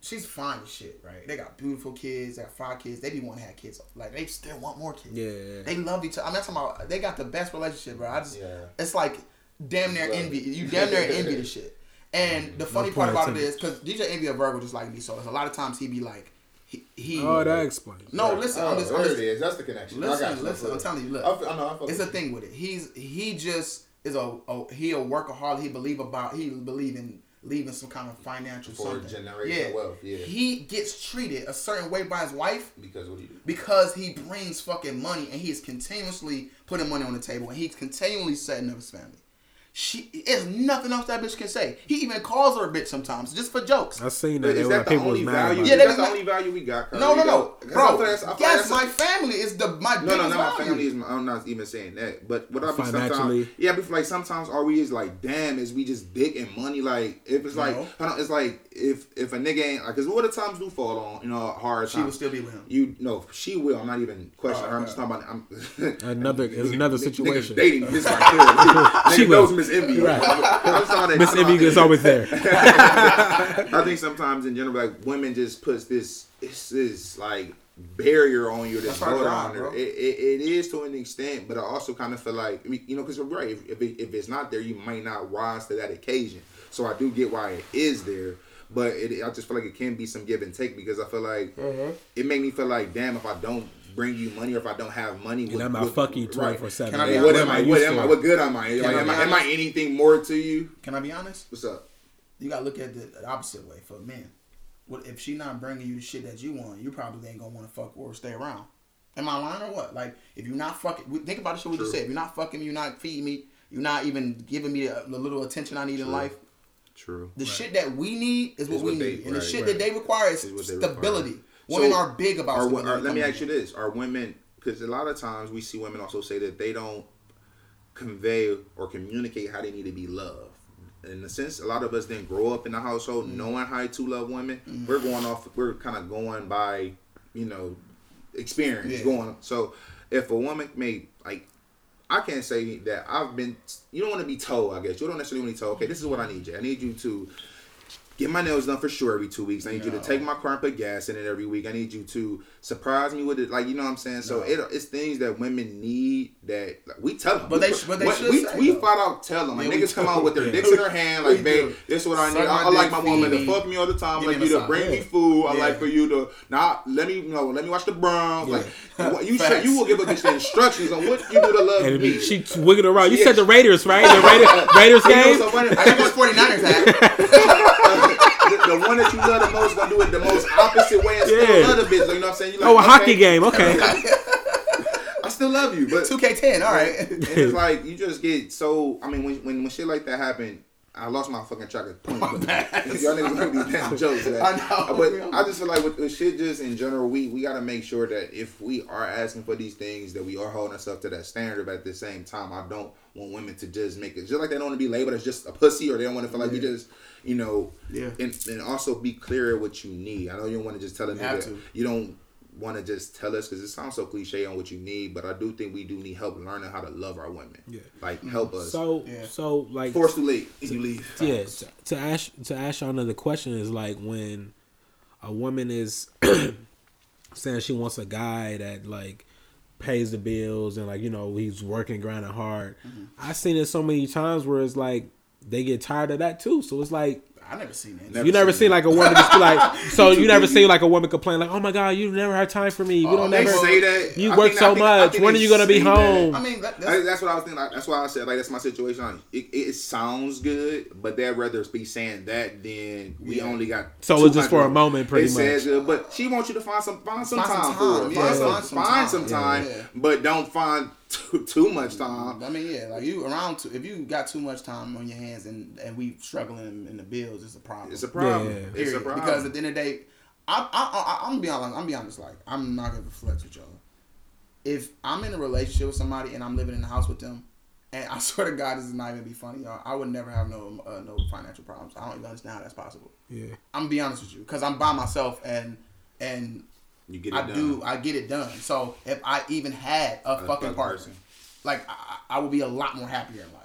she's fine as shit, right? They got beautiful kids, they got five kids. They be want to have kids. Like they still want more kids. Yeah. They love each other. I'm not talking about they got the best relationship, bro. I just Yeah. it's like damn near Love envy. it. You damn near envy the shit. And the funny part about it is, because DJ Envy a Virgo just like me, so a lot of times he be like he, he Oh, that explains. no listen. Oh, I'm just, I'm there just it is. That's the connection. I got listen, listen. I'm telling you, look. I, feel, I know. I feel It's a thing with it. He's he just is a, a he a workaholic. He believe about he believe in leaving some kind of financial For something. generational wealth, yeah. He gets treated a certain way by his wife because what do you do? because he brings fucking money and he's continuously putting money on the table and he's continually setting up his family. She there's nothing else that bitch can say. He even calls her a bitch sometimes just for jokes. I've seen that. Is They that the people only value? Yeah, it. that's the only value we got. No, no, no, Because bro. that's- Yes, that's- my family is the my No, biggest no, not my family is. My, I'm not even saying that. But what I be Financially. sometimes, yeah, but like sometimes are we is like, damn, is we just big in money? Like if it's like, No. hold on, it's like if if a nigga ain't like, cause what the times do fall on, you know, hard Times. She will still be with him. You know, she will. I'm not even questioning Oh, her. I'm okay. just talking about. I'm, Another- it's another Niggas situation. dating this right here. She knows Miss Envy. Right. I'm sorry, Miss Envy is always there. I think sometimes in general, like women just puts this this this like barrier on you, this That's our border on her. It, it, it is to an extent, but I also kind of feel like I mean, you know, because you're right. If if, it, if it's not there, you might not rise to that occasion. So I do get why it is there. But it, I just feel like it can be some give and take because I feel like Mm-hmm. it make me feel like, damn, if I don't bring you money or if I don't have money, And what- I'm not what- fucking you right. 24 7. Can I be Hey, honest? what am I? What am I? What good am I? Like, I am, be I am I anything more to you? Can I be honest? What's up? You gotta look at the, the opposite way for men. What if she not bringing you the shit that you want? You probably ain't gonna want to fuck or stay around. Am I lying or what? Like if you're not fucking, think about the shit we just True. said. If you're not fucking me, you're not feeding me, you're not even giving me the, the little attention I need in life. True. The shit that we need is what Is we what they- need, and the shit right. that they require is, Is they stability. require. Women So, are big about Are, stability. are, let me ask you this: Are women? Because a lot of times we see women also say that they don't convey or communicate how they need to be loved. In the sense, a lot of us didn't grow up in the household Mm-hmm. knowing how to love women. We're going off. We're kind of going by, you know, experience. Yeah. Going. So, if a woman may like. I can't say that I've been. You don't want to be told, I guess. You don't necessarily want to be told. Okay, this is what I need you. I need you to get my nails done for sure every two weeks. I need you to take my car and put gas in it every week. I need you to surprise me with it, like you know what I'm saying. So it, it's things that women need that like, we tell them. But we, they but they we, should we, say, we though. flat out tell them. Like Yeah, niggas come out with their dicks in their hand, like babe, this is what I Suck need. I, I like my woman to fuck me all the time. Give like you to bring me food. I Yeah. like for you to not let me you know let me watch the Browns. Like you should you will give a bitch the instructions on what you do to love And it'd me. she wigging around. You Yeah. said the Raiders, right? The Raiders, Raiders You know game? what's so funny? I got this 49ers the, the one that you love the most gonna do it the most opposite way still Yeah. love the bitch. You know what I'm saying? You Oh, a like, hockey game. Okay. I still love you, but 2K10, all right. and it's like you just get so. I mean, when when, when shit like that happen, I lost my fucking track of point. Y'all niggas make these damn jokes. That, I know. but I just feel like with, with shit just in general, we we gotta make sure that if we are asking for these things, that we are holding ourselves to that standard. But at the same time, I don't want women to just make it just like they don't want to be labeled as just a pussy, or they don't want to feel like we just, you know, Yeah. And, and also be clear what you need. I know you don't want to just tell a You nigga. You don't want to just tell us because it sounds so cliche on what you need, but I do think we do need help learning how to love our women. Yeah. Like help mm-hmm. us. So Yeah. so like Force too late. You leave. yeah to, to ask to ask y'all another question is like when a woman is saying she wants a guy that like pays the bills and like you know he's working grinding hard mm-hmm. i've seen it so many times where it's like they get tired of that too so it's like I never seen that. Never you never seen seen like a woman just be like so too you never busy. seen like a woman complain like oh my god you never have time for me you Oh, don't They never say that. you I work think- so think- much when are you gonna be say that. home I mean, that, I, that's, that's what I was thinking. Like, that's why I said like that's my situation. Like, it, it sounds good, but they'd rather be saying that than we Yeah. only got. So it's just for a moment, pretty It says much. but she wants you to find some find some Find some time, time, for it. yeah, Find some find some find time. some time, Yeah. but don't find too, too much time. I mean, yeah, like you around. To, if you got too much time on your hands and and we struggling in the bills, it's a problem. It's a problem. Yeah. It's a problem. Because at the end of the day, I, I, I, I'm gonna be honest. I'm gonna be honest. Like, I'm not gonna flex with y'all. If I'm in a relationship with somebody and I'm living in the house with them, and I swear to God, this is not even be funny, y'all. I would never have no uh, no financial problems. I don't even understand how that's possible. yeah I'm gonna be honest with you, because I'm by myself and and you get it I done. do I get it done. So if I even had a That's fucking the partner, person. like I, I would be a lot more happier in life.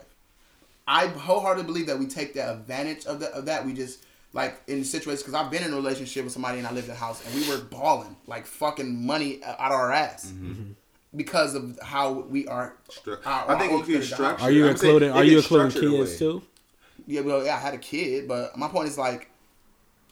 I wholeheartedly believe that we take the advantage of, the, of that. We just like in situations because I've been in a relationship with somebody and I lived in a house and we were balling like fucking money out of our ass mm-hmm. because of how we are. Stru- our- I think if you structure, are you I'm including if are you including kids away. too Yeah, well, yeah, I had a kid, but my point is like,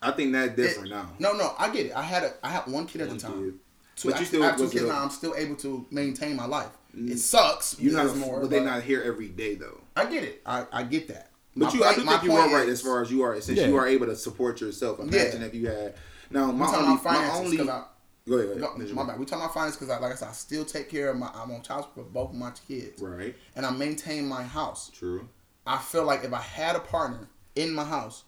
I think that's it- different now. No, no, I get it. I had a I had one kid at One the time. kid. Two, But you still I have two kids now. I'm still able to maintain my life. It mm. sucks. You because not more, but they're not here every day though. I get it. I, I get that. But My you, I do think you point are right is- as far as you are, since Yeah. you are able to support yourself. Imagine Yeah. if you had. Now We my talking only, about my only. I. Go ahead. Go ahead. my bad. We talking about finances because, like I said, I still take care of my. I'm on child support for both of my kids, Right. and I maintain my house. True. I feel like if I had a partner in my house,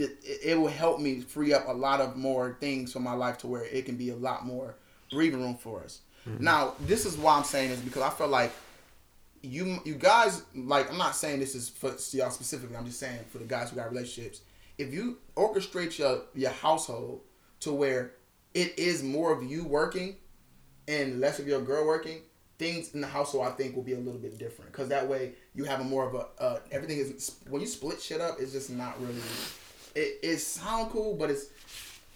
it, it will help me free up a lot of more things for my life to where it can be a lot more breathing room for us. Now, this is why I'm saying this because I feel like you you guys like I'm not saying this is for y'all specifically. I'm just saying for the guys who got relationships. If you orchestrate your your household to where it is more of you working and less of your girl working, things in the household I think will be a little bit different because that way you have a more of a uh, everything is when you split shit up, it's just not really. It it sound cool, but it's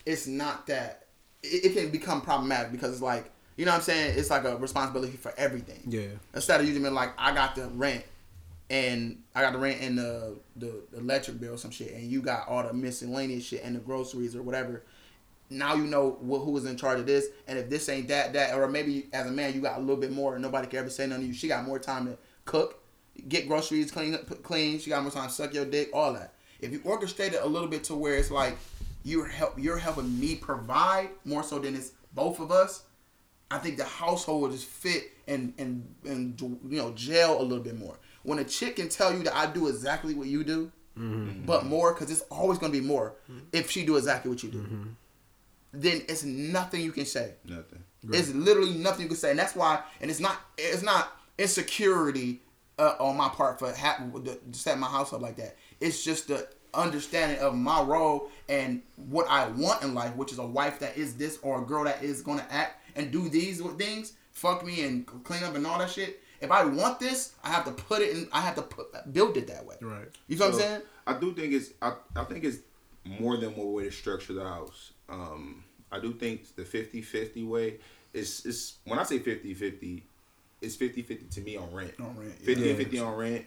it's not that. It, it can become problematic because it's like you know what I'm saying. It's like a responsibility for everything. Yeah. Instead of you being like, I got the rent and I got the rent and the, the electric bill, some shit, and you got all the miscellaneous shit and the groceries or whatever. Now you know wh- who is in charge of this, and if this ain't that, that, or maybe as a man you got a little bit more, and nobody can ever say nothing to you. She got more time to cook, get groceries clean, up- clean. She got more time to suck your dick, all that. If you orchestrate it a little bit to where it's like you're help, you're helping me provide more so than it's both of us. I think the household will just fit and and and you know gel a little bit more. When a chick can tell you that I do exactly what you do, but more because it's always gonna be more if she do exactly what you do. Then it's nothing you can say. Nothing. It's literally nothing you can say, and that's why. And it's not it's not insecurity uh, on my part for ha- to set my house up like that. It's just the understanding of my role and what I want in life, which is a wife that is this or a girl that is gonna act and do these things, fuck me and clean up and all that shit. If I want this, I have to put it in. I have to put build it that way. Right. You feel what I'm saying? I do think it's I, I think it's more than one way to structure the house. Um, I do think the 50-50 way is is when I say 50-50, it's 50-50 to me on rent. On rent, yeah. 50 50 on rent.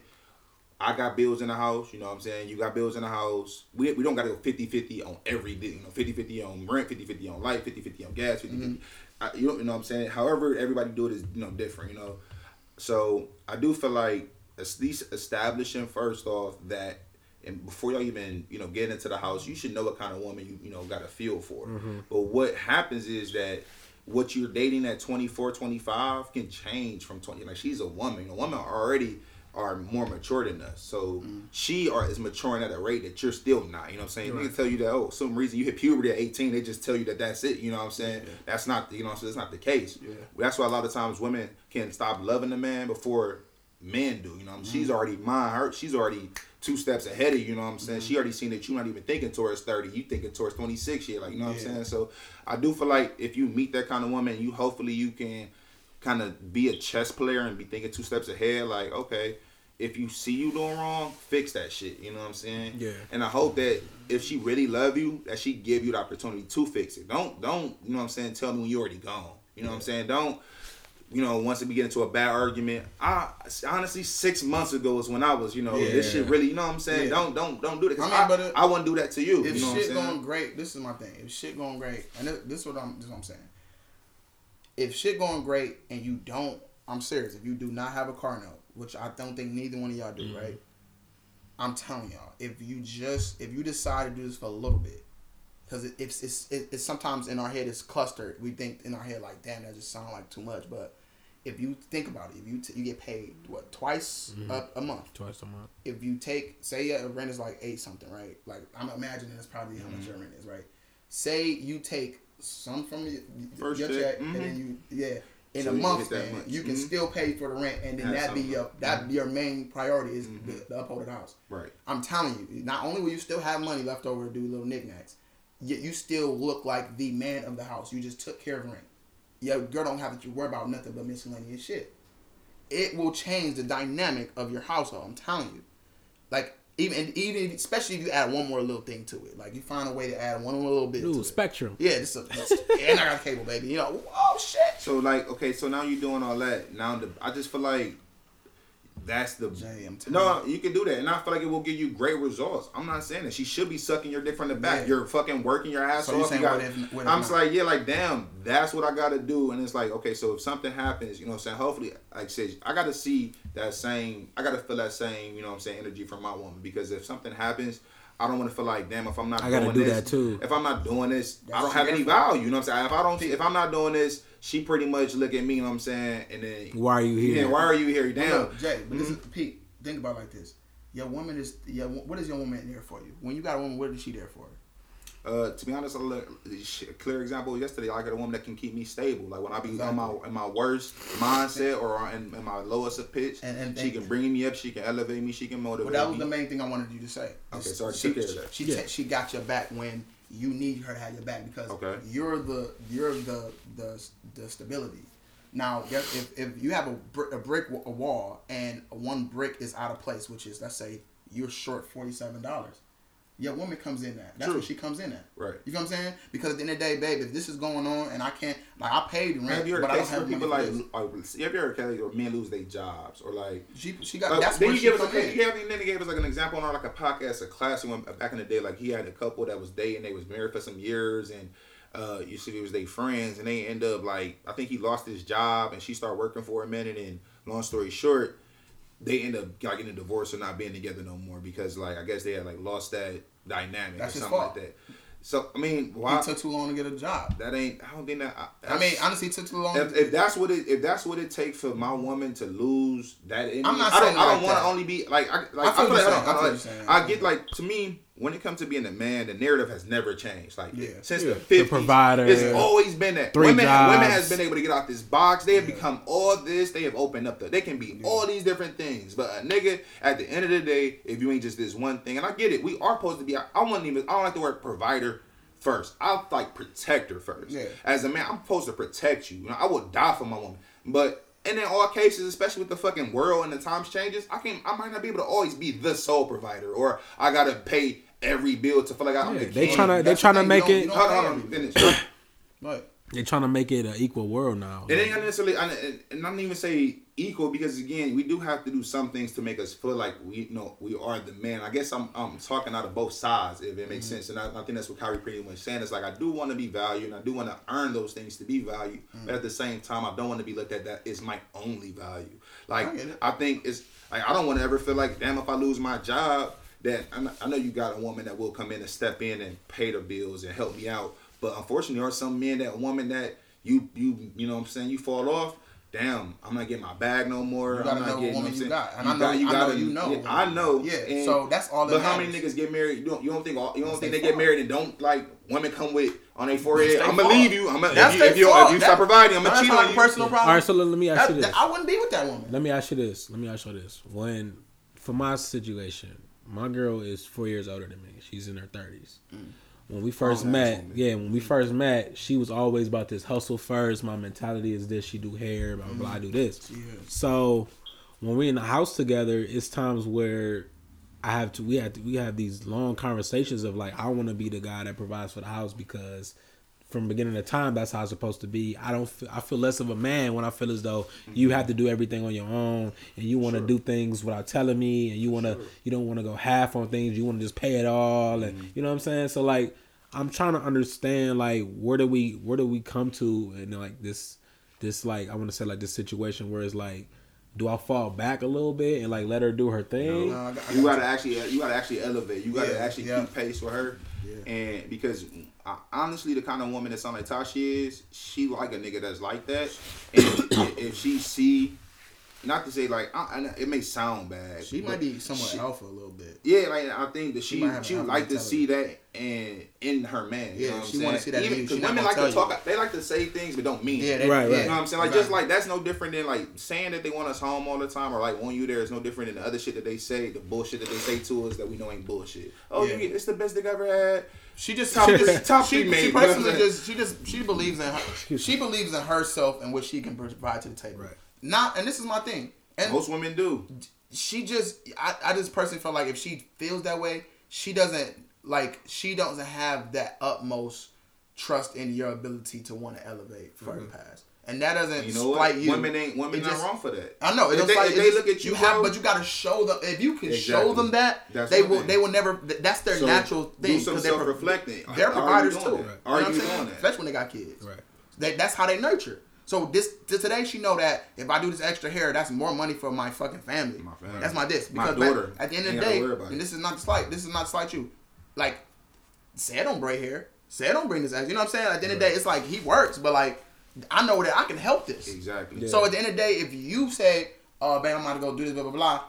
I got bills in the house, you know what I'm saying? You got bills in the house. We, we don't got to go 50 50 on every, you know, 50 50 on rent, 50 50 on light, 50 50 on gas, 50 50. I, you, know, you know what I'm saying? However, everybody do it is, you know, different, you know? So I do feel like at least establishing first off that and before y'all even you know get into the house, you should know what kind of woman you you know got a feel for. Mm-hmm. But what happens is that what you're dating at 24, 25 can change from 20. Like she's a woman. A woman already are more mature than us. So mm-hmm. she are is maturing at a rate that you're still not. You know what I'm saying? They can tell you that oh, some reason you hit puberty at 18, they just tell you that that's it. You know what I'm saying? That's not you know so that's not the case. That's why a lot of times women can stop loving the man before men do. You know, mean? she's mm-hmm. already mine. Her, she's already two steps ahead of you. You know what I'm saying? Mm-hmm. She already seen that you're not even thinking towards 30. You thinking towards 26 yet. Like you know what I'm saying? So I do feel like if you meet that kind of woman, you hopefully you can kind of be a chess player and be thinking two steps ahead. Like okay. If you see you doing wrong, fix that shit. You know what I'm saying? Yeah. And I hope that if she really love you, that she give you the opportunity to fix it. Don't don't you know what I'm saying? Tell me when you already gone. You know what I'm saying? Don't you know, once we get into a bad argument, I honestly six months ago is when I was, you know, this shit really, you know what I'm saying? Yeah. Don't don't don't do that. I mean, I, it- I wouldn't do that to you. if you know shit going great, this is my thing. If shit going great, and this, this is what I'm, this is what I'm saying. If shit going great and you don't, I'm serious. If you do not have a car note, which I don't think neither one of y'all do, Mm-hmm. right? I'm telling y'all, if you just if you decide to do this for a little bit, because it, it's it's it, it's sometimes in our head it's clustered. We think in our head like, damn, that just sound like too much. But if you think about it, if you t- you get paid what twice Mm-hmm. a, a month, Twice a month. if you take say your rent is like eight something, right? Like I'm imagining that's probably how Mm-hmm. much your rent is, right? Say you take some from your, First your check, mhm. and then you yeah. In So a month, then you can Mhm. still pay for the rent, and then that be your that Mhm. be your main priority is Mhm. the, the uphold the house. right. I'm telling you, not only will you still have money left over to do little knickknacks, yet you still look like the man of the house. You just took care of rent. Your girl don't have to worry about nothing but miscellaneous shit. It will change the dynamic of your household. I'm telling you. Like even even especially if you add one more little thing to it. Like you find a way to add one more little bit. to Ooh, it. Spectrum. Yeah, this is and I got cable, baby. You know, oh shit. So like, okay, so now you're doing all that. Now the, I just feel like that's the Jay, no, you can do that, and I feel like it will give you great results. I'm not saying that she should be sucking your dick from the back. Yeah. You're fucking working your ass So off. You got, what if- what if I'm not? just like, yeah, like damn, that's what I got to do. And it's like, okay, so if something happens, you know, what I'm saying, hopefully, like I said, I got to see that same, I got to feel that same, you know, what I'm saying, energy from my woman because if something happens. I don't want to feel like, damn, if I'm not I gotta doing do this, that too. If I'm not doing this, I don't have any value. You know what I'm saying? If I don't, if I'm not doing this, she pretty much look at me. You know what I'm saying? And then Why are you here? yeah, why are you here? Damn. Well, look, Jay, but this Mm-hmm. is Pete. Think about it like this. Your woman is your what is your woman there for you? When you got a woman, what is she there for? Uh, to be honest, a li- a clear example yesterday. I got a woman that can keep me stable. Like when I be on my in my worst mindset or in, in my lowest of pitch, And- and- she can bring me up. She can elevate me. She can motivate me. Well, that was me. the main thing I wanted you to say. Okay, so I she, took care of that. She Yeah. ta- she got your back when you need her to have your back because Okay. you're the you're the the the stability. Now, if, if you have a, br- a brick a wall and one brick is out of place, which is let's say you're short forty seven dollars, your woman comes in at. That's True. what she comes in at. Right. You know what I'm saying? Because at the end of the day, babe, if this is going on and I can't, like, I paid rent, Have you heard but I don't have people like, like, have you heard cases where men lose their jobs or like? She she got that's then where you she give us a. Yeah, then he gave us like an example on like a podcast, a classic one back in the day. Like he had a couple that was dating, they was married for some years, and uh, you see, it was they friends, and they end up like I think he lost his job, and she started working for a minute, and long story short, they end up like getting a divorce or not being together no more because like I guess they had like lost that dynamic That's or something like that. So I mean, why He took too long to get a job. that ain't? I don't think that. I mean, honestly, it took too long. if, if that's what it if that's what it takes for my woman to lose that in I'm not I don't, saying I don't want to only be like I like I feel I, feel like. I I, like. I get like to me when it comes to being a man, the narrative has never changed. Like Yeah. since Yeah. the The 50s, provider, it's always been that. Three women, jobs. women has been able to get out this box. They have become all this. They have opened up the. They can be all these different things. But a nigga, at the end of the day, if you ain't just this one thing, and I get it, we are supposed to be. I, I wouldn't even. I don't like the word provider. First, I'll like protector first. Yeah. As a man, I'm supposed to protect you. You know, I would die for my woman. But and in all cases, especially with the fucking world and the times changes, I can I might not be able to always be the sole provider, or I gotta pay every build to feel like I'm Yeah, the they king. tryna- they That's the tryna thing, make you it- don't- you Hold don't on, pay hold on, them. finish. Right. They're trying to make it an equal world now. It ain't gonna necessarily, and- and and I don't even say equal because again, we do have to do some things to make us feel like we you know we are the man. I guess I'm I'm talking out of both sides if it makes mm-hmm. sense, and I, I think that's what Kyrie pretty much saying. It's like I do want to be valued, and I do want to earn those things to be valued, but mm. at the same time, I don't want to be looked at that is my only value. Like I. I think it's like I don't want to ever feel like damn if I lose my job. That I know you got a woman that will come in and step in and pay the bills and help me out. But unfortunately, there are some men that woman that you you you know what I'm saying you fall off. Damn, I'm not getting my bag no more. You gotta I'm not know what getting, woman what you I'm got. saying? And I know- I know you know. Yeah, I know. Yeah, And- so that's all that But how many niggas get married? You don't, you don't think all, you don't That's think their they get married and don't like women come with on their forehead? their I'm gonna leave you. I'm gonna That's if you, their if you, fault. if you stop providing, I'm That's gonna cheat on a you. personal problem. All right, so let, let me ask That- you this. that- I wouldn't be with that woman. Let me ask you this. Let me ask you this. When, for my situation, my girl is four years older than me. She's in her thirties. Mm. When we first Oh, met, yeah, when we first met, she was always about this hustle first. My mentality is this. She do hair, blah blah. blah I do mm. this. So when we in the house together, it's times where I have to. We have to. We have these long conversations of like, I want to be the guy that provides for the house because from beginning to time that's how it's supposed to be. I don't feel, i feel less of a man when i feel as though you have to do everything on your own and you want to do things without telling me and you want to you don't want to go half on things you want to just pay it all and mm-hmm. you know what i'm saying? So like i'm trying to understand like where do we where do we come to and like this this like i want to say like this situation where it's like do i fall back a little bit and like let her do her thing No, I I You got gotta actually, you gotta actually elevate. You gotta Yeah, actually yeah. keep pace with her, and because uh, honestly, the kind of woman that sound like Tasha is, she like a nigga that's like that, and if she see, not to say like, and it may sound bad, She might be somewhat she- alpha a little bit. Yeah, like I think that She she she, an would like to see that and in her man. You Yeah, know what she I'm wanna saying? see that Even because women like to tell talk, they like to say things but don't mean. Yeah, it. they, Right, right. You know what I'm saying? Like Exactly. just like that's no different than like saying that they want us home all the time or like want you there is no different than the other shit that they say, the bullshit that they say to us that we know ain't bullshit. Oh, Yeah. you it's the best dick I ever had. She just Top- she just top she, three, she You know what I'm personally just she just she believes in her she believes in herself and what she can provide to the table. Right. Not and this is my thing. And Most women do. she just I, I just personally feel like if she feels that way, she doesn't like she doesn't have that utmost trust in your ability to want to elevate further past. And that doesn't You know slight what? you. Women ain't women It not just- wrong for that. I know. It If they, like if they just- look at you, have, bro, but you got to show them. If you can show them that, That's they my will. They will never. That's their So, natural thing. do some 'cause they're self-reflecting. They're providers too. that? You know Are you I'm saying? doing that? Especially when they got kids. Right. They, that's how they nurture. So this to today, she know that if I do this extra hair, that's more money for my fucking family. My family. That's my this. My Because back- daughter. at the end of the day, and this is not slight. This is not slight you. Like, say don't braid hair. Say don't bring this ass. You know what I'm saying? At the end of the day, it's like he works, but like I know that I can help this. Exactly. So at the end of the day, if you say, "Oh, man, I'm about to go do this," blah blah blah.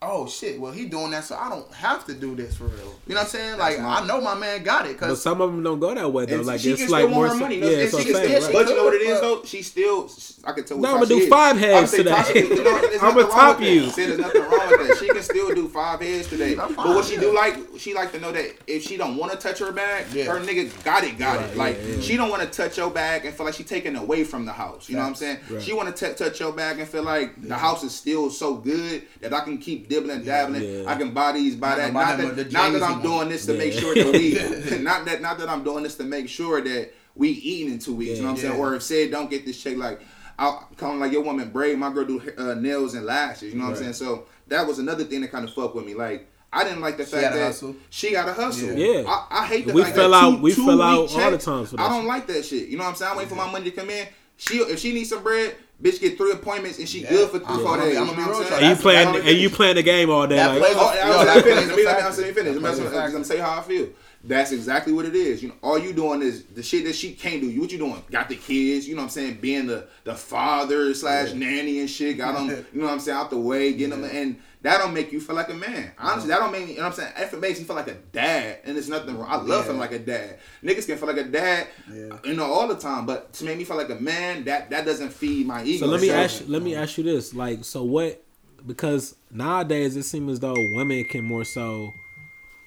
Oh shit! Well, he doing that, so I don't have to do this for real. You know what I'm saying? Like I know my man got it but because some of them don't go that way though like she it's can like still more want her money. yeah No, it's and what she can saying, still, right. but you know what it is though. She still. I can tell. what No, I'ma do is. five I heads say today. Tasha can- you know, there's I'ma nothing wrong top you. I said there's nothing wrong with that. She can still do five heads today. That's But what she yeah. do like, she like to know that if she don't want to touch her bag, Yeah. her nigga got it, got Right, it. Like yeah, yeah. she don't want to touch your bag and feel like she taking away from the house. You know what I'm saying? She want to touch your bag and feel like the house is still so good that I can keep dibbling, dabbling. Yeah. I can buy these, buy that. can buy Not them that, not that I'm doing this to make sure that we, not that, not that I'm doing this to make sure that we eating in two weeks. You know what I'm saying? Or if said don't get this check like. I come like your woman braid, my girl do uh, nails and lashes. You know what I'm saying? So that was another thing that kind of fucked with me. Like I didn't like the fact that hustle. she got a hustle. Yeah. I, I hate the We fact fell that out- two- we two fell week out all the checks, times for that I don't shit. like that shit. You know what I'm saying? I wait for my money to come in. She if she needs some bread, bitch get three appointments and she Yeah. good for three I'm four days. I'm You gonna be real and you playing that's- and you playing the game all day That like plays Oh, I Yo, was that let me plays finish. a Let me let me factor. let me finish. That I'm plays gonna. I'm gonna say how I feel. That's exactly what it is. You know, all you doing is the shit that she can't do. You what you doing? Got the kids. You know what I'm saying? Being the the father slash nanny and shit. Got them. You know what I'm saying? Out the way, getting them, and that don't make you feel like a man. Honestly, that don't make me. You know what I'm saying? If it makes you feel like a dad, and there's nothing wrong. I love Yeah. feeling like a dad. Niggas can feel like a dad, Yeah. you know, all the time. But to make me feel like a man, that that doesn't feed my ego. So let me ask let me ask you this: like, so what? Because nowadays it seems as though women can more so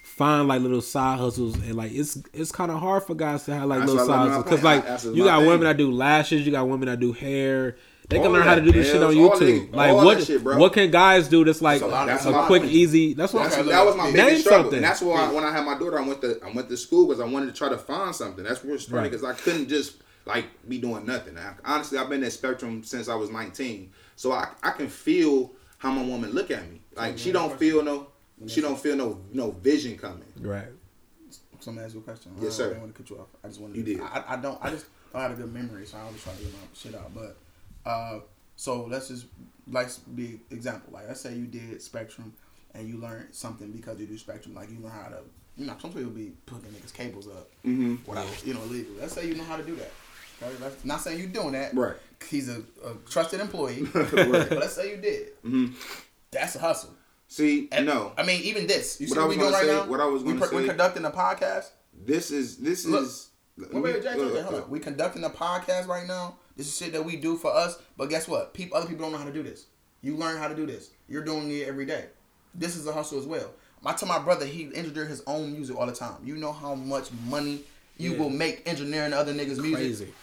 find like little side hustles, and like it's it's kind of hard for guys to have like That's little what side hustles. Because like you got thing. women that do lashes, you got women that do hair. They can All learn how to do this shit on YouTube. that- like what shit, bro. what can guys do that's like That's a a quick point. easy? That's what That's, I'm that was my Name biggest struggle, something. and that's why when I had my daughter, I went to I went to school because I wanted to try to find something. That's where it's funny Right. because I couldn't just like be doing nothing. I, honestly, I've been at Spectrum since I was 19, so I I can feel how my woman look at me. Like she don't feel no she don't feel no no vision coming. right. So I'm gonna ask you a question. Yes, I sir. don't want to cut you off. I just want to. You did. I, I don't. I just don't have a good memory, so I always try to get my shit out. But uh, so let's just like be example. Like let's say you did Spectrum, and you learn something because you do spectrum. Like you learn how to, you know, some people be putting niggas cables up Mm-hmm. without, you know, legal. Let's say you know how to do that. Okay? That's not saying you're doing that. Right. He's a, a trusted employee. Right. But let's say you did. Mhm. That's a hustle. See, And- no, I mean, even this. You What see what we doing right say- now? what I was we gonna We're conducting a podcast. this is this Look. is. Wait, wait, Jay, Jay, hold on. We conducting a podcast right now. This is shit that we do for us. But guess what? People, other people don't know how to do this. You learn how to do this. You're doing it every day. This is a hustle as well. I tell my brother he engineer his own music all the time. You know how much money you Yeah. will make engineering other niggas' music. Crazy.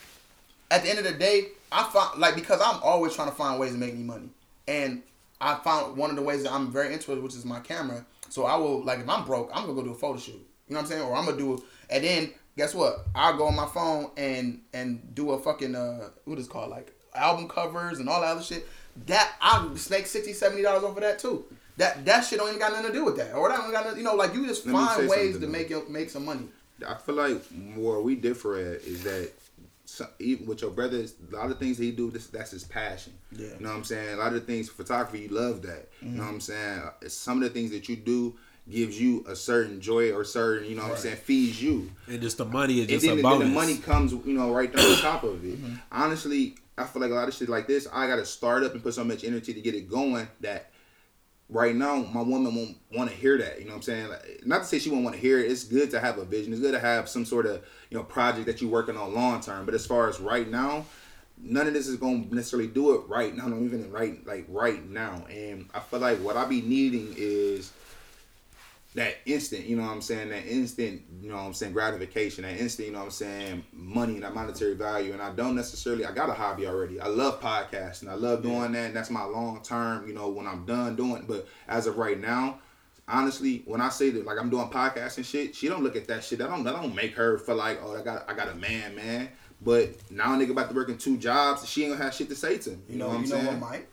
At the end of the day, I found like because I'm always trying to find ways to make me money, and I found one of the ways that I'm very interested, which is my camera. So I will like if I'm broke, I'm gonna go do a photo shoot. You know what I'm saying? Or I'm gonna do, it. and then guess what? I'll go on my phone and and do a fucking uh what is it called like album covers and all that other shit. That I make 60 70 dollars off of that too. That that shit don't even got nothing to do with that. Or that don't got nothing, you know like you just Let find ways to though. make your make some money. I feel like where we differ at is that so, even with your brothers, a lot of things that he do, this that's his passion. Yeah. Mm-hmm. You know what I'm saying? A lot of things, photography, you love that. You know what I'm saying? Some of the things that you do gives you a certain joy or certain, you know what I'm saying, feeds you. And just the money is And just then, a then the money comes, you know, right on top of it. Mm-hmm. Honestly, I feel like a lot of shit like this, I gotta start up and put so much energy to get it going that right now my woman won't want to hear that. You know what I'm saying? Like, not to say she won't want to hear it. It's good to have a vision. It's good to have some sort of you know project that you're working on long term. But as far as right now, none of this is going to necessarily do it right now. Not even right like right now. And I feel like what I be needing is that instant, you know what I'm saying? That instant, you know what I'm saying, gratification, that instant, you know what I'm saying, money and that monetary value. And I don't necessarily I got a hobby already. I love podcasting. I love doing that and that's my long term, you know, when I'm done doing but as of right now, honestly, when I say that like I'm doing podcasts and shit, she don't look at that shit. That don't that don't make her feel like, oh I got I got a man, man. But now a nigga about to work in two jobs, she ain't gonna have shit to say to him. You You, know, know, what I'm you know what, Mike?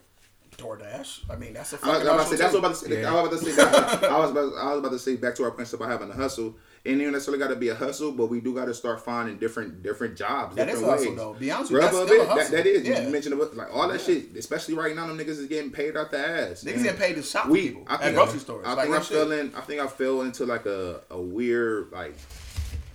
DoorDash. I mean, that's a I was about to say, hustle that's what. I was about to say. I was about to say. I was about, I was about to say back to our point about having a hustle. And you necessarily got to be a hustle, but we do got to start finding different different jobs, That is different hustle, ways. though. Be honest with you, that's still that, hustle. that is. Yeah. You mentioned about, like all that shit, especially right now, them niggas is getting paid out the ass. Niggas getting paid to shop we, people I at think grocery I, stores. I like think real I shit. fell. I think I fell into like a a weird like.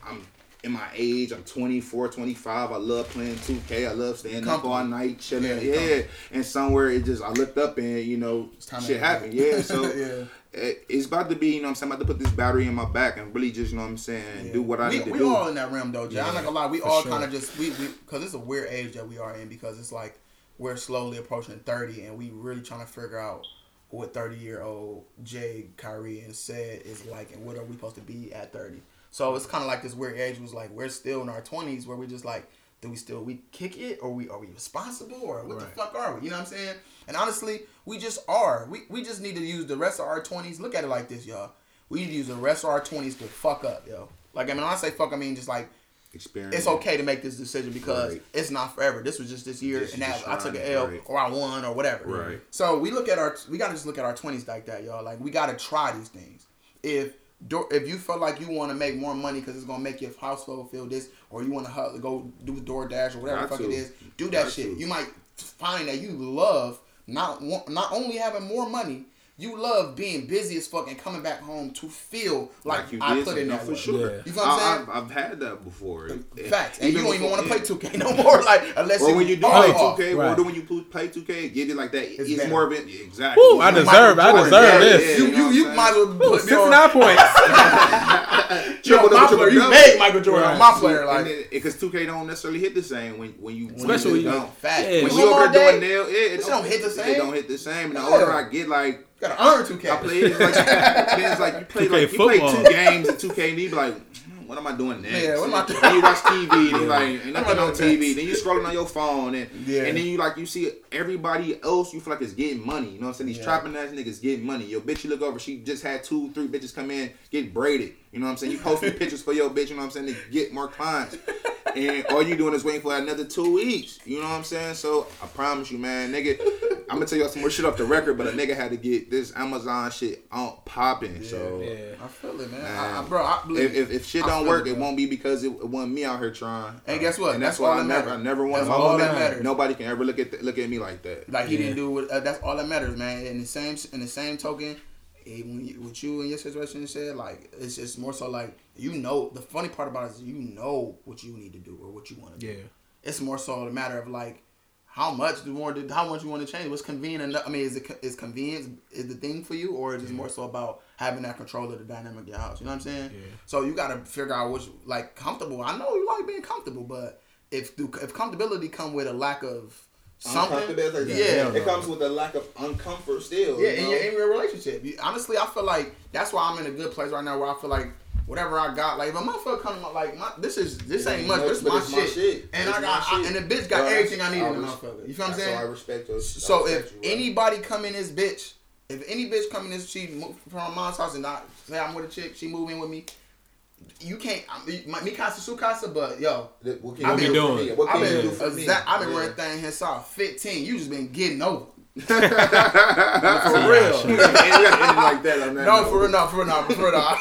I'm in my age. I'm 24, 25. I love playing 2K. I love staying up all night, chilling. Yeah, Yeah, and somewhere it just I looked up and you know shit happened. Yeah, so Yeah. it- it's about to be. You know, what I'm saying I'm about to put this battery in my back and really just you know what I'm saying do what I we, need to we do. We all in that realm though, Jay. I'm not gonna lie. We all sure. kind of just we because it's a weird age that we are in because it's like we're slowly approaching 30 and we really trying to figure out what 30 year old Jay, Kyrie, and said is like and what are we supposed to be at 30. So it's kind of like this weird age was like we're still in our 20s where we just like do we still we kick it or we are we responsible or what the fuck are we? You know what I'm saying? And honestly, we just are. We we just need to use the rest of our 20s. Look at it like this, y'all. We need to use the rest of our 20s to fuck up, yo. Like I mean, when I say fuck, I mean just like Experience. it's okay to make this decision because Right. it's not forever. This was just this year, This and that I took an L right. or I won or whatever. Right. So we look at our we gotta just look at our twenties like that, y'all. Like we gotta try these things. If door, if you feel like you want to make more money because it's gonna make your household feel this, or you want to go do DoorDash or whatever the fuck it is, do that Got shit. to. You might find that you love not not only having more money. You love being busy as fuck and coming back home to feel like, you I put say, in that for work. sure. Yeah. You feel what I'm saying? I, I've, I've had that before. Facts. And you don't even want to play 2K no more, like unless Or when you do all play 2K, Right. or when you play 2K, get it like that. It's, better. more of it. Exactly. Woo, I deserve- Michael I deserve yeah, this. yeah, You, know you, what you might as saying? well put me on. 59 points. You're Triple my double, player. You triple made Michael Jordan Right. my player. Like, because 2K don't necessarily hit the same when when you when Especially you when you- don't. fact. Yeah. When When you you over there doing nail, it, it It don't hit the same? It don't hit the same. And the older I get, like gotta earn 2K. I play, it's like, it's like you play 2K like you play two games in 2K, and you be like, "Hmm, what am I doing next? Yeah, what am I doing? Then you watch TV, and you like, ain't nothing on TV. next? Then you scrolling on your phone, and Yeah. and then you like you see everybody else you feel like is getting money. You know what I'm saying? These Yeah. trapping ass niggas getting money. Your bitch you look over, she just had two, three bitches come in get braided. You know what I'm saying? You posting pictures for your bitch. You know what I'm saying? To get more clients. And all you doing is waiting for another two weeks. You know what I'm saying? So I promise you, man, nigga, I'm gonna tell y'all some more shit off the record, but a nigga had to get this Amazon shit on popping. So Yeah. I feel it, man. Man. I, I, bro, I believe if, if, if shit don't work, it, it won't be because it, it wasn't me out here trying. And guess what? And that's, That's why I that never, I never wanted That's my all woman. that matters. Nobody can ever look at th- look at me like that. Like he Yeah. didn't do it. Uh, that's all that matters, man. In the same in the same token, when you, with you and your situation and shit, like it's just more so like you know. The funny part about it is you know what you need to do or what you want to Yeah. do. It's more so a matter of like how much do more how much you want to change. What's convenient? enough- I mean, is it is convenience is the thing for you, or is it more so about having that control of the dynamic of your house? You know what I'm saying? Yeah. So you got to figure out which like comfortable. I know you like being comfortable, but if if comfortability come with a lack of Uh-huh. something, Uncomfortability. yeah, it comes with a lack of uncomfort still. yeah, you in know? your, in your relationship. You, honestly, I feel like that's why I'm in a good place right now. Where I feel like whatever I got, like if a motherfucker come to my like my this is this ain't ain't much, much, this is but my, shit. my shit. and It's I got I, and the bitch got Bro, everything I need in I the motherfucker. You feel what I'm saying? why I respect those. So I if you, bro. anybody come in this bitch, if any bitch come in this, she move from her mom's house and not say I'm with a chick, she move in with me. You can't. I mean, my, me casa su casa, but yo, what can I've you been do doing- me? What I've can you been do for me? I've been Yeah. running thing here saw 15. You just been getting over. for For real. and you gotta it like that on that. No, for real, no, for real, no, for real. No.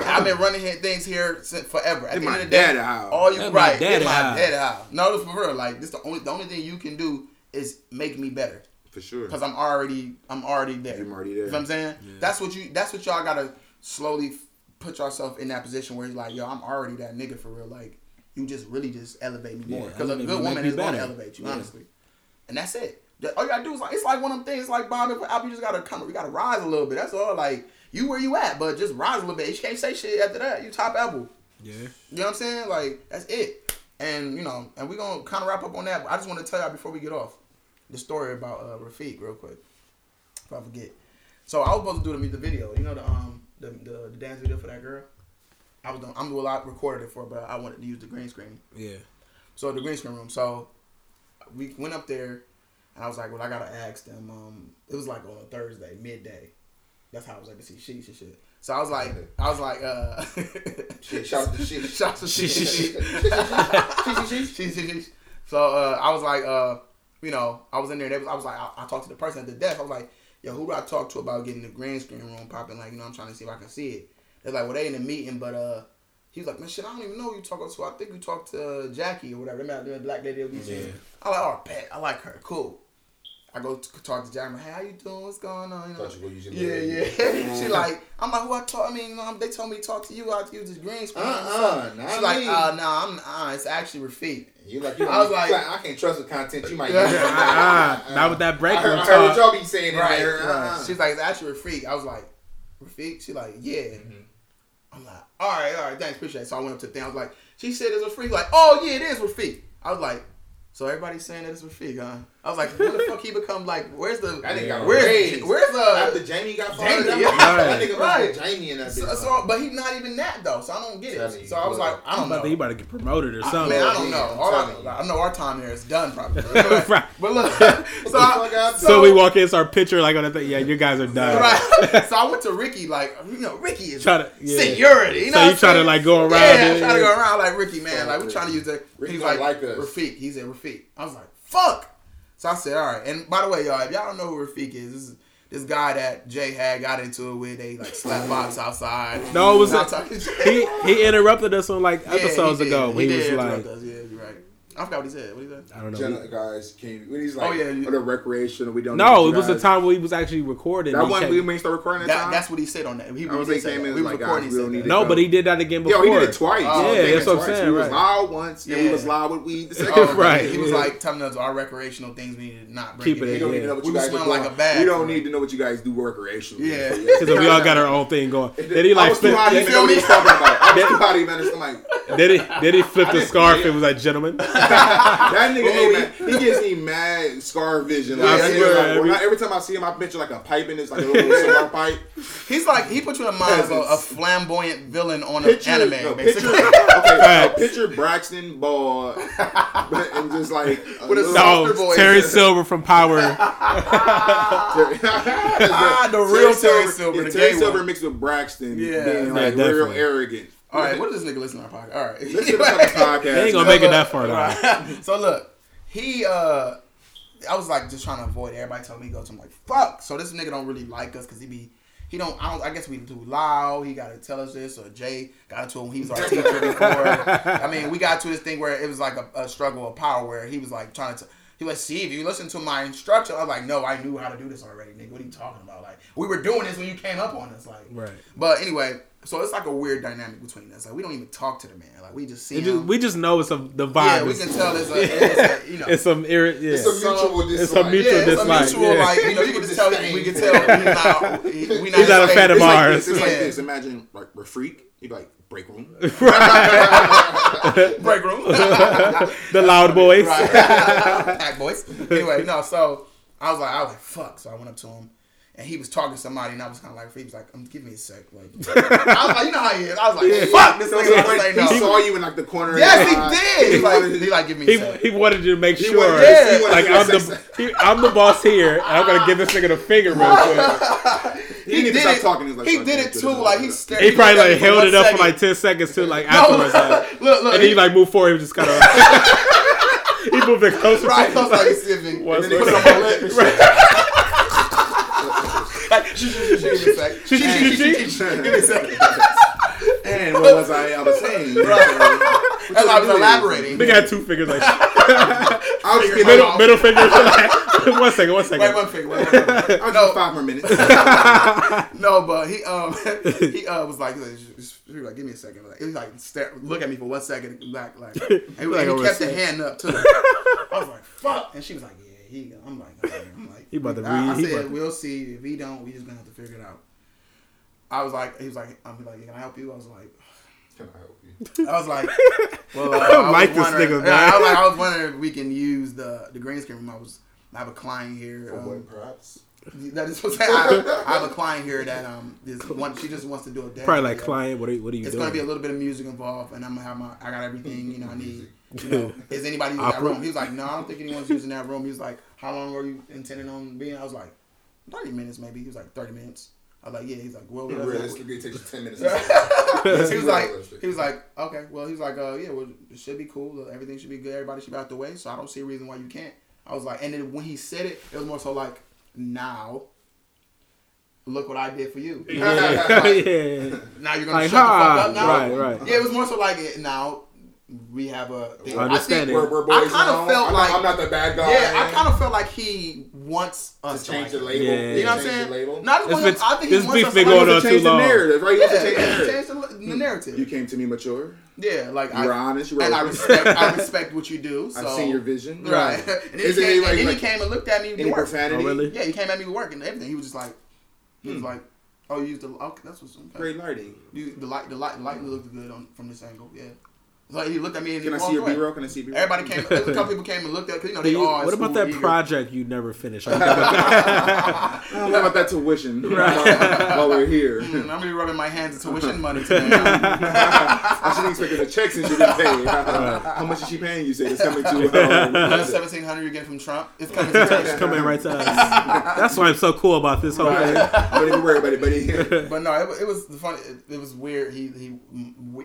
I've been running here things here since forever. At the my end of the day, house. all you In my right, daddy in my house. daddy house. No, for real. Like this, the only the only thing you can do is make me better for sure. because I'm already I'm already there. I'm already You there. know what I'm saying? That's what you. That's what y'all gotta slowly f- put yourself in that position where you're like, yo, I'm already that nigga for real. Like you just really just elevate me more Yeah, because a good woman is going to elevate you, Yeah. honestly. And that's it. All you gotta do is like it's like one of them things. Like Bob and Apple, you just gotta come. You gotta rise a little bit. That's all. Like you where you at, but just rise a little bit. You can't say shit after that. You top Apple. Yeah. You know what I'm saying? Like that's it. And you know, and we're gonna kind of wrap up on that. But I just want to tell y'all before we get off the story about uh, Rafiq real quick. If I forget. So I was supposed to do the the video. You know the um the, the, the dance video for that girl. I was doing. I'm doing a lot recorded it for, but I wanted to use the green screen. Yeah. So the green screen room. So we went up there, and I was like, well, I gotta ask them. Um, it was like on a Thursday midday. That's how I was able to see sheets and shit. So I was like, I was like, uh, Shit, shout out to shit. Shout out to Shit, shit. shit, Shit, shit, shit. So uh, I was like, uh, you know, I was in there. They was, I was like, I, I talked to the person at the desk. I was like, yo, who do I talk to about getting the grand screen room popping? Like, you know, I'm trying to see if I can see it. They're like, well, they in a meeting, but uh, he was like, man, shit, I don't even know who you talking to. I think you talked to Jackie or whatever. Remember that black lady that we Yeah. I like, oh, pet, I like her, cool. I go to talk to Jackie. Hey, how you doing? What's going on? You know? You were using Yeah, the- yeah. she like, I'm like, who I talk? I mean, you know, they told me to talk to you. I use this green screen. Uh-uh, She's not like, me. uh, nah, I'm, uh, it's actually Rafik. You like you I was like- I can't trust the content you might Yeah. use. Ah, not with that break I heard, I heard what y'all be saying Right, there. Uh-uh. She's like, it's actually Rafik. I was like, Rafik? She like, yeah. Mm-hmm. I'm like, all right, all right, thanks, appreciate it. So I went up to the thing. I was like, she said it's Rafik. Like, oh yeah, it is Rafik. I was like, so everybody's saying that it's Rafik, huh? I was like, when the fuck he become like, where's the, That nigga got where's, raised. where's the? After Jamie got Jamie, fired, that, yeah. that nigga Right. right. Jamie in that bitch. so, so, but he's not even that though, so I don't get it. you, So I was like, I I'm don't about know. to, he about to get promoted or I, something. man, I don't know. I'm All I, telling. I know our time here is done probably. But, Right. but look, so, I, out so, we walk in, it's our picture like on the thing. Yeah, you guys are done. Right. so I went to Ricky, like, you know, Ricky is Try to- yeah. seniority. You know So you I'm try to, like, go around Yeah, it, I try to go around like Ricky, man. Like, we trying to use the. Ricky He's like, like us. Rafik. He said Rafik. I was like, fuck. So I said, all right. And by the way, y'all, if y'all don't know who Rafik is, this is this guy that Jay had got into it with. They like slap mm-hmm. box outside. No, it was Not a- talking shit. He he interrupted us on like Yeah, episodes he ago. He he, was like, us. yeah, you're right. I forgot what he said. What he said? I don't know. Jenna, guys, can when he's oh, like, Oh, yeah, you- on the recreational, we don't. no, you it was the time when he was actually recording. That He one kept- we may start recording that, That, time. that's what he said on that. He, I was did like, came that. in, We was was like, recording. guys, we don't need that. no, but he did that again before. Yo, he did it twice. Oh, Yeah, okay, that's what I'm saying. We was Right. loud once, and we Yeah. was loud with weed the second Oh, time. Right. He was yeah. like telling us our recreational things we need to not bring Keep it in. We don't need to know what you was guys do. like a bag. We don't need to know what you guys do recreationally. Yeah. Because we all got our own thing going. Then he I like was too flip, high to then, even know what he was talking about. I was too high to even. Like, then he then he flipped the scarf and was like, "Gentlemen." that nigga, Well, hey, man, he gives me mad scar vision. Like, I swear, like, every- every time I see him, I picture like a pipe in this, like a little cigar pipe. He's like he put you in mind of a, a flamboyant villain on Picture, an anime, no, basically. picture, okay, no, picture Braxton Ball, and just like With a No, voice. Terry Silver from Power. Ah, the real Terry Silver, yeah, the Terry Silver mixed with Braxton, Yeah. being Yeah, real arrogant. All right, what does this nigga listen to our podcast? All right, Listen to the fucking podcast. They ain't gonna make it that far though. So look, he uh, I was like just trying to avoid everybody telling me to go I'm like fuck. So this nigga don't really like us because he be. He don't. I, don't. I guess we too loud. He got to tell us this, or Jay got into it when he was our teacher before. I mean, we got to this thing where it was like a, a struggle of power, where he was like trying to. He was see, if you listen to my instruction, I was like, no, I knew how to do this already, nigga. What are you talking about? Like, we were doing this when you came up on us, like. Right. But anyway, so it's like a weird dynamic between us. Like, we don't even talk to the man. Like, we just see It him. just, we just know it's a the vibe. yeah, we can tell it's a, it's a you know. It's some irri- yeah. It's a mutual it's a dislike. mutual yeah, it's a mutual yeah. like you know you can just tell we can tell we not we not, He's not a fan of It's like ours. this. It's like Yeah. this. Imagine like we're freak. You'd be like break room. break room. the loud boys. right. Pack boys. Anyway, no, so I was like, I was like, fuck. So I went up to him and he was talking to somebody and I was kind of like, he was like, um, give me a sec. Like, I was like, you know how he is. I was like, fuck, this nigga gonna say he saw you in like the corner. Yes, he did. He like, he like, give me a He, sec. he wanted you to make sure, wanted- Yeah. like I'm the he, I'm the boss here, and I'm gonna give this nigga the finger real quick. He didn't even stop talking. He was like, he did it, it too. Like he stared. He probably like held it up for like ten seconds too, like No, afterwards. like, look, look. and he like moved forward. He was just kind of he moved it closer. right, to close like he's sipping. One And then he put it on my lip. and shit. Like, shh, shh, shh, shh, give me a shh, shh, Give me a second. And what was I? I was saying. As I was elaborating. They got two fingers like I was just middle middle fingers. Like, one second, one second. Wait one finger. Wait one finger. I was No. just five more minutes. No, but he um he uh was like, he was like, just- he was like give me a second. Like, he was like stare, look at me for one second, back like, and he, Like and he kept the hand up too. I was like, fuck, and she was like, yeah, he. I'm like, all right. I'm like, He about to I, I said, about to- we'll see. If he don't, we just gonna have to figure it out. I was like, he was like, I'm like, can I help you? I was like. Can I help you? I was like, well, uh, I don't was like this nigga, yeah, I was man. like, I was wondering if we can use the the green screen room. I was, I have a client here. For um, what, perhaps? that is what I'm saying. I, I have a client here that um is one. She just wants to do a dance. Probably like client. What are you, what are you It's doing? gonna be a little bit of music involved, and I'm gonna have my. I got everything you know I need. You know, is anybody in that room? He was like, no, I don't think anyone's using that room. He was like, how long were you intending on being? I was like, thirty minutes maybe. He was like, thirty minutes. I was like, yeah. He's like, well, whatever. Realistically, it takes you ten minutes. he was like, he was like, okay, well, he was like, uh, yeah, well, it should be cool. Everything should be good. Everybody should be out the way. So I don't see a reason why you can't. I was like, and then when he said it, it was more so like, now, look what I did for you. yeah. yeah. Now you're gonna Like, shut the fuck up now. right, right. Yeah, it was more so like it, now we have a thing. I understand think. We're, we're I boys kind of felt I'm, like not, I'm not the bad guy. yeah, I kind of felt like he wants us to to, change like the label. Yeah. You know what I'm saying? Label. Not This just bitch- I think he wants us been to going like, on change the long. narrative, right? You Yeah, to change the narrative. the, the narrative. You came to me mature. Yeah, like You I, honest. You were and I respect, I respect what you do. So. I've seen your vision. Right. And then, he Is it came, like- and then like- he came and looked at me with Any work. profanity? Oh, really? Yeah, he came at me with work and everything. He was just like, he was Hmm. like, oh, you used the okay, that's what's okay. Great lighting. You, the light, the light, the lighting looked good on from this angle. Yeah. So he looked at me and Can he I see walked your away. B-roll? Can I see B-roll? Everybody came. A couple people came and looked at. Cause you know they You- all. what about that eager. project you never finished? Like, I don't know about that tuition while we're here. Mm, I'm gonna be rubbing my hands in tuition money today. I should expect the checks since you didn't pay. How much is she paying you? Say it's coming to. Uh, Seventeen hundred you get from Trump. It's coming to it's coming right to us. That's why I'm so cool about this whole thing. don't even worry about it, buddy. But no, it, it was the fun. It, it was weird. He he.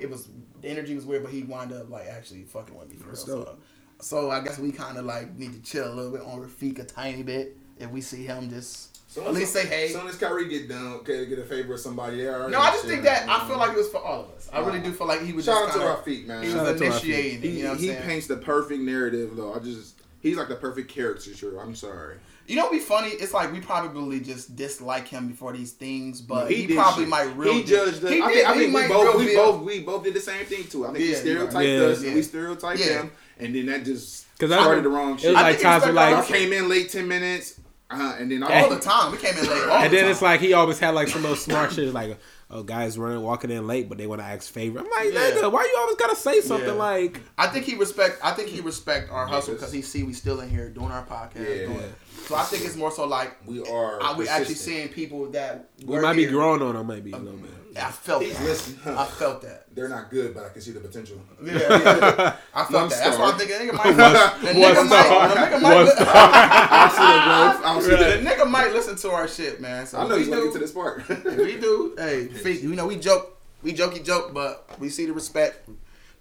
It was the energy was weird, but he wound up like actually fucking with me for real. So, so I guess we kind of like need to chill a little bit on Rafik a tiny bit. If we see him, just So at least say hey. As soon as Kyrie get done, okay, get a favor of somebody there. No, I just think that I feel like it was for all of us. I really do feel like he was Shout out just to kind of Rafiq, man. he Shout was initiating. He, you know what he saying? paints the perfect narrative, though. I just he's like the perfect caricature. I'm sorry. You know, what'd be funny. It's like we probably just dislike him before these things, but he, did probably shit. might real. He judged. The, He I did- think, I he think we both we deal- both we both did the same thing too. I think Yeah, he stereotyped. Yeah. us, Yeah. and we stereotyped Yeah. him, and then that just 'Cause I- started the wrong It shit. was I like think times it's where like- I came in late ten minutes, uh, and then all I the time. We came in late. All and the then time. it's like he always had like some little smart shit like, oh guys running walking in late, but they want to ask favor. I'm like, Yeah. nigga, why you always gotta say something Yeah. like? I think he respect. I think he respect our hustle because he see we still in here doing our podcast. Yeah. doing- So I think it's more so like we are. are we actually seeing people that We were might be growing on him maybe a little um, bit. I felt He's that. listening. I felt that. They're not good, but I can see the potential. Yeah, yeah. I felt One that. That's why I'm star. thinking. Nigga might. the nigga one might. star. The nigga might. star. I see the growth. I see The the. nigga might listen to our shit, man. So I know he's gonna do- get this part. we do. Hey, Feek, you know we joke, we jokey joke, but we see the respect.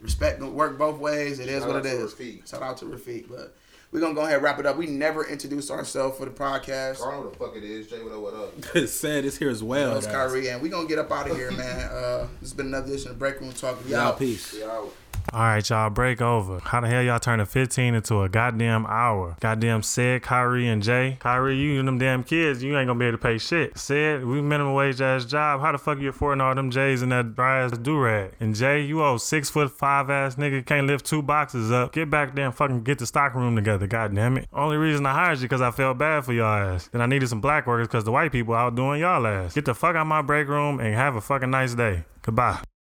Respect don't work both ways. It is Shout what out it to is. Rafiq. Shout out to Rafiq. But we're gonna go ahead and wrap it up. We never introduced ourselves for the podcast. I don't know what the fuck it is. Jay, what up? What up? Said it's here as well. That's guys. Kyrie, and we gonna get up out of here, man. Uh, it's been another edition of Break Room Talk. Y'all peace. We out. All right, y'all, break over. How the hell y'all turn a 15 into a goddamn hour? Goddamn said Kyrie and Jay. Kyrie, you and them damn kids, you ain't gonna be able to pay shit. Said we minimum wage ass job. How the fuck you affording all them J's and that dry ass do rag? And Jay, you old six foot five ass nigga can't lift two boxes up. Get back there and fucking get the stock room together. God damn it. Only reason I hired you because I felt bad for y'all ass. Then I needed some black workers because the white people out doing y'all ass. Get the fuck out of my break room and have a fucking nice day. Goodbye.